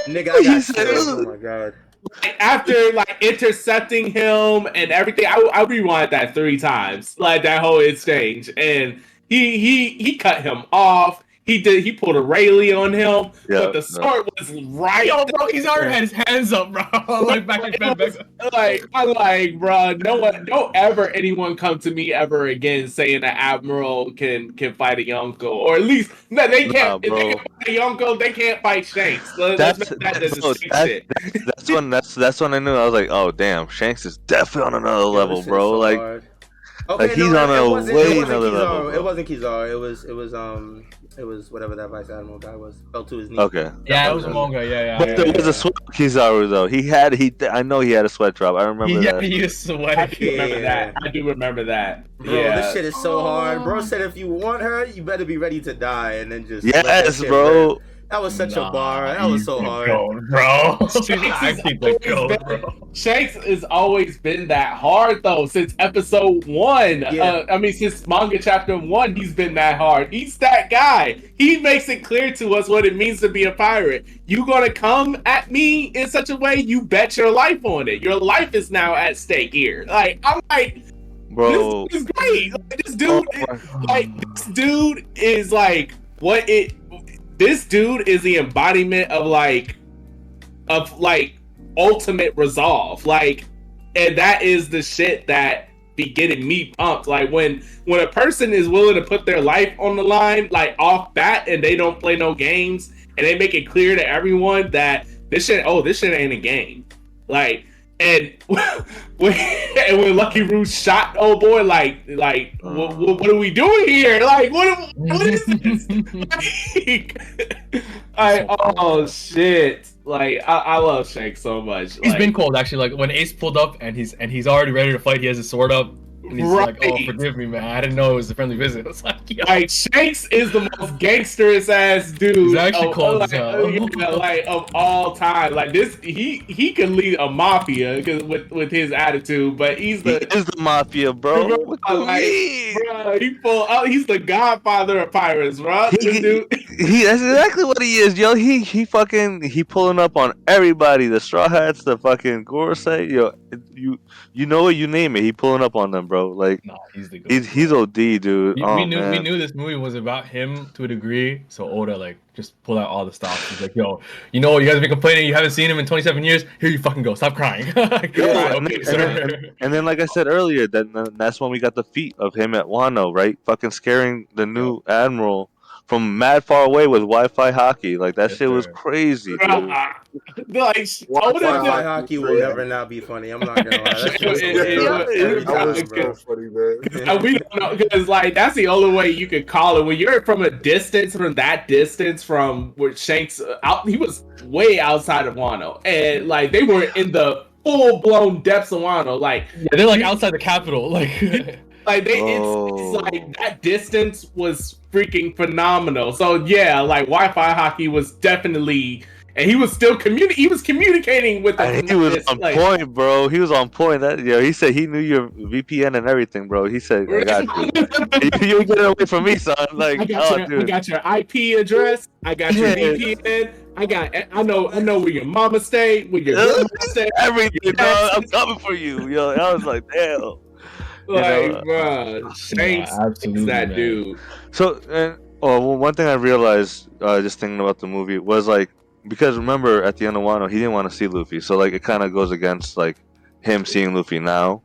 Speaker 1: Nigga, I got
Speaker 3: said,
Speaker 1: scared. Oh my god.
Speaker 4: Like, after like intercepting him and everything, I I rewind that three times, like that whole exchange, and he he he cut him off. He did. He pulled a Rayleigh on him,
Speaker 3: Yeah,
Speaker 4: but the
Speaker 3: no.
Speaker 4: sword was right.
Speaker 6: Yo, bro, he's already had his hands up, bro. like back in bed, back.
Speaker 4: like I'm like, bro, no one, don't ever anyone come to me ever again saying that admiral can can fight a Yonko, or at least no, they can't. if they can fight a Yonko, they can't fight Shanks. Let-
Speaker 3: That's
Speaker 4: make that
Speaker 3: that's,
Speaker 4: the
Speaker 3: bro, that-
Speaker 4: shit.
Speaker 3: that's when that's that's when I knew I was like, oh damn, Shanks is definitely on another level, bro.
Speaker 1: so
Speaker 3: like
Speaker 1: hard. Okay,
Speaker 3: Like, he's on a way another
Speaker 1: Kizaru.
Speaker 3: level.
Speaker 1: It wasn't Kizaru. It was it was um it was whatever that vice admiral guy was. Fell to his knees.
Speaker 3: Okay.
Speaker 6: Yeah, it was
Speaker 3: Okay.
Speaker 6: Yeah, yeah.
Speaker 3: But
Speaker 6: yeah,
Speaker 3: there
Speaker 6: yeah,
Speaker 3: was
Speaker 6: yeah.
Speaker 3: a sweat Kizaru though. He had he. I know he had a sweat drop. I remember
Speaker 6: Yeah,
Speaker 3: that.
Speaker 6: he is
Speaker 4: I
Speaker 6: sweaty.
Speaker 4: do remember
Speaker 1: Yeah.
Speaker 4: that. I do remember that.
Speaker 1: Bro,
Speaker 4: yeah.
Speaker 1: this shit is so hard. Bro said if you want her, you better be ready to die, and then just let
Speaker 3: Yes,
Speaker 1: shit
Speaker 3: bro.
Speaker 1: rip. That was such
Speaker 6: Nah,
Speaker 1: a bar. That was so hard.
Speaker 6: goat, bro.
Speaker 4: Shanks
Speaker 6: I keep the
Speaker 4: always been-
Speaker 6: bro.
Speaker 4: Shanks has always been that hard though since episode one.
Speaker 1: Yeah.
Speaker 4: Uh, I mean, since manga chapter one, he's been that hard. He's that guy. He makes it clear to us what it means to be a pirate. You gonna come at me in such a way? You bet your life on it. Your life is now at stake here. Like I'm like,
Speaker 3: Bro.
Speaker 4: this is great. Like, this dude,
Speaker 3: Oh
Speaker 4: is- like this dude is like what it. This dude is the embodiment of like, of like ultimate resolve. Like, and that is the shit that be getting me pumped. Like when when a person is willing to put their life on the line, like off bat, and they don't play no games, and they make it clear to everyone that this shit, oh, this shit ain't a game. Like, and when and when Lucky Roux shot oh boy, like like what, uh. what, what are we doing here? Like what what is this? like, I, oh shit! Like I, I love Shank so much.
Speaker 6: He's
Speaker 4: like,
Speaker 6: been cold actually. Like when Ace pulled up and he's and he's already ready to fight. He has his sword up. And he's like, "Oh, forgive me, man. I didn't know it was a friendly visit." It's like, yo,
Speaker 4: like Shanks is the most gangsterous ass dude.
Speaker 6: He's actually
Speaker 4: of,
Speaker 6: cold
Speaker 4: like,
Speaker 6: as hell.
Speaker 4: yeah, like of all time. Like this, he he can lead a mafia 'cause with with his attitude, but he's
Speaker 3: He
Speaker 4: the
Speaker 3: is the mafia, bro.
Speaker 4: Bro, like,
Speaker 3: mean?
Speaker 4: Bruh, he full out. Uh, he's the godfather of pirates, bro. This dude,
Speaker 3: He that's exactly what he is, yo. He he fucking he pulling up on everybody. The straw hats, the fucking Gorosei, yo. You you know it, you name it. He pulling up on them, bro. Like
Speaker 6: nah, he's the.
Speaker 3: He's he's OD, dude.
Speaker 6: We,
Speaker 3: oh,
Speaker 6: we knew we knew this movie was about him to a degree, so Oda like just pulled out all the stops. He's like, "Yo, you know, what? you guys have been complaining, you haven't seen him in 27 years. Here you fucking go. Stop crying." Like,
Speaker 3: Yeah,
Speaker 6: okay,
Speaker 3: and, then, and then, like I said earlier, then then that's when we got the feat of him at Wano, right? Fucking scaring the new admiral from mad far away with Wi-Fi Haki. Like that
Speaker 6: Yes,
Speaker 3: shit was crazy, dude.
Speaker 4: bruh, like
Speaker 5: Why-
Speaker 4: Oda
Speaker 5: why-
Speaker 4: did-
Speaker 1: Fly Haki will never not be funny. I'm not gonna lie. That shit was
Speaker 4: It- it-
Speaker 1: hilarious
Speaker 4: it-
Speaker 1: every
Speaker 4: it-
Speaker 5: That was
Speaker 1: time, bro.
Speaker 5: so funny, man.
Speaker 4: We don't know because like that's the only way you could call it when you're from a distance from that distance from where Shanks uh, out he was way outside of Wano and like they were in the full blown depths of Wano like
Speaker 6: yeah, they're like outside the capital. Like,
Speaker 4: like they
Speaker 3: Oh.
Speaker 4: it's, it's like that distance was freaking phenomenal so yeah like Wi-Fi Haki was definitely and he was still communi- he was communicating with
Speaker 3: And he was on
Speaker 4: like,
Speaker 3: point, bro. He was on point. That yo, he said he knew your VPN and everything, bro. He said, "I got you. you get away from me, son." Like,
Speaker 4: I got,
Speaker 3: oh,
Speaker 4: your, I got your IP address. I got your
Speaker 3: Yeah.
Speaker 4: VPN. I got. I know. I know where your mama stay. Where your grandma.
Speaker 3: Everything, bro. I'm coming for you, yo. I was like, damn.
Speaker 4: Like,
Speaker 3: know,
Speaker 4: bruh, Shanks
Speaker 6: Nah,
Speaker 4: is that
Speaker 6: man.
Speaker 4: dude.
Speaker 3: So, and oh, well, one thing I realized uh, just thinking about the movie was like because remember at the end of Wano he didn't want to see Luffy, so like it kind of goes against like him seeing Luffy now.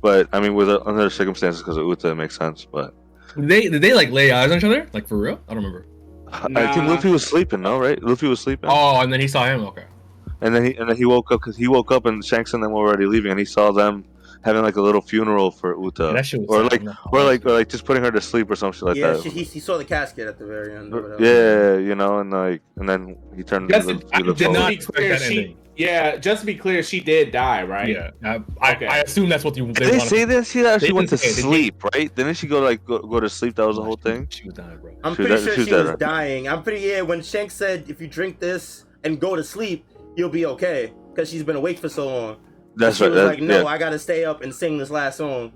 Speaker 3: But I mean, with uh, under circumstances because of Uta, it makes sense. But
Speaker 6: did they did they like lay eyes on each other? Like for real? I don't remember.
Speaker 3: I think Luffy was sleeping, no, right? Luffy was sleeping,
Speaker 6: Oh, and then he saw him. Okay.
Speaker 3: and then he and then he woke up because he woke up and Shanks and them were already leaving, and he saw them having like a little funeral for Uta,
Speaker 6: that shit was
Speaker 3: or like
Speaker 6: I'm
Speaker 3: or like or like just putting her to sleep or something like
Speaker 1: yeah,
Speaker 3: that.
Speaker 1: she, he, he saw the casket at the very end. or
Speaker 3: yeah, you know, and like and then he turned.
Speaker 4: Just,
Speaker 3: into
Speaker 4: I,
Speaker 3: the
Speaker 4: just to
Speaker 6: not expect
Speaker 4: clear,
Speaker 6: that
Speaker 4: she. Yeah, just to be clear, she did die, right?
Speaker 6: Yeah, I, I,
Speaker 4: Okay.
Speaker 6: I assume that's what you. They
Speaker 3: Did they
Speaker 6: wanted
Speaker 3: say
Speaker 6: to-
Speaker 3: that she actually went to
Speaker 6: didn't they
Speaker 3: sleep, right? Didn't she go like go, go to sleep? That was the whole thing.
Speaker 6: She was dying, bro.
Speaker 1: I'm
Speaker 3: She
Speaker 1: pretty
Speaker 3: dead-
Speaker 1: sure
Speaker 3: she was
Speaker 1: she
Speaker 3: dead,
Speaker 1: was
Speaker 3: right?
Speaker 1: dying. I'm pretty yeah. When Shank said, "If you drink this and go to sleep, you'll be okay," because she's been awake for so long.
Speaker 3: That's
Speaker 1: she
Speaker 3: right.
Speaker 1: was
Speaker 3: that-
Speaker 1: like, "No,
Speaker 3: yeah.
Speaker 1: I gotta stay up and sing this last song."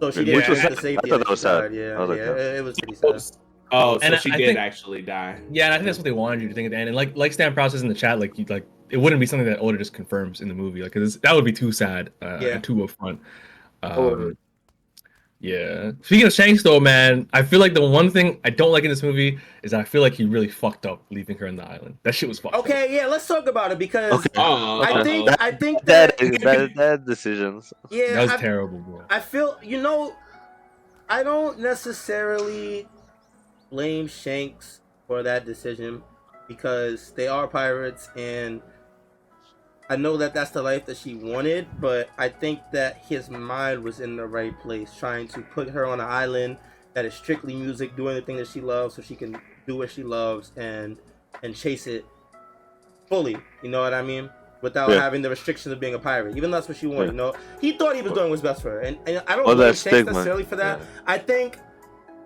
Speaker 1: So she didn't
Speaker 4: was-
Speaker 1: drink
Speaker 3: I
Speaker 1: the safety.
Speaker 3: thought that was sad.
Speaker 1: died. Yeah,
Speaker 3: I was like
Speaker 1: yeah,
Speaker 3: that.
Speaker 1: it, it was pretty sad.
Speaker 4: Oh, so
Speaker 6: And
Speaker 4: she
Speaker 6: I
Speaker 4: did
Speaker 6: think-
Speaker 4: actually die.
Speaker 6: Yeah, and I think that's what they wanted you to think at the end. And like like Stan Prouse says in the chat, like you like it wouldn't be something that Oda just confirms in the movie, like because that would be too sad, uh,
Speaker 1: Yeah.
Speaker 6: and too upfront. Um,
Speaker 5: Oh.
Speaker 6: Yeah. Speaking of Shanks, though, man, I feel like the one thing I don't like in this movie is I feel like he really fucked up leaving her in the island. That shit was fucked. up.
Speaker 1: Okay, yeah, let's talk about it because
Speaker 3: Okay.
Speaker 4: Oh,
Speaker 1: I think
Speaker 3: That-
Speaker 1: I think
Speaker 3: Bad,
Speaker 1: that
Speaker 3: bad, bad decisions.
Speaker 1: yeah,
Speaker 6: that was
Speaker 1: I,
Speaker 6: terrible, bro.
Speaker 1: I feel you know, I don't necessarily blame Shanks for that decision because they are pirates and I know that that's the life that she wanted, but I think that his mind was in the right place, trying to put her on an island that is strictly music, doing the thing that she loves, so she can do what she loves and and chase it fully. You know what I mean? Without
Speaker 3: Yeah.
Speaker 1: having the restrictions of being a pirate. Even that's what she wanted.
Speaker 3: Yeah.
Speaker 1: You know, he thought he was doing what's best for her, and, and I don't blame Shanks necessarily for that. I think.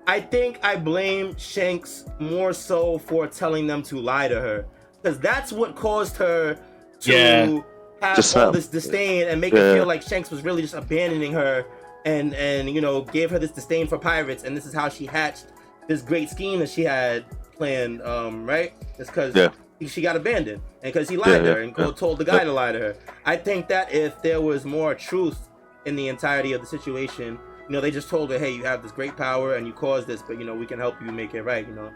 Speaker 1: I think I blame Shanks more so for telling them to lie to her, because that's what caused her to
Speaker 6: Yeah.
Speaker 1: have
Speaker 3: Just
Speaker 1: all
Speaker 3: some-
Speaker 1: this disdain and make
Speaker 3: Yeah.
Speaker 1: her feel like Shanks was really just abandoning her and and you know gave her this disdain for pirates, and this is how she hatched this great scheme that she had planned. Um, right? It's because
Speaker 3: Yeah.
Speaker 1: she got abandoned and because he lied
Speaker 3: Yeah,
Speaker 1: to
Speaker 3: yeah,
Speaker 1: her and
Speaker 3: yeah.
Speaker 1: told the guy to lie to her. I think that if there was more truth in the entirety of the situation, you know, they just told her, hey, you have this great power and you caused this, but you know, we can help you make it right. You know,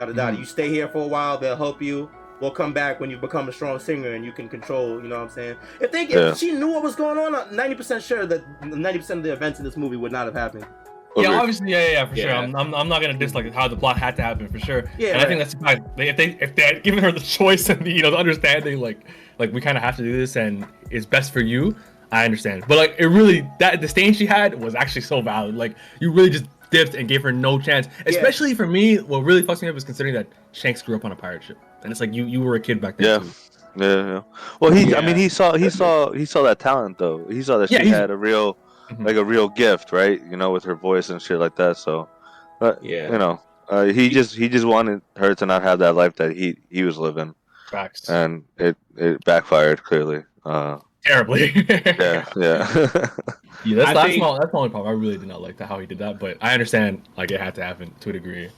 Speaker 1: da da da.
Speaker 3: Mm-hmm.
Speaker 1: You stay here for a while, they'll help you. We'll come back when you become a strong singer and you can control. You know what I'm saying? If they,
Speaker 3: Yeah.
Speaker 1: if she knew what was going on, I'm 90% sure that 90% of the events in this movie would not have happened.
Speaker 6: Yeah,
Speaker 3: Agreed.
Speaker 6: obviously, yeah, yeah, yeah for sure. I'm, I'm, I'm not gonna dislike how the plot had to happen for sure.
Speaker 1: Yeah,
Speaker 6: and I think that's fine. If they if they had given her the choice and the, you know the understanding, like like we kind of have to do this and it's best for you. I understand, but like it really that disdain she had was actually so valid. Like you really just dipped and gave her no chance. Especially for me, what really fucks me up is considering that Shanks grew up on a pirate ship, and it's like you you were a kid back then
Speaker 3: Yeah.
Speaker 6: too.
Speaker 3: Yeah, yeah. Well, he. I mean, he saw. He saw. He saw that talent though. He saw that she
Speaker 6: he's-
Speaker 3: had a real,
Speaker 6: Mhm.
Speaker 3: like a real gift, right? You know, with her voice and shit like that. So, but
Speaker 4: Yeah.
Speaker 3: you know, uh, he just he just wanted her to not have that life that he he was living,
Speaker 6: Facts.
Speaker 3: and it it backfired clearly. Uh,
Speaker 6: Terribly.
Speaker 3: yeah, yeah.
Speaker 6: Yeah, that's,
Speaker 4: I
Speaker 6: that's,
Speaker 4: think-
Speaker 6: my, that's my only problem. I really did not like the, how he did that, but I understand like it had to happen to a degree.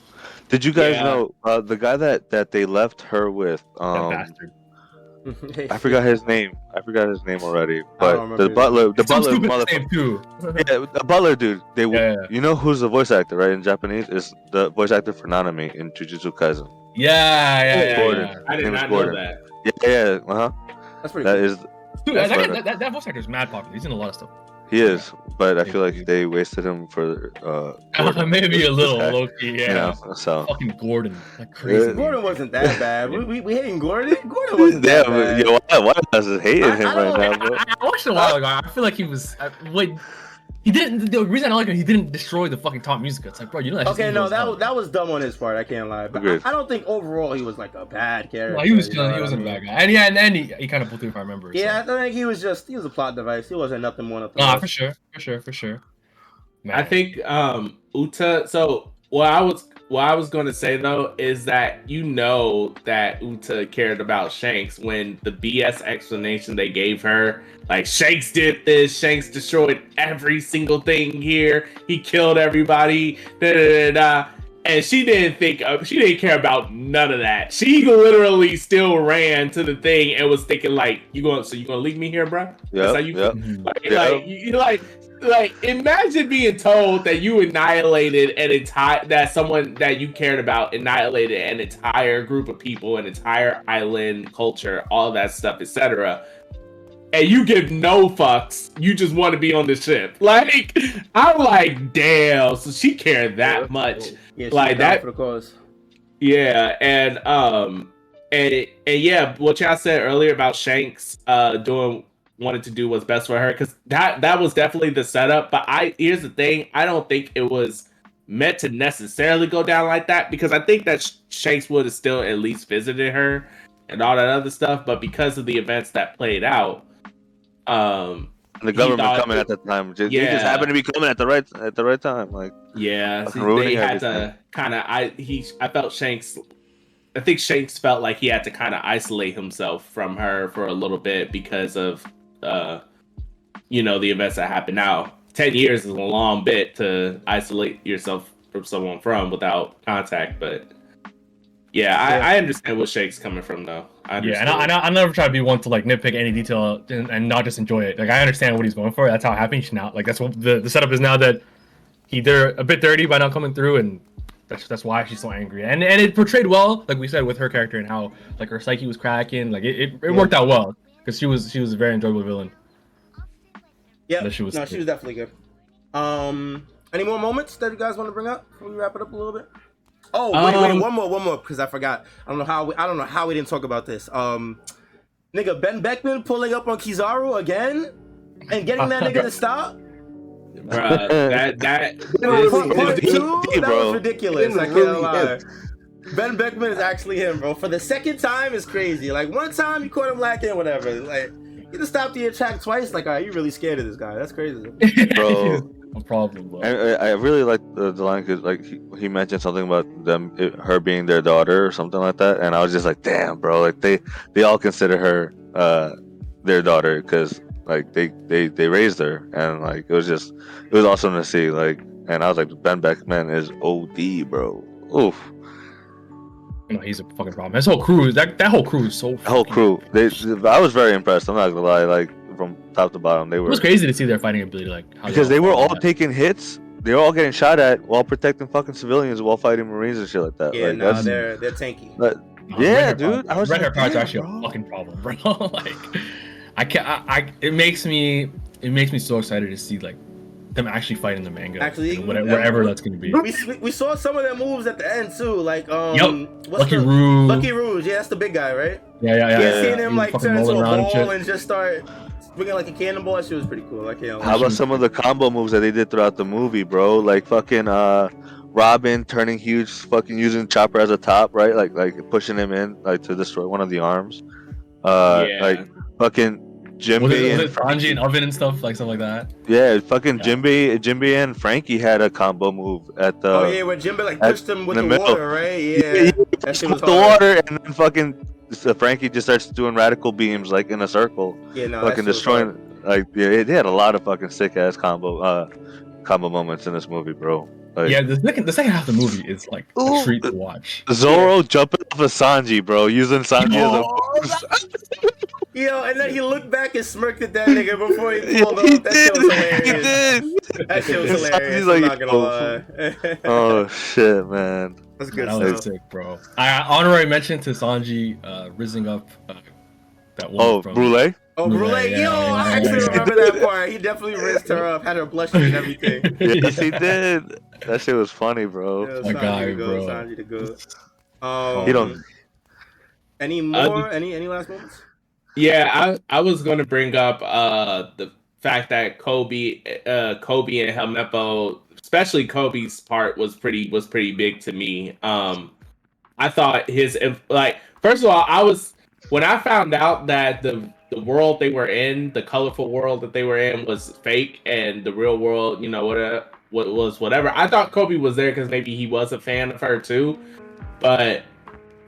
Speaker 3: Did you guys
Speaker 4: Yeah.
Speaker 3: know uh, the guy that that they left her with?
Speaker 6: That
Speaker 3: Um,
Speaker 6: bastard.
Speaker 3: I forgot his name. I forgot his name already. But the
Speaker 1: his
Speaker 3: butler, the
Speaker 6: It's some
Speaker 3: butler,
Speaker 6: stupid
Speaker 3: motherfucker.
Speaker 6: too.
Speaker 3: Yeah, the butler dude. They,
Speaker 6: Yeah, yeah.
Speaker 3: you know who's the voice actor, right? In Japanese, is the voice actor for Nanami in Jujutsu Kaisen.
Speaker 6: Yeah, yeah, yeah.
Speaker 3: Gordon.
Speaker 6: yeah.
Speaker 4: I did
Speaker 3: Name is
Speaker 4: not know that.
Speaker 3: Yeah, yeah, uh huh.
Speaker 1: That's pretty
Speaker 3: That
Speaker 1: cool.
Speaker 3: is,
Speaker 6: Dude, that,
Speaker 3: what-
Speaker 6: that, that, that voice actor is mad popular. He's in a lot of stuff.
Speaker 3: he is, but I feel like they wasted him for uh.
Speaker 6: Maybe a little low key, yeah.
Speaker 3: You know, so.
Speaker 6: Fucking Gordon, like crazy.
Speaker 1: Gordon wasn't that bad. We, we, we hating Gordon? Gordon wasn't
Speaker 3: Yeah,
Speaker 1: that
Speaker 3: but
Speaker 1: bad.
Speaker 3: yo, why, why is it hating
Speaker 1: I-
Speaker 3: him
Speaker 1: I
Speaker 3: right
Speaker 1: don't-
Speaker 3: now,
Speaker 6: I,
Speaker 3: bro?
Speaker 6: I, I watched a while ago. I feel like he was. Uh, wait, he didn't. The reason I like him, he didn't destroy the fucking Tot Musica. It's like, bro, you know that.
Speaker 1: Okay, no, that was, that was dumb on his part. I can't lie, but I, I don't think overall he was like a bad character.
Speaker 6: No, he was
Speaker 1: you
Speaker 6: chilling.
Speaker 1: know
Speaker 6: He wasn't a
Speaker 1: mean?
Speaker 6: bad guy. And yeah, and then he, he kind of pulled through if I remember. so.
Speaker 1: Yeah, I think he was just he was a plot device. He wasn't nothing more nothing.
Speaker 6: Nah, for sure, for sure, for sure.
Speaker 4: I think um Uta. So what I was what I was going to say though is that you know that Uta cared about Shanks when the BS explanation they gave her, like Shanks did this, Shanks destroyed every single thing here, he killed everybody, da da da da. And she didn't think of, she didn't care about none of that. She literally still ran to the thing and was thinking like, "You going? So you gonna leave me here, bro? That's how you
Speaker 3: yep.
Speaker 4: Like,
Speaker 3: Yeah.
Speaker 4: like you, you like like imagine being told that you annihilated an entire that someone that you cared about annihilated an entire group of people an entire island culture all that stuff etc and you give no fucks you just want to be on the ship like i'm like damn so she cared that much
Speaker 1: Yeah,
Speaker 4: like that-
Speaker 1: for the cause.
Speaker 4: yeah, and um, and and yeah, what y'all said earlier about Shanks uh doing wanted to do what's best for her because that that was definitely the setup. But I here's the thing, I don't think it was meant to necessarily go down like that because I think that Shanks would have still at least visited her and all that other stuff. But because of the events that played out, um,
Speaker 3: the government coming at the time. Just,
Speaker 4: Yeah.
Speaker 3: just happened to be coming at the right at the right time. Like,
Speaker 4: Yeah,
Speaker 3: ruining
Speaker 4: they had to kind of. I he I felt Shanks. I think Shanks felt like he had to kind of isolate himself from her for a little bit because of, uh, you know, the events that happened. Now, ten years is a long bit to isolate yourself from someone from without contact, but yeah, I, I understand where Shanks coming from though. I
Speaker 6: Yeah, and I, and I, I never try to be one to like nitpick any detail and, and not just enjoy it. Like I understand what he's going for. That's how it happened. He now like that's what the, the setup is now that he did a bit dirty by not coming through, and that's that's why she's so angry. And and it portrayed well, like we said, with her character and how like her psyche was cracking. Like it, it, it worked out well because she was she was a very enjoyable villain.
Speaker 1: Yeah,
Speaker 6: No, she was
Speaker 1: no,
Speaker 6: good.
Speaker 1: she was definitely good. Um, any more moments that you guys want to bring up before we wrap it up a little bit? Oh, wait, wait,
Speaker 4: Um,
Speaker 1: one more, one more, because I forgot. I don't know how we, I don't know how we didn't talk about this. Um, Nigga, Benn Beckman pulling up on Kizaru again and getting that nigga to stop.
Speaker 4: Bruh, that that
Speaker 5: Literally,
Speaker 1: Part, part
Speaker 5: He-
Speaker 1: two,
Speaker 3: he-
Speaker 1: that was ridiculous. I can't
Speaker 5: really
Speaker 1: lie. Benn Beckman is actually him, bro. For the second time is crazy. Like one time you caught him lacking, whatever. Like you just stopped the attack twice. Like, are you really scared of this guy? That's crazy.
Speaker 3: Bro.
Speaker 6: No problem, bro.
Speaker 3: I, I I really like the, the line because like he, he mentioned something about them it, her being their daughter or something like that, and I was just like, damn, bro, like they they all consider her uh their daughter because like they they they raised her, and like it was just it was awesome to see like, and I was like, Benn Beckman is OD, bro. Oof,
Speaker 6: No, he's a fucking problem. This whole crew, that that whole crew is so.
Speaker 3: whole crew. They I was very impressed. I'm not gonna lie, like from top to bottom, they were.
Speaker 6: It was crazy to see their fighting ability, like how
Speaker 3: because they were all
Speaker 6: fought.
Speaker 3: taking hits. They were all getting shot at while protecting fucking civilians while fighting Marines and shit like that.
Speaker 1: Yeah,
Speaker 3: like,
Speaker 1: no,
Speaker 3: that's-
Speaker 1: they're they're tanky.
Speaker 3: But
Speaker 6: No,
Speaker 3: Yeah,
Speaker 6: red
Speaker 3: dude,
Speaker 6: problem-
Speaker 3: I was
Speaker 6: red hair
Speaker 3: like,
Speaker 6: product's actually
Speaker 3: bro.
Speaker 6: a fucking problem, bro. like, I can't. I, I. It makes me. It makes me so excited to see like them actually fight in the manga.
Speaker 1: Actually,
Speaker 6: and whatever,
Speaker 1: that-
Speaker 6: wherever that's gonna be.
Speaker 1: We, we, we saw some of their moves at the end too. Like um,
Speaker 6: Yup.
Speaker 1: what's
Speaker 6: Lucky
Speaker 1: the,
Speaker 6: Roux.
Speaker 1: Lucky Roux. Yeah, that's the big guy, right?
Speaker 6: Yeah, yeah, yeah.
Speaker 1: Yeah,
Speaker 3: yeah,
Speaker 1: seeing
Speaker 6: yeah.
Speaker 1: him
Speaker 6: He
Speaker 1: like turn into a
Speaker 6: rolling around and
Speaker 1: ball and just start bringing like a cannonball. That shit was pretty cool. I can't.
Speaker 3: How about some of the combo moves that they did throughout the movie, bro? Like fucking uh Robin turning huge, fucking using Chopper as a top, right? Like like pushing him in like to destroy one of the arms. Uh
Speaker 4: Yeah.
Speaker 3: like fucking
Speaker 6: Was it, Jinbe
Speaker 3: and
Speaker 6: it Sanji and Oven and stuff like stuff like that?
Speaker 3: yeah, fucking
Speaker 6: Yeah.
Speaker 3: Jinbe Jinbe and Franky had a combo move at the
Speaker 1: oh yeah, when Jimbo like
Speaker 3: at-
Speaker 1: pushed him with the,
Speaker 3: the
Speaker 1: water, right?
Speaker 3: Yeah,
Speaker 1: Yeah,
Speaker 3: yeah,
Speaker 1: that shit
Speaker 3: with
Speaker 1: was
Speaker 3: the
Speaker 1: hard.
Speaker 3: water and then fucking so Franky just starts doing radical beams like in a circle.
Speaker 1: Yeah, no,
Speaker 3: fucking destroying
Speaker 1: hard.
Speaker 3: like yeah, they had a lot of fucking sick ass combo uh combo moments in this movie, bro. Like,
Speaker 6: Yeah, the second the second half of the movie is like
Speaker 3: Ooh.
Speaker 6: a treat to watch.
Speaker 3: Zoro jumping off of Sanji, bro, using Sanji
Speaker 1: Oh,
Speaker 3: as a
Speaker 1: Yo, and then he looked back and smirked at that nigga before he
Speaker 3: Yeah,
Speaker 1: pulled
Speaker 3: he
Speaker 1: off. That shit was
Speaker 3: did. He did.
Speaker 1: That shit was
Speaker 3: And
Speaker 1: hilarious.
Speaker 3: Sanji's
Speaker 1: I'm
Speaker 3: like,
Speaker 1: not gonna
Speaker 3: oh,
Speaker 1: lie.
Speaker 3: Oh shit, man.
Speaker 1: That's good
Speaker 6: That was
Speaker 1: stuff.
Speaker 6: sick, bro. I honorary mention to Sanji uh, rising up uh, that one
Speaker 3: Oh,
Speaker 6: from
Speaker 3: Brulee.
Speaker 1: Oh,
Speaker 6: Brulee,
Speaker 1: Brulee,
Speaker 6: yeah,
Speaker 1: yo,
Speaker 6: yeah,
Speaker 1: I
Speaker 6: yeah,
Speaker 1: actually
Speaker 6: yeah.
Speaker 1: remember that part. He definitely rinsed her up, had her blushing and everything.
Speaker 3: Yes, he did. That shit was funny, bro.
Speaker 1: Yeah,
Speaker 6: My
Speaker 1: Sanji
Speaker 6: guy,
Speaker 1: to go,
Speaker 6: bro.
Speaker 1: Sanji to go. Um,
Speaker 3: He don't-
Speaker 1: Any
Speaker 4: Uh,
Speaker 1: more? any any last moments?
Speaker 4: Yeah, I I was going to bring up uh the fact that Koby uh Koby and Helmeppo, especially Koby's part was pretty was pretty big to me. Um I thought his like first of all, I was when I found out that the the world they were in, the colorful world that they were in was fake and the real world, you know, what what was whatever. I thought Koby was there cuz maybe he was a fan of her too. But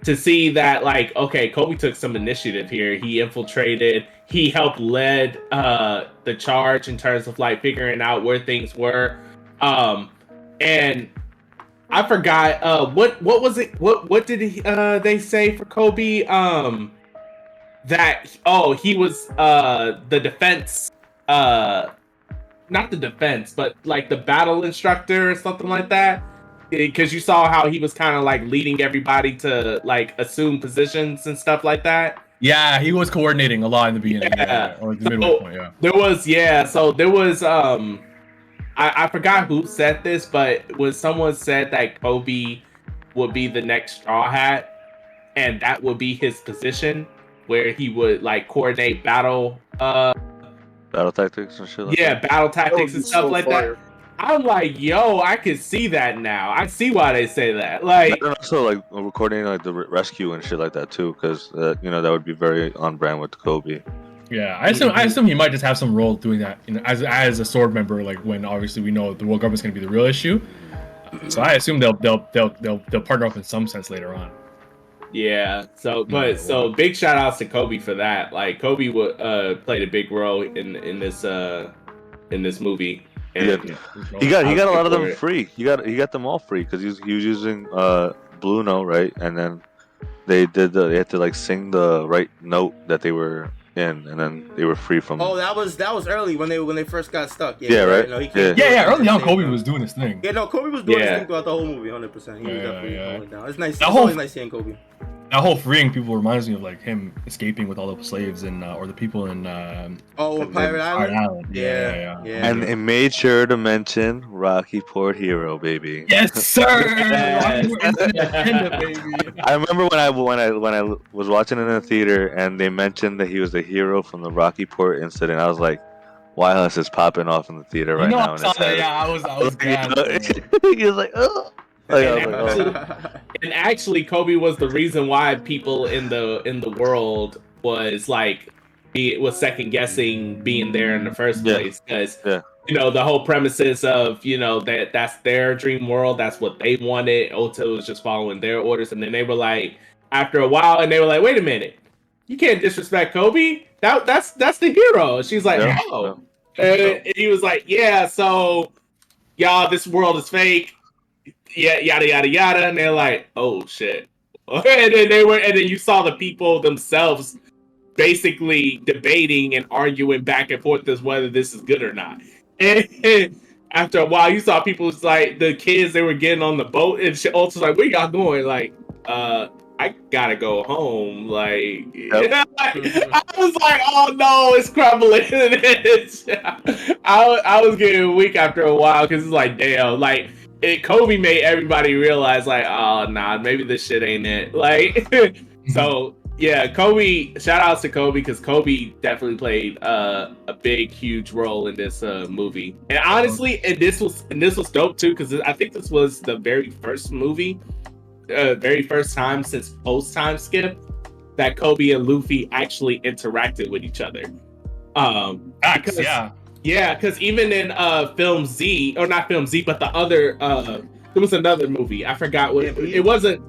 Speaker 4: to see that like okay koby took some initiative here he infiltrated he helped led uh the charge in terms of like figuring out where things were um and i forgot uh what what was it what what did he, uh they say for koby um that oh he was uh the defense uh not the defense but like the battle instructor or something like that because you saw how he was kind of like leading everybody to like assume positions and stuff like that.
Speaker 6: Yeah, he was coordinating a lot in the beginning,
Speaker 4: Yeah.
Speaker 6: yeah, or the midway
Speaker 4: So-
Speaker 6: point, yeah.
Speaker 4: There was yeah, so there was um I, I forgot who said this, but when someone said that Koby would be the next straw hat and that would be his position where he would like coordinate battle uh
Speaker 3: Battle tactics and shit. Like that.
Speaker 4: yeah, battle
Speaker 5: That would
Speaker 4: tactics and stuff
Speaker 5: so
Speaker 4: like
Speaker 5: fire.
Speaker 4: that. I'm like, yo, I can see that now. I see why they say that. Like
Speaker 3: And also like recording like the rescue and shit like that too, because uh, you know that would be very on brand with Koby.
Speaker 6: Yeah, I assume I assume he might just have some role doing that you know, as as a sword member. Like when obviously we know the world government's going to be the real issue, so I assume they'll they'll they'll they'll, they'll partner up in some sense later on.
Speaker 4: Yeah. So, but so big shout outs to Koby for that. Like Koby wa- uh, played a big role in in this uh in this movie. And
Speaker 3: Yeah. He got he got a lot of them
Speaker 4: it.
Speaker 3: free. He got he got them all free because he was, he was using uh Blueno right, and then they did the they had to like sing the right note that they were in, and then they were free from.
Speaker 1: Oh, that was that was early when they when they first got stuck. Yeah,
Speaker 3: Yeah,
Speaker 1: you're
Speaker 3: right?
Speaker 1: No,
Speaker 3: Yeah.
Speaker 6: Yeah, yeah. Early on, Koby
Speaker 1: same
Speaker 6: was doing his thing.
Speaker 1: Yeah, no, Koby was doing his
Speaker 4: Yeah.
Speaker 1: thing throughout the whole movie, hundred percent. He was
Speaker 6: Yeah,
Speaker 1: definitely
Speaker 6: yeah.
Speaker 1: holding down. It's nice.
Speaker 6: The
Speaker 1: it's
Speaker 6: whole-
Speaker 1: always nice seeing Koby.
Speaker 6: That whole freeing people reminds me of like him escaping with all the slaves and uh, or the people in um,
Speaker 1: Oh, on Pirate
Speaker 6: Pirate
Speaker 1: Island.
Speaker 6: Island.
Speaker 1: Yeah,
Speaker 6: Yeah, yeah, yeah.
Speaker 1: yeah.
Speaker 3: And it made sure to mention Rocky Port Hero, baby.
Speaker 6: Yes, sir.
Speaker 4: Yes.
Speaker 3: I remember when I when I when I was watching it in the theater and they mentioned that he was the hero from the Rocky Port incident. I was like, "Wireless is this popping off in the theater right
Speaker 6: you know,
Speaker 3: now."
Speaker 6: I saw that. Yeah, I was, I was glad.
Speaker 3: he was like, "Oh." Oh, like, I was like, oh.
Speaker 4: and actually koby was the reason why people in the in the world was like be was second guessing being there in the first
Speaker 3: Yeah.
Speaker 4: place because
Speaker 3: Yeah.
Speaker 4: you know the whole premises of you know that that's their dream world that's what they wanted Uta was just following their orders and then they were like after a while and they were like wait a minute you can't disrespect koby that that's that's the hero she's like
Speaker 3: Yeah.
Speaker 4: oh and, and he was like yeah so y'all this world is fake yeah, yada yada yada, and they're like, "Oh shit!" and then they were, and then you saw the people themselves basically debating and arguing back and forth as whether this is good or not. And after a while, you saw people like the kids they were getting on the boat, and she also like, "Where y'all going?" Like, uh. I gotta go home. Like, I was like, "Oh no, it's crumbling." It's- I, I was getting weak after a while because it's like, damn, like it Koby made everybody realize like, oh nah, maybe this shit ain't it. Like so yeah, Koby shout outs to Koby because Koby definitely played uh, a big, huge role in this uh, movie. And honestly, and this was and this was dope too, because I think this was the very first movie, uh, very first time since post time skip that Kobe and Luffy actually interacted with each other. Um
Speaker 6: Facts, yeah.
Speaker 4: Yeah, because even in uh film Z, or not film Z, but the other uh there was another movie. I forgot what it, it wasn't.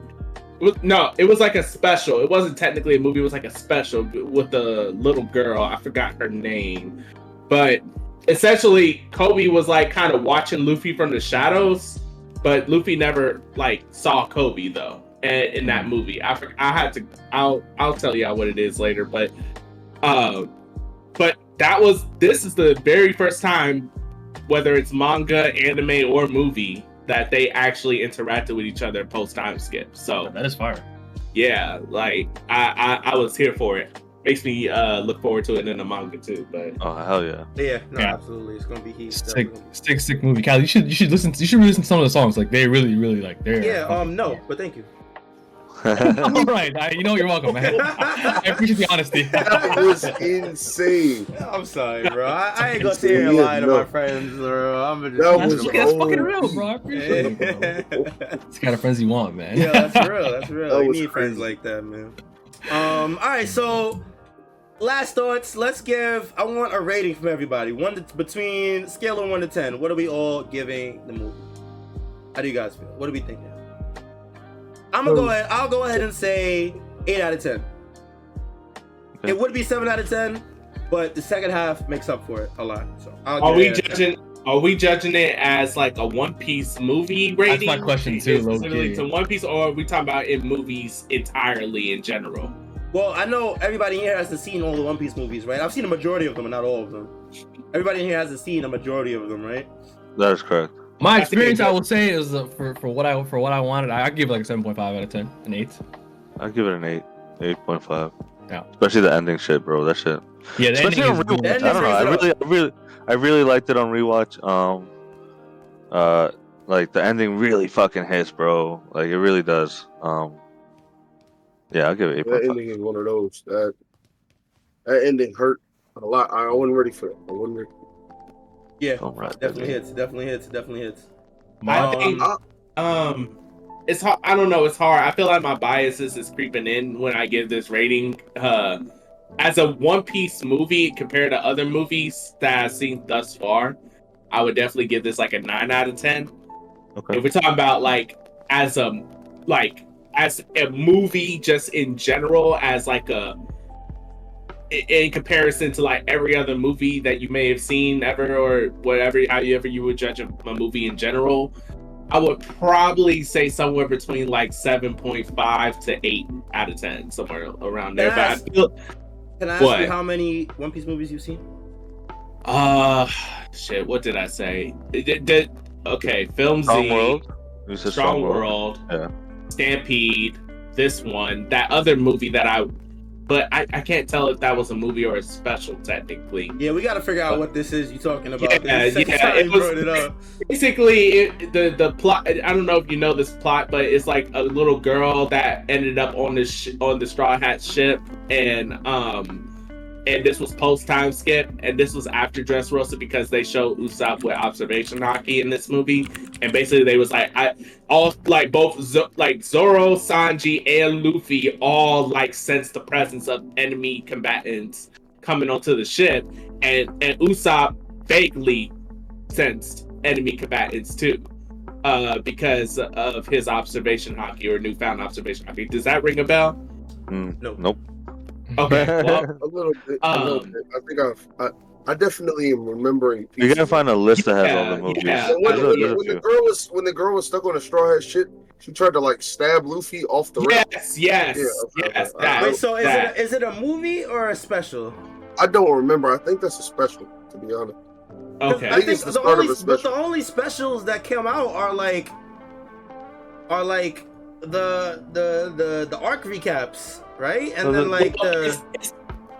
Speaker 4: It was, no, it was like a special. It wasn't technically a movie. It was like a special with the little girl. I forgot her name, but essentially Koby was like kind of watching Luffy from the shadows, but Luffy never like saw Koby though. In, in that movie, I I had to. I'll I'll tell y'all what it is later, but um, but that was this is the very first time whether it's manga anime or movie that they actually interacted with each other post time skip so
Speaker 6: That is fire.
Speaker 4: yeah like I, I i was here for it makes me uh look forward to it in the manga too but
Speaker 3: Oh hell yeah!
Speaker 1: Yeah, no,
Speaker 6: Yeah.
Speaker 1: absolutely. It's gonna be heat.
Speaker 6: Sick,
Speaker 1: definitely.
Speaker 6: sick, sick movie. Cal, you should you should listen. You should listen to some of the songs. Like they really, really like. They're
Speaker 1: Yeah, um, no, but thank you.
Speaker 6: All right, I, you know you're welcome, man. I appreciate the honesty.
Speaker 5: That was insane.
Speaker 1: I'm sorry, bro. I, I ain't gonna sit here and
Speaker 5: Yeah,
Speaker 1: lie to my friends, bro. I'm gonna
Speaker 5: That
Speaker 6: That's,
Speaker 5: was
Speaker 6: that's fucking real, bro. I appreciate it. Bro. It's the kind of friends you want, man.
Speaker 1: Yeah, that's real. That's real.
Speaker 5: That
Speaker 1: you
Speaker 5: was
Speaker 1: need friends
Speaker 5: crazy.
Speaker 1: like that, man. Um, all right, so last thoughts. Let's give. I want a rating from everybody. One to, between scale of one to ten. What are we all giving the movie? How do you guys feel? What are we thinking? I'm gonna go ahead. I'll go ahead and say eight out of ten.
Speaker 3: Okay.
Speaker 1: It would be seven out of ten, but the second half makes up for it a lot. So I'll
Speaker 4: are we
Speaker 1: it eight out of 10.
Speaker 4: judging are we judging it as like a one piece movie rating That's
Speaker 6: my question too,
Speaker 4: Specifically to one piece or are we talking about in movies entirely in general
Speaker 1: Well, I know everybody here hasn't seen all the One Piece movies, right? I've seen a majority of them, and not all of them. Everybody here hasn't seen a majority of them, right?
Speaker 3: That is correct.
Speaker 6: My experience,
Speaker 4: it's-
Speaker 6: I would say, is uh, for for what I for what I wanted, I I'd give it like a seven point five out of ten, an eight.
Speaker 3: I'll give it an eight, eight point five.
Speaker 6: Yeah.
Speaker 3: Especially the ending shit, bro. That shit.
Speaker 6: Yeah, the
Speaker 3: Especially
Speaker 6: ending
Speaker 3: on
Speaker 6: is
Speaker 3: rewatch.
Speaker 1: The
Speaker 3: I don't know. I really, I really, I really liked it on rewatch. Um, uh, like the ending really fucking hits, bro. Like it really does. Um, yeah, I'll give it eight
Speaker 5: That
Speaker 3: point five.
Speaker 5: ending is one of those that that ending hurt a lot. I wasn't ready for it. I wasn't ready.
Speaker 1: Yeah,
Speaker 3: Don't rap,
Speaker 1: definitely hits. Definitely hits. Definitely hits.
Speaker 4: I
Speaker 1: Um,
Speaker 4: think um it's hard i don't know it's hard i feel like my biases is creeping in when i give this rating uh as a one piece movie compared to other movies that i've seen thus far i would definitely give this like a 9 out of 10
Speaker 3: Okay.
Speaker 4: if we're talking about like as a like as a movie just in general as like a i- in comparison to like every other movie that you may have seen ever or whatever however you would judge a, a movie in general i would probably say somewhere between like 7.5 to 8 out of 10 somewhere around there but I
Speaker 1: Yes.
Speaker 4: feel,
Speaker 1: Can I ask
Speaker 4: What?
Speaker 1: you how many One Piece movies you've seen?
Speaker 4: uh shit what did i say It- it did okay film
Speaker 3: Strong
Speaker 4: Z,
Speaker 3: World.
Speaker 4: Strong
Speaker 3: Strong World.
Speaker 4: World,
Speaker 3: Yeah.
Speaker 4: Stampede, this one. That other movie that I, but I, I can't tell if that was a movie or a special technically.
Speaker 1: Yeah, we got to figure out what this is you're talking about.
Speaker 4: Yeah, yeah, it was-
Speaker 1: it up.
Speaker 4: Basically, it, the the plot. I don't know if you know this plot, but it's like a little girl that ended up on this sh- on the Straw Hat ship, and um, and this was post time skip, and this was after Dressrosa because they showed Usopp with observation Haki in this movie, and basically they was like I all like both Zo- like Zoro, Sanji, and Luffy all like sense the presence of enemy combatants coming onto the ship, and and Usopp vaguely sensed enemy combatants too. Uh, because of his observation Haki or newfound observation Haki. Does that ring a bell?
Speaker 3: Mm,
Speaker 1: No.
Speaker 3: Nope.
Speaker 4: Okay. Well,
Speaker 5: A little bit. a little
Speaker 4: Um,
Speaker 5: bit. I think I've. I, I definitely am remembering.
Speaker 3: You gotta find a list that has all the movies.
Speaker 4: yeah.
Speaker 5: So when,
Speaker 3: There's
Speaker 5: when, when the girl was when the girl was stuck on the straw hat shit, she tried to like stab Luffy off the rip.
Speaker 4: yes, yes,
Speaker 5: Yeah, okay,
Speaker 4: yes.
Speaker 5: okay.
Speaker 4: That,
Speaker 1: Wait, so is
Speaker 4: that.
Speaker 1: it a, is it a movie or a special?
Speaker 5: I don't remember. I think that's a special, to be honest.
Speaker 4: okay?
Speaker 1: I
Speaker 5: think
Speaker 1: think
Speaker 5: it's the
Speaker 1: the
Speaker 5: of
Speaker 1: only,
Speaker 5: a
Speaker 1: but the only specials that came out are like, are like the the the the arc recaps, right? And
Speaker 3: So
Speaker 1: then
Speaker 3: the-
Speaker 1: like the
Speaker 4: it's, it's,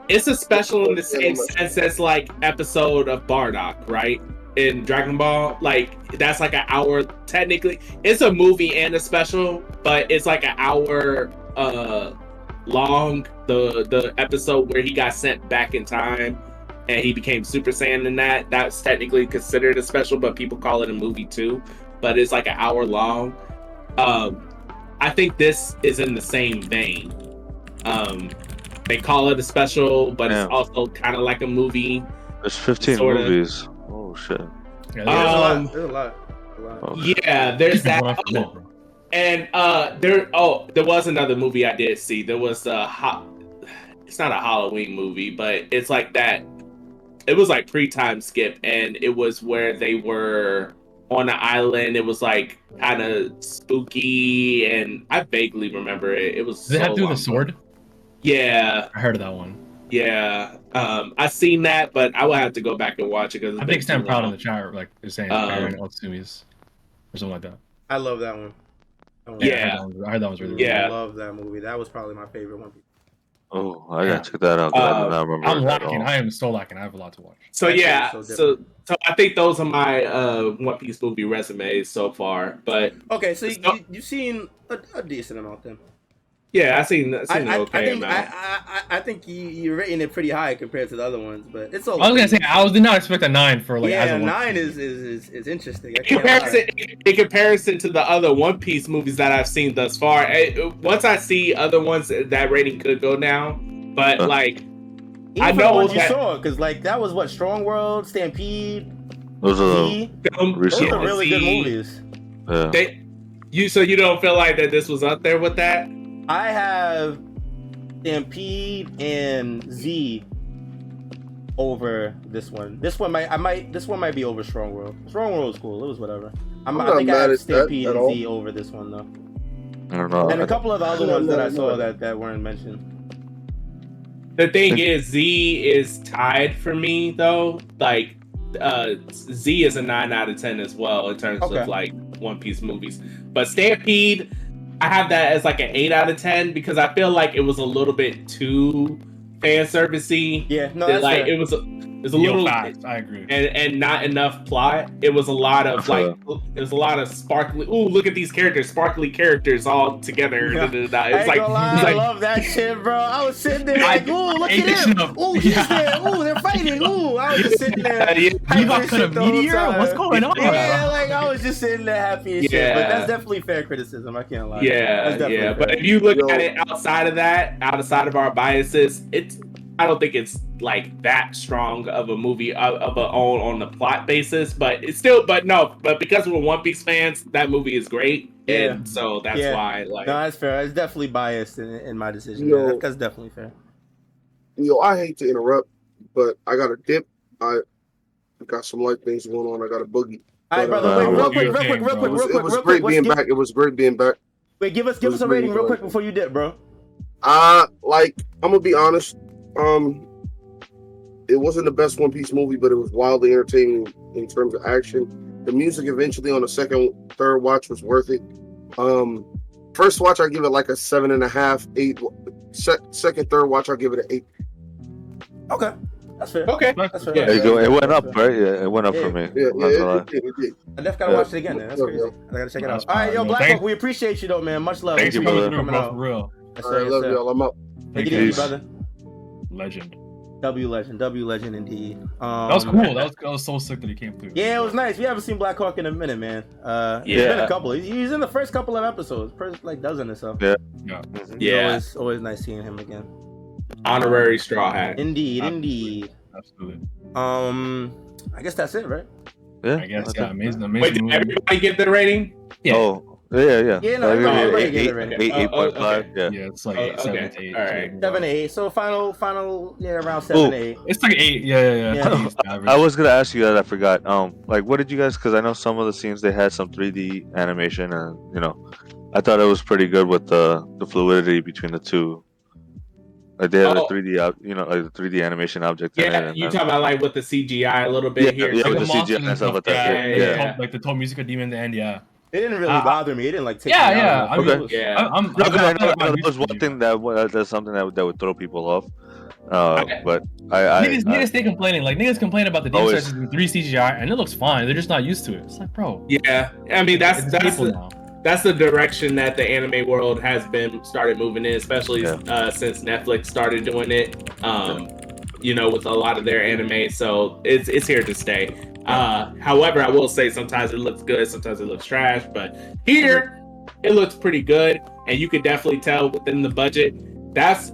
Speaker 4: it's a special in the same sense as like episode of Bardock, right? In Dragon Ball, like that's like an hour. Technically, it's a movie and a special, but it's like an hour uh long. The the episode where he got sent back in time and he became Super Saiyan in that. That's technically considered a special, but people call it a movie too. But it's like an hour long. Um, I think this is in the same vein. Um, they call it a special, but
Speaker 3: Yeah.
Speaker 4: it's also kind of like a movie.
Speaker 3: There's 15
Speaker 4: Sorta.
Speaker 3: movies. Oh shit.
Speaker 6: Yeah,
Speaker 1: there's a lot.
Speaker 4: Um,
Speaker 1: There's a lot. A lot.
Speaker 3: Oh,
Speaker 4: Yeah, there's that.
Speaker 6: One after
Speaker 4: Oh,
Speaker 6: one, bro.
Speaker 4: and uh, there. Oh, there was another movie I did see. There was a hot. It's not a Halloween movie, but it's like that. It was like pre-time skip, and it was where they were on an island. It was like kind of spooky, and I vaguely remember it. It was.
Speaker 6: Does it have to do with
Speaker 4: long
Speaker 6: the sword?
Speaker 4: Yeah,
Speaker 6: I heard of that one.
Speaker 4: yeah. Um, I seen that, but I will have to go back and watch it because
Speaker 6: I think Stan Proud in the chat like is saying
Speaker 4: Um,
Speaker 6: Baron Omatsuri's or something like that.
Speaker 1: I love that one. That one-
Speaker 6: I
Speaker 4: Yeah.
Speaker 6: heard that one- I heard that was really good.
Speaker 4: Yeah.
Speaker 1: I love that movie. That was probably my favorite one.
Speaker 3: Oh, I gotta
Speaker 6: Yeah.
Speaker 3: check that out. 'cause I
Speaker 4: Uh,
Speaker 3: do not remember
Speaker 6: I'm
Speaker 3: it at
Speaker 6: lacking. I am still lacking. I have a lot to watch.
Speaker 4: So
Speaker 1: That
Speaker 4: yeah,
Speaker 1: so
Speaker 4: so so I think those are my uh One Piece movie resumes so far. But
Speaker 1: Okay, so you,
Speaker 4: So-
Speaker 1: you, you've seen a, a decent amount then.
Speaker 4: Yeah, I seen I
Speaker 1: I,
Speaker 4: seen
Speaker 1: I,
Speaker 4: an okay
Speaker 1: I think I,
Speaker 4: amount.
Speaker 1: I, I- I think you, you're rating it pretty high compared to the other ones, but it's okay.
Speaker 6: I was gonna say I was did not expect a nine for like as
Speaker 1: yeah,
Speaker 6: a
Speaker 1: nine is, is, is, is interesting.
Speaker 4: In comparison, in comparison to the other One Piece movies that I've seen thus far, eh, once I see other ones, that rating could go down. But like,
Speaker 1: Even
Speaker 4: I
Speaker 1: for the
Speaker 4: know
Speaker 1: ones you
Speaker 4: that-
Speaker 1: saw, because like that was what Strong World, Stampede,
Speaker 3: Those are the
Speaker 1: Z. Those are
Speaker 3: ones.
Speaker 1: really good
Speaker 4: see,
Speaker 1: movies.
Speaker 3: yeah.
Speaker 4: They, you so you don't feel like that this was up there with that?
Speaker 1: I have Stampede and Z over this one. This one might I might this one might be over Strong World. Strong World was cool. It was whatever. I'm,
Speaker 5: I'm
Speaker 1: I
Speaker 5: not
Speaker 1: think I
Speaker 5: mad
Speaker 1: have
Speaker 5: at that
Speaker 1: Stampede and. Z over this one though.
Speaker 3: I don't know.
Speaker 1: and a couple of the other ones that I saw that, that weren't mentioned.
Speaker 4: The thing is, Z is tied for me though. Like, uh, Z is a nine out of ten as well in terms
Speaker 1: Okay.
Speaker 4: of like One Piece movies. But Stampede, I have that as like an eight out of ten because I feel like it was a little bit too fan servicey.
Speaker 1: Yeah, no,
Speaker 4: That, like
Speaker 1: fair.
Speaker 4: it was, a, it was a
Speaker 6: Yo,
Speaker 4: little
Speaker 6: fast. I agree.
Speaker 4: and and not enough plot. It was a lot of uh-huh. like it was a lot of sparkly. Ooh, look at these characters, sparkly characters all together.
Speaker 1: Yeah.
Speaker 4: Da, da, da. It's
Speaker 1: ain't
Speaker 4: like,
Speaker 1: lie,
Speaker 4: it's
Speaker 1: I love that shit, bro. I was sitting there
Speaker 4: I-
Speaker 1: like, ooh, look
Speaker 6: Ain't
Speaker 1: at
Speaker 6: this
Speaker 1: him.
Speaker 6: enough?
Speaker 1: Ooh, he's
Speaker 6: Yeah.
Speaker 1: there. Ooh, they're fighting. Ooh, I was just sitting there.
Speaker 4: Yeah,
Speaker 1: happy
Speaker 6: cut a
Speaker 1: shit the whole
Speaker 6: meteor?
Speaker 1: time.
Speaker 6: What's going on?
Speaker 1: Yeah, like I was just sitting there happy as shit. But
Speaker 4: Yeah.
Speaker 1: that's definitely fair criticism. I can't lie.
Speaker 4: Yeah,
Speaker 1: That's definitely
Speaker 4: yeah.
Speaker 1: fair.
Speaker 4: But if you look
Speaker 5: Yo.
Speaker 4: at it outside of that, outside of our biases, it's I don't think it's like that strong of a movie of, of a own on the plot basis. But it's still, but no, but because we're One Piece fans, that movie is great,
Speaker 1: Yeah.
Speaker 4: and so that's
Speaker 1: Yeah.
Speaker 4: why like
Speaker 1: No, that's fair. It's definitely biased in, in my decision.
Speaker 5: No.
Speaker 1: Yeah, that's definitely fair.
Speaker 5: Yo, I hate to interrupt, but I got a dip. I got some light things going on. I got a boogie.
Speaker 1: All right,
Speaker 5: But,
Speaker 1: brother.
Speaker 5: uh,
Speaker 1: Wait,
Speaker 5: I
Speaker 1: real
Speaker 5: love
Speaker 1: quick,
Speaker 6: you.
Speaker 1: real quick, real
Speaker 6: It
Speaker 1: quick,
Speaker 5: It was,
Speaker 1: real
Speaker 5: it was
Speaker 1: real
Speaker 5: great
Speaker 1: quick.
Speaker 5: Being
Speaker 1: give-
Speaker 5: back. It was great being back.
Speaker 1: Wait, give us give us a rating real quick before you dip, bro.
Speaker 5: Uh like I'm gonna be honest. Um, it wasn't the best One Piece movie, but it was wildly entertaining in terms of action. The music eventually on the second, third watch was worth it. Um, First watch, I give it like a seven and a half, eight. Se- second, third watch, I'll give it an eight.
Speaker 1: Okay, that's fair.
Speaker 4: Okay.
Speaker 1: That's fair.
Speaker 4: Yeah.
Speaker 3: It, go- it went up, right? Yeah, it went up for me.
Speaker 5: Yeah,
Speaker 3: Not
Speaker 5: yeah,
Speaker 3: lie.
Speaker 5: it, did, it did.
Speaker 1: I definitely gotta
Speaker 3: Yeah.
Speaker 1: watch it again. Then. That's
Speaker 5: Yeah,
Speaker 1: crazy. I gotta check it
Speaker 6: That's
Speaker 1: out. All right, yo, Black
Speaker 6: man.
Speaker 1: We appreciate you though, man. Much love.
Speaker 3: Thank you,
Speaker 1: Appreciate
Speaker 3: brother.
Speaker 1: coming out.
Speaker 6: for real.
Speaker 1: Yes,
Speaker 5: All
Speaker 1: sir,
Speaker 5: right,
Speaker 1: yes,
Speaker 5: love
Speaker 1: sir.
Speaker 5: y'all. I'm out.
Speaker 1: Take it
Speaker 6: you.
Speaker 1: easy, brother.
Speaker 6: Legend.
Speaker 1: W legend, W legend indeed. Um,
Speaker 6: That was cool. That was, that was so sick that he came through.
Speaker 1: Yeah, it was nice. We haven't seen BlackHawk in a minute, man. Uh, it's
Speaker 4: Yeah.
Speaker 1: been a couple. He's, he's in the first couple of episodes, first like dozen or so.
Speaker 3: Yeah.
Speaker 1: It's
Speaker 4: Yeah.
Speaker 1: always, always nice seeing him again.
Speaker 4: Honorary straw hat.
Speaker 1: Indeed,
Speaker 6: Uh,
Speaker 1: indeed.
Speaker 6: Absolutely.
Speaker 1: Um, I guess that's it, right?
Speaker 3: Yeah.
Speaker 6: I guess,
Speaker 3: that's
Speaker 6: yeah,
Speaker 3: it.
Speaker 6: amazing,
Speaker 4: Wait,
Speaker 6: amazing
Speaker 4: did
Speaker 6: movie.
Speaker 4: everybody get the rating?
Speaker 6: Yeah.
Speaker 3: Oh, yeah, yeah.
Speaker 1: Yeah, no,
Speaker 3: I'll give
Speaker 4: everybody-
Speaker 3: it
Speaker 1: everybody
Speaker 3: eight-
Speaker 1: gave it a
Speaker 3: eight-
Speaker 1: rating.
Speaker 3: eight-
Speaker 4: Oh,
Speaker 3: eight point five,
Speaker 4: okay.
Speaker 3: Yeah.
Speaker 6: Yeah, it's like
Speaker 4: Oh,
Speaker 6: eight, seven
Speaker 4: okay.
Speaker 6: to eight.
Speaker 4: All right.
Speaker 6: something like
Speaker 1: Seven
Speaker 6: that.
Speaker 1: to eight. So final, final, yeah, around seven
Speaker 3: Ooh.
Speaker 1: to eight.
Speaker 6: It's like eight. Yeah, yeah, yeah.
Speaker 1: Yeah.
Speaker 6: It's average.
Speaker 3: I was gonna ask you that. I forgot. Um, like, what did you guys? Because I know some of the scenes they had some 3D animation, and you know, I thought it was pretty good with the the fluidity between the two. Like they had
Speaker 4: Oh.
Speaker 3: a 3D, ob- you know, like the 3D animation object in it.
Speaker 4: Yeah,
Speaker 3: and
Speaker 4: you
Speaker 3: then-
Speaker 4: talking about like with the CGI a little bit
Speaker 3: Yeah,
Speaker 4: here.
Speaker 3: yeah,
Speaker 4: too?
Speaker 3: with
Speaker 6: the
Speaker 3: the CGI and stuff like that,
Speaker 6: Yeah,
Speaker 4: yeah, yeah.
Speaker 6: The top, like the top music at the end, the end, yeah.
Speaker 1: It didn't really
Speaker 6: Uh,
Speaker 1: bother me. It didn't like take
Speaker 6: yeah,
Speaker 1: me out.
Speaker 6: yeah, I
Speaker 1: It
Speaker 3: mean-
Speaker 1: was-
Speaker 4: Yeah.
Speaker 6: I, I'm,
Speaker 3: No,
Speaker 6: I,
Speaker 3: but I know,
Speaker 6: I,
Speaker 3: I know
Speaker 6: I'm
Speaker 3: that was one thing that wa- that's something that would- that would throw people off. Uh,
Speaker 4: Okay.
Speaker 3: but I, I,
Speaker 6: niggas,
Speaker 3: I-
Speaker 6: niggas stay complaining. Like niggas complain about the Demon
Speaker 3: Always.
Speaker 6: Slayer in three CGI, and it looks fine. They're just not used to it. It's like, bro,
Speaker 4: Yeah, I mean that's
Speaker 6: it's
Speaker 4: that's the, that's the direction that the anime world has been started moving in, especially
Speaker 3: Yeah.
Speaker 4: uh, since Netflix started doing it. Um, you know, with a lot of their anime, so it's it's here to stay. Uh, however, I will say sometimes it looks good, sometimes it looks trash, but here it looks pretty good, and you could definitely tell within the budget. That's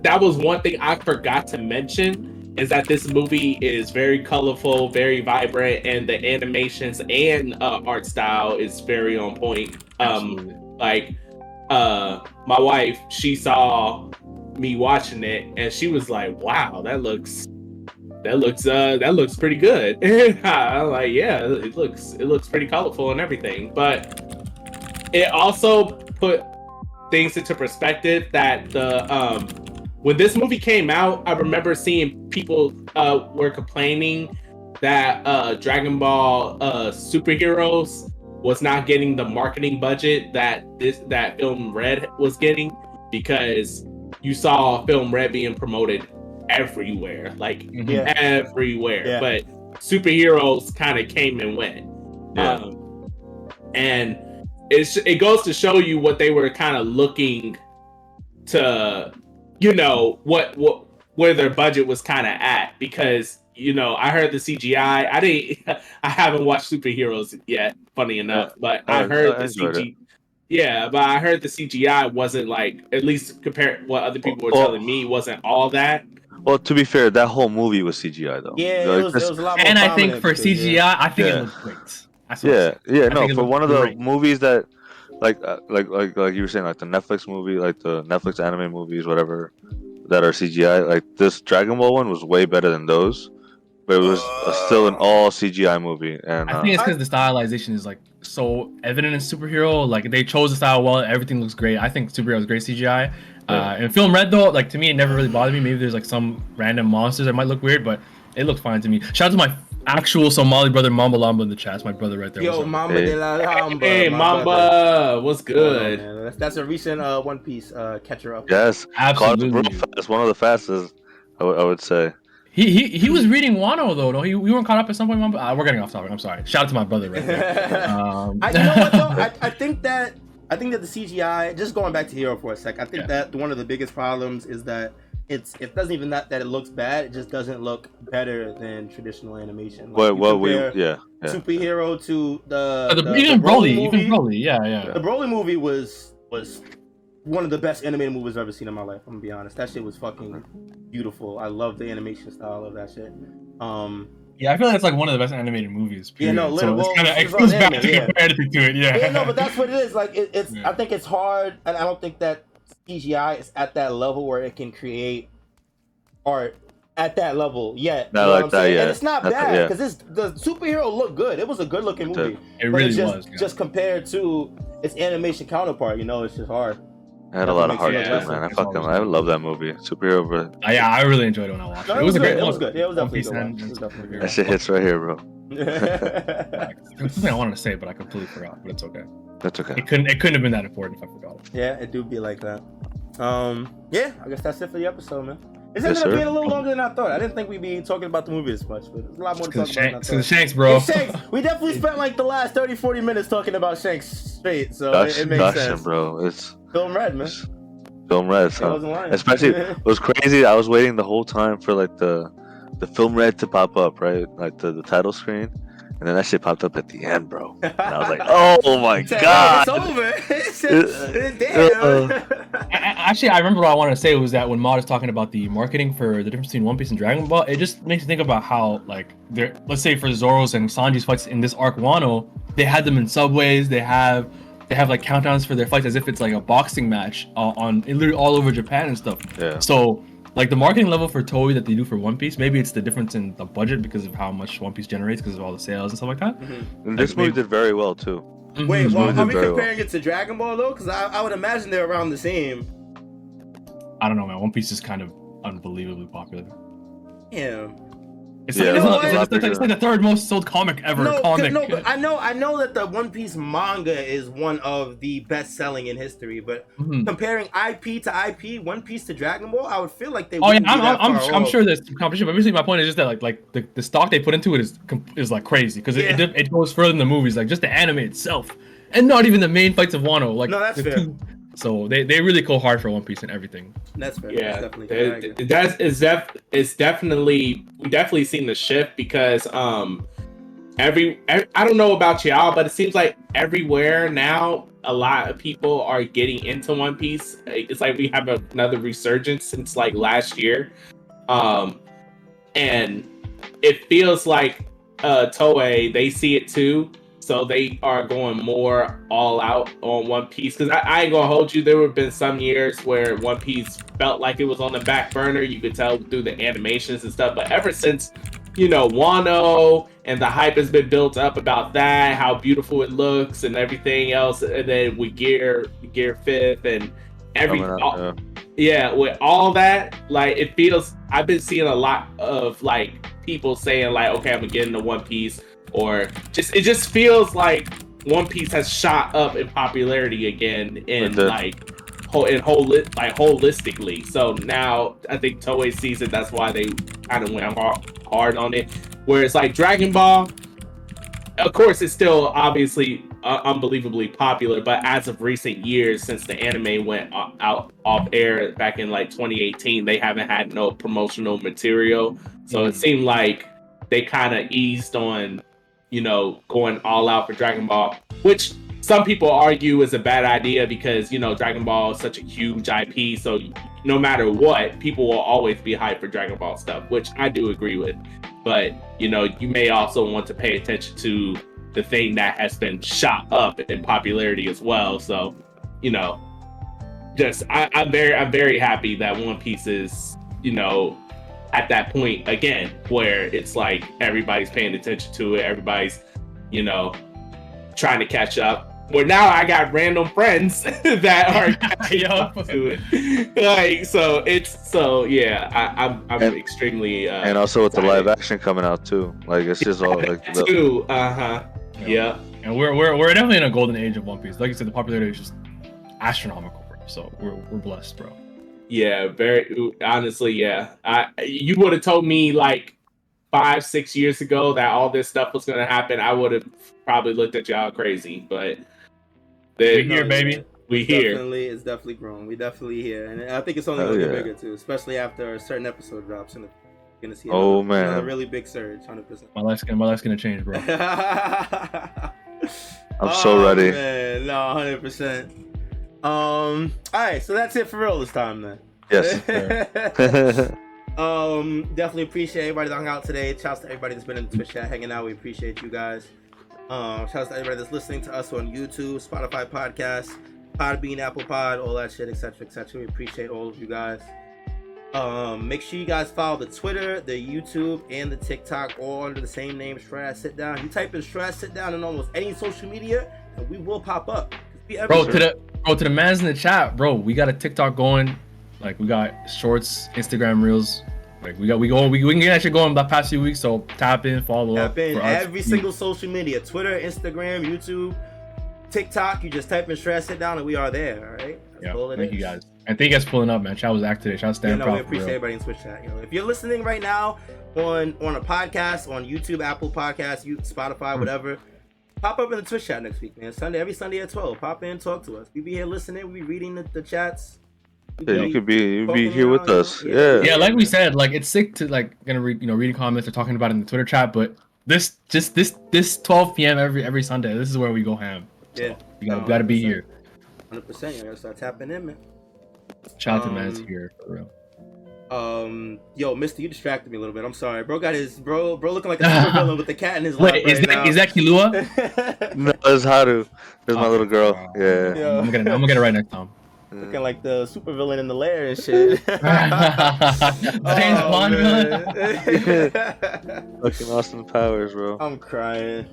Speaker 4: that was one thing I forgot to mention is that this movie is very colorful, very vibrant, and the animations and uh, art style is very on point. Um,
Speaker 6: Absolutely.
Speaker 4: like uh my wife she saw me watching it and she was like wow that looks that looks uh that looks pretty good. I'm like yeah it looks it looks pretty colorful and everything. But it also put things into perspective that the um when this movie came out i remember seeing people uh were complaining that uh dragon ball uh superheroes was not getting the marketing budget that this that film red was getting because you saw film red being promoted everywhere like
Speaker 6: Mhm.
Speaker 1: Yeah.
Speaker 4: everywhere
Speaker 1: Yeah.
Speaker 4: but superheroes kind of came and went
Speaker 3: Yeah.
Speaker 4: um, and it's it goes to show you what they were kind of looking to you know what what where their budget was kind of at because you know I heard the CGI I didn't I haven't watched superheroes yet funny enough but I
Speaker 3: I-
Speaker 4: heard
Speaker 3: I
Speaker 4: the
Speaker 3: enjoyed
Speaker 4: CG yeah but I heard the CGI wasn't like at least compared what other people were
Speaker 3: Well-
Speaker 4: telling me wasn't all that
Speaker 3: well, to be fair, that whole movie was CGI though.
Speaker 1: Yeah,
Speaker 3: Like,
Speaker 1: it was, it was a lot more
Speaker 6: And I think for
Speaker 1: because,
Speaker 6: CGI,
Speaker 1: yeah.
Speaker 6: I think
Speaker 3: Yeah.
Speaker 6: it looks great. That's what
Speaker 3: yeah, yeah,
Speaker 6: I
Speaker 3: no,
Speaker 6: think
Speaker 3: for one of the
Speaker 6: great.
Speaker 3: movies that, like, uh, like, like, like you were saying, like the Netflix movie, like the Netflix anime movies, whatever, that are CGI. Like this Dragon Ball one was way better than those, but it was uh, still an all CGI movie. And
Speaker 6: I
Speaker 3: uh,
Speaker 6: think it's because the stylization is like so evident in superhero. Like they chose the style well. Everything looks great. I think superhero is great CGI. Uh, and film red though, like to me, it never really bothered me. Maybe there's like some random monsters that might look weird, but it looked fine to me. Shout out to my actual Somali brother Mamba Lamba in the chat. It's my brother right there.
Speaker 1: Yo, Mamba
Speaker 3: Hey.
Speaker 1: de la Lamba.
Speaker 4: hey Mamba
Speaker 1: brother.
Speaker 4: what's
Speaker 1: Hold on,
Speaker 4: good
Speaker 1: man. That's, that's a recent uh, One Piece uh, catcher up.
Speaker 3: yes, caught
Speaker 6: Absolutely.
Speaker 3: fast. One of the fastest, I would- I would say.
Speaker 6: He, he he was reading Wano though. No, he we weren't caught up at some point. Uh, we're getting off topic. I'm sorry. Shout out to my brother right there. Um,
Speaker 1: I, you know what though? I, I think that I think that the CGI, just going back to Hero for a sec, I think
Speaker 6: Yeah.
Speaker 1: that one of the biggest problems is that it's it doesn't even that that it looks bad. It just doesn't look better than traditional animation. Like,
Speaker 3: What,
Speaker 1: you
Speaker 3: what we, yeah, yeah.
Speaker 1: superhero to the,
Speaker 6: uh, the,
Speaker 1: the,
Speaker 6: even
Speaker 1: the
Speaker 6: Broly,
Speaker 1: movie.
Speaker 6: even Broly, yeah, yeah.
Speaker 1: The Broly movie was was one of the best animated movies I've ever seen in my life. I'm gonna be honest. That shit was fucking beautiful. I love the animation style of that shit. Um,
Speaker 6: Yeah, I feel like it's like one of the best animated movies.
Speaker 1: Yeah, no, literally,
Speaker 6: so
Speaker 1: well,
Speaker 6: it's kind of
Speaker 1: it's
Speaker 6: it goes back
Speaker 1: anime,
Speaker 6: to
Speaker 1: yeah.
Speaker 6: compare everything to it. Yeah.
Speaker 1: yeah, no, but that's what it is. Like it, it's.
Speaker 6: Yeah.
Speaker 1: I think it's hard, and I don't think that CGI is at that level where it can create art at that level yet.
Speaker 3: Not
Speaker 1: you know
Speaker 3: like
Speaker 1: what I'm
Speaker 3: that,
Speaker 1: saying?
Speaker 3: yeah.
Speaker 1: And it's not
Speaker 3: Not that-
Speaker 1: bad because it's the superhero looked good. It was a good looking movie.
Speaker 6: it really
Speaker 1: just
Speaker 6: was. yeah.
Speaker 1: just compared to its animation counterpart. You know, it's just hard.
Speaker 3: I had a lot of heart
Speaker 1: Yeah,
Speaker 3: too, man. I
Speaker 6: it's
Speaker 3: fucking, I love that movie. Superhero, bro.
Speaker 6: Uh, yeah, I really enjoyed it when I watched
Speaker 1: No,
Speaker 6: it. It was a
Speaker 1: good.
Speaker 6: great
Speaker 1: It was good. Yeah, it was
Speaker 6: One
Speaker 1: definitely a
Speaker 6: Piece
Speaker 1: good watch.
Speaker 6: and-
Speaker 1: It was definitely a good
Speaker 3: That shit hits right here, bro.
Speaker 6: Something I wanted to say, but I completely forgot. But it's okay.
Speaker 3: That's okay.
Speaker 6: It couldn't. It couldn't have been that important if I forgot it.
Speaker 1: yeah, it do be like that. Um, yeah, I guess that's it for the episode, man. It's
Speaker 3: Yes,
Speaker 1: ended up
Speaker 3: sir.
Speaker 1: being a little longer than I thought. I didn't think we'd be talking about the movie as much, but there's a lot more to talk
Speaker 6: Because
Speaker 1: about. than I
Speaker 6: Shanks,
Speaker 1: thought.
Speaker 6: cause Shanks, bro.
Speaker 1: It's Shanks. We definitely spent like the last 30, 40 minutes talking about Shanks straight, so
Speaker 3: Gosh,
Speaker 1: it, it makes
Speaker 3: gosh,
Speaker 1: sense.
Speaker 3: bro. It's
Speaker 1: Film red, man.
Speaker 3: it's film red.
Speaker 1: I
Speaker 3: Huh?
Speaker 1: wasn't.
Speaker 3: Especially it was crazy. I was waiting the whole time for like the the film red to pop up, right? Like the, the title screen. And then that shit popped up at the end, bro. And I was like, oh my
Speaker 1: It's like,
Speaker 3: god.
Speaker 1: It's over. It's
Speaker 3: Uh,
Speaker 1: Damn.
Speaker 6: A- a- Actually, I remember what I wanted to say was that when Mod is talking about the marketing for the difference between One Piece and Dragon Ball, it just makes you think about how, like, there. Let's say for Zoro's and Sanji's fights in this arc Wano, they had them in subways. They have, they have like countdowns for their fights as if it's like a boxing match uh, on literally all over Japan and stuff.
Speaker 3: Yeah.
Speaker 6: So, like the marketing level for Toei that they do for One Piece, maybe it's the difference in the budget because of how much One Piece generates because of all the sales and stuff like that.
Speaker 3: And this
Speaker 6: Like,
Speaker 3: movie
Speaker 6: maybe-
Speaker 3: did very well too.
Speaker 1: Wait,
Speaker 6: Mhm.
Speaker 1: well,
Speaker 3: movie
Speaker 1: are we
Speaker 3: very well.
Speaker 1: comparing it to Dragon Ball though? Because I, I would imagine they're around the same.
Speaker 6: I don't know, man. One Piece is kind of unbelievably popular.
Speaker 1: Yeah.
Speaker 6: It's,
Speaker 3: Yeah,
Speaker 6: like,
Speaker 1: it's
Speaker 6: it's, like, it's, like, it's like the third most sold comic ever.
Speaker 1: No, 'cause-
Speaker 6: comic.
Speaker 1: no, but I know, I know that the One Piece manga is one of the best selling in history. But
Speaker 6: Mhm.
Speaker 1: comparing IP to IP, One Piece to Dragon Ball, I would feel like they.
Speaker 6: Oh yeah,
Speaker 1: wouldn't be
Speaker 6: I'm,
Speaker 1: that
Speaker 6: I'm, I'm, I'm sure there's some competition, but basically my point is just that like like the, the stock they put into it is is like crazy because it,
Speaker 1: Yeah.
Speaker 6: it, it goes further than the movies, like just the anime itself, and not even the main fights of Wano. Like
Speaker 1: No, that's fair.
Speaker 6: two- so they, they really go hard for One Piece and everything.
Speaker 1: That's fair. Yeah, That's
Speaker 4: Yeah,
Speaker 1: definitely. fair.
Speaker 4: It, that's it's def it's definitely we definitely seen the shift because um every, ev- I don't know about y'all, but it seems like everywhere now a lot of people are getting into One Piece. It's like we have another resurgence since like last year, um, and it feels like uh Toei they see it too. So they are going more all out on One Piece because I, I ain't gonna hold you. There have been some years where One Piece felt like it was on the back burner. You could tell through the animations and stuff. But ever since, you know, Wano and the hype has been built up about that, how beautiful it looks and everything else, and then with Gear Gear Fifth and every all-
Speaker 3: yeah.
Speaker 4: yeah, with all that, like it feels I've been seeing a lot of like people saying like, okay, I'm gonna get into One Piece, or just it just feels like One Piece has shot up in popularity again in
Speaker 3: did.
Speaker 4: like whole in whole like holistically. So now I think Toei sees it. That's why they kind of went hard, hard on it. Whereas like Dragon Ball, of course, it's still obviously uh, unbelievably popular, but as of recent years, since the anime went out off air back in like 2018, they haven't had no promotional material. So it seemed like they kind of eased on, you know, going all out for Dragon Ball, which some people argue is a bad idea because you know Dragon Ball is such a huge IP. So no matter what, people will always be hyped for Dragon Ball stuff, which I do agree with. But you know, you may also want to pay attention to the thing that has been shot up in popularity as well. So, you know, just I, I'm very I'm very happy that One Piece is, you know, at that point again where it's like everybody's paying attention to it, everybody's, you know, trying to catch up. Where now I got random friends that are catching up to it. Like so it's so yeah, I, I'm I'm
Speaker 3: And-
Speaker 4: extremely uh
Speaker 3: And also with the live action coming out too. Like it's just all like the,
Speaker 4: too. Uh-huh. Yeah.
Speaker 6: And we're, we're we're definitely in a golden age of One Piece. Like you said, the popularity is just astronomical, bro. So we're we're blessed, bro.
Speaker 4: Yeah, very honestly, yeah. I you would have told me like five, six years ago that all this stuff was gonna happen, I would have probably looked at y'all crazy. But they,
Speaker 6: We here, baby.
Speaker 4: we here.
Speaker 1: Definitely, it's definitely grown. We definitely here, and I think it's only
Speaker 3: Hell
Speaker 1: gonna get
Speaker 3: yeah.
Speaker 1: bigger too, especially after a certain episode drops. And you're gonna see
Speaker 3: Oh,
Speaker 1: another,
Speaker 3: man.
Speaker 1: another really big surge, hundred percent.
Speaker 6: My life's gonna my life's gonna change, bro.
Speaker 3: I'm so ready.
Speaker 1: Oh, Man, no, hundred percent. Um. All right, so that's it for real this time, then.
Speaker 3: yes.
Speaker 1: um. Definitely appreciate everybody that hung out today. Shouts to everybody that's been in the Twitch chat hanging out. We appreciate you guys. Um. Shouts to everybody that's listening to us on YouTube, Spotify podcast, Podbean, Apple Pod, all that shit, etc., etc. We appreciate all of you guys. Um, make sure you guys follow the Twitter, the YouTube, and the TikTok all under the same name, Straw Hat Sit Down. You type in Straw Hat Sit Down in almost any social media, and we will pop up.
Speaker 6: Bro, to the bro to the mans in the chat, bro. We got a TikTok going. Like we got shorts, Instagram reels. Like we got we go we, we can get that shit going the past few weeks. So tap in, follow up.
Speaker 1: Tap in every single social media Twitter, Instagram, YouTube, TikTok. You just type in Straw Hat Sit Down and we are there. All right. That's
Speaker 6: Yeah, thank you guys. And thank you guys for pulling up, man. Chat was active today. Shout out to
Speaker 1: Yeah, no, we appreciate everybody in Twitch chat. You know, if you're listening right now on on a podcast on YouTube, Apple Podcasts, you Spotify,
Speaker 6: Hmm.
Speaker 1: whatever, pop up in the Twitch chat next week, man. Sunday, every Sunday at twelve. Pop in, talk to us. We be here listening. We be reading the, the chats.
Speaker 3: Yeah, you could be you be
Speaker 1: poking
Speaker 3: here with
Speaker 1: around, you
Speaker 3: us.
Speaker 1: know?
Speaker 3: Yeah.
Speaker 6: Yeah, like we said, like it's sick to like gonna read you know reading comments or talking about it in the Twitter chat, but this just this this 12 p.m. every every Sunday. This is where we go ham.
Speaker 1: Yeah.
Speaker 6: You gotta,
Speaker 1: No,
Speaker 6: gotta be here.
Speaker 1: Hundred percent. You gotta start tapping in, man.
Speaker 6: Shout out to Man's
Speaker 1: Um,
Speaker 6: here for real.
Speaker 1: Um, yo, Mysta, you distracted me a little bit. I'm sorry, bro. Got his bro, bro, looking like a super villain with the cat in his lap
Speaker 6: Wait, is
Speaker 1: right
Speaker 6: that
Speaker 1: now.
Speaker 6: is that Kilua?
Speaker 3: No, it's Haru. It's my little girl. Yeah.
Speaker 1: Yeah.
Speaker 6: I'm gonna I'm gonna get it right next time.
Speaker 1: looking like the super villain in the lair and shit.
Speaker 6: James
Speaker 1: Oh,
Speaker 6: Bond villain.
Speaker 1: man.
Speaker 3: Fucking Austin Powers, bro.
Speaker 1: I'm crying.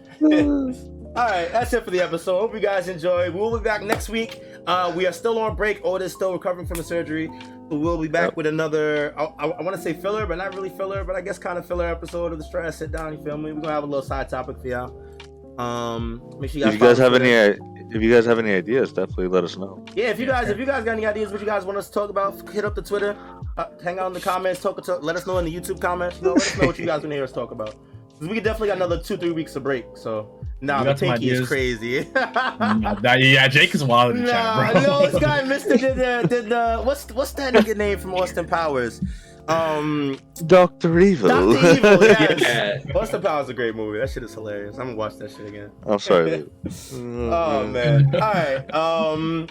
Speaker 1: All right, that's it for the episode. Hope you guys enjoyed. We'll be back next week. Uh, we are still on break. Oda's still recovering from the surgery. But we'll be back
Speaker 3: Yep.
Speaker 1: with another. I, I, I want to say filler, but not really filler. But I guess kind of filler episode of the Straw Hat Sit Down. You feel me? We're gonna have a little side topic for y'all. Um, make sure you guys.
Speaker 3: If you guys have any, if you guys have any ideas, definitely let us know.
Speaker 1: Yeah, if you guys if you guys got any ideas what you guys want us to talk about, hit up the Twitter, uh, hang out in the comments, talk, talk let us know in the YouTube comments. You know, let us know what you guys want to hear us talk about. we definitely got another two three weeks of break. So nah,
Speaker 6: We
Speaker 1: the
Speaker 6: got
Speaker 1: pinky is crazy.
Speaker 6: Nah, that- yeah, Jake is wild in the
Speaker 1: nah,
Speaker 6: chat, bro.
Speaker 1: no, this guy Mysta did the did the what's what's that nigga name from Austin Powers? Um,
Speaker 3: Doctor Evil.
Speaker 1: Doctor Evil. Yes.
Speaker 4: Yeah.
Speaker 1: Austin Powers is a great movie. That shit is hilarious. I'm gonna watch that shit again.
Speaker 3: I'm sorry.
Speaker 1: Oh man. All right. Um.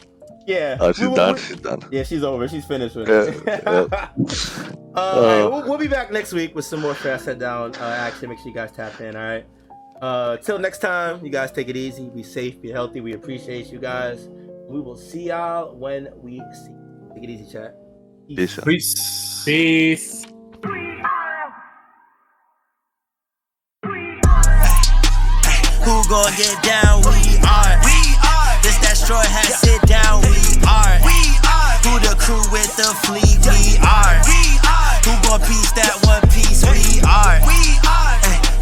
Speaker 1: Yeah.
Speaker 3: Oh, she's
Speaker 1: We
Speaker 3: done.
Speaker 1: we-
Speaker 3: She's done.
Speaker 1: Yeah, she's over. She's finished with
Speaker 3: Yeah,
Speaker 1: it.
Speaker 3: yeah.
Speaker 1: uh, all right,
Speaker 3: Uh.
Speaker 1: we'll, we'll be back next week with some more fast set down uh, action. Make sure you guys tap in. All right. Uh, till next time, you guys take it easy. Be safe. Be healthy. We appreciate you guys. We will see y'all when we see. Take it easy, chat.
Speaker 3: Peace out.
Speaker 6: Peace.
Speaker 4: Peace.
Speaker 7: Who gon' get down? We are. We are. This that straw hat sit down. We are. We are. Who the crew with the fleet? We are. We are. Who gon' piece that one piece? We are. We are.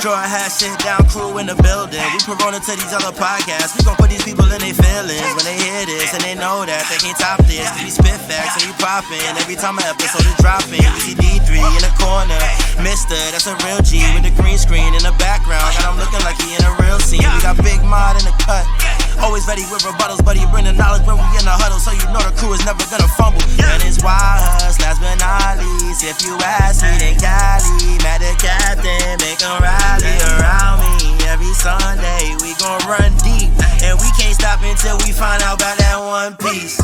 Speaker 7: Straw hat, sit down crew in the building. We corona to these other podcasts. We gon' put these people in their feelings when they hear this and they know that they can't top this. We spit facts and we poppin' every time an episode is dropping. We see D3 in the corner, Mysta, that's a real G with the green screen in the background. Got him looking like he in a real scene. We got Big Mod in the cut. Always ready with rebuttals, but he bring the knowledge when we in the huddle, so you know the crew is never gonna fumble. And it's wild last but not least. If you ask me, then Kali, mad the captain, make 'em rally around me. Every Sunday, we gon' run deep, and we can't stop until we find out about that one piece.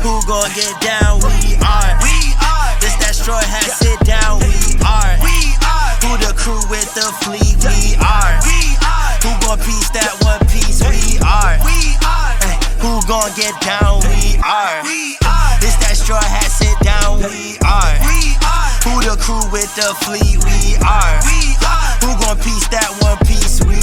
Speaker 7: Who gon' get down? We are. We are. This that straw hat sit down. We are. We are. Who the crew with the fleet? We are. We are. Who gon' piece that one piece? We are. We are. Who gon' get down? We are. We are. This that straw hat sit down. We are. We are. Who the crew with the fleet? We are. We are. Who gon' piece that one piece? We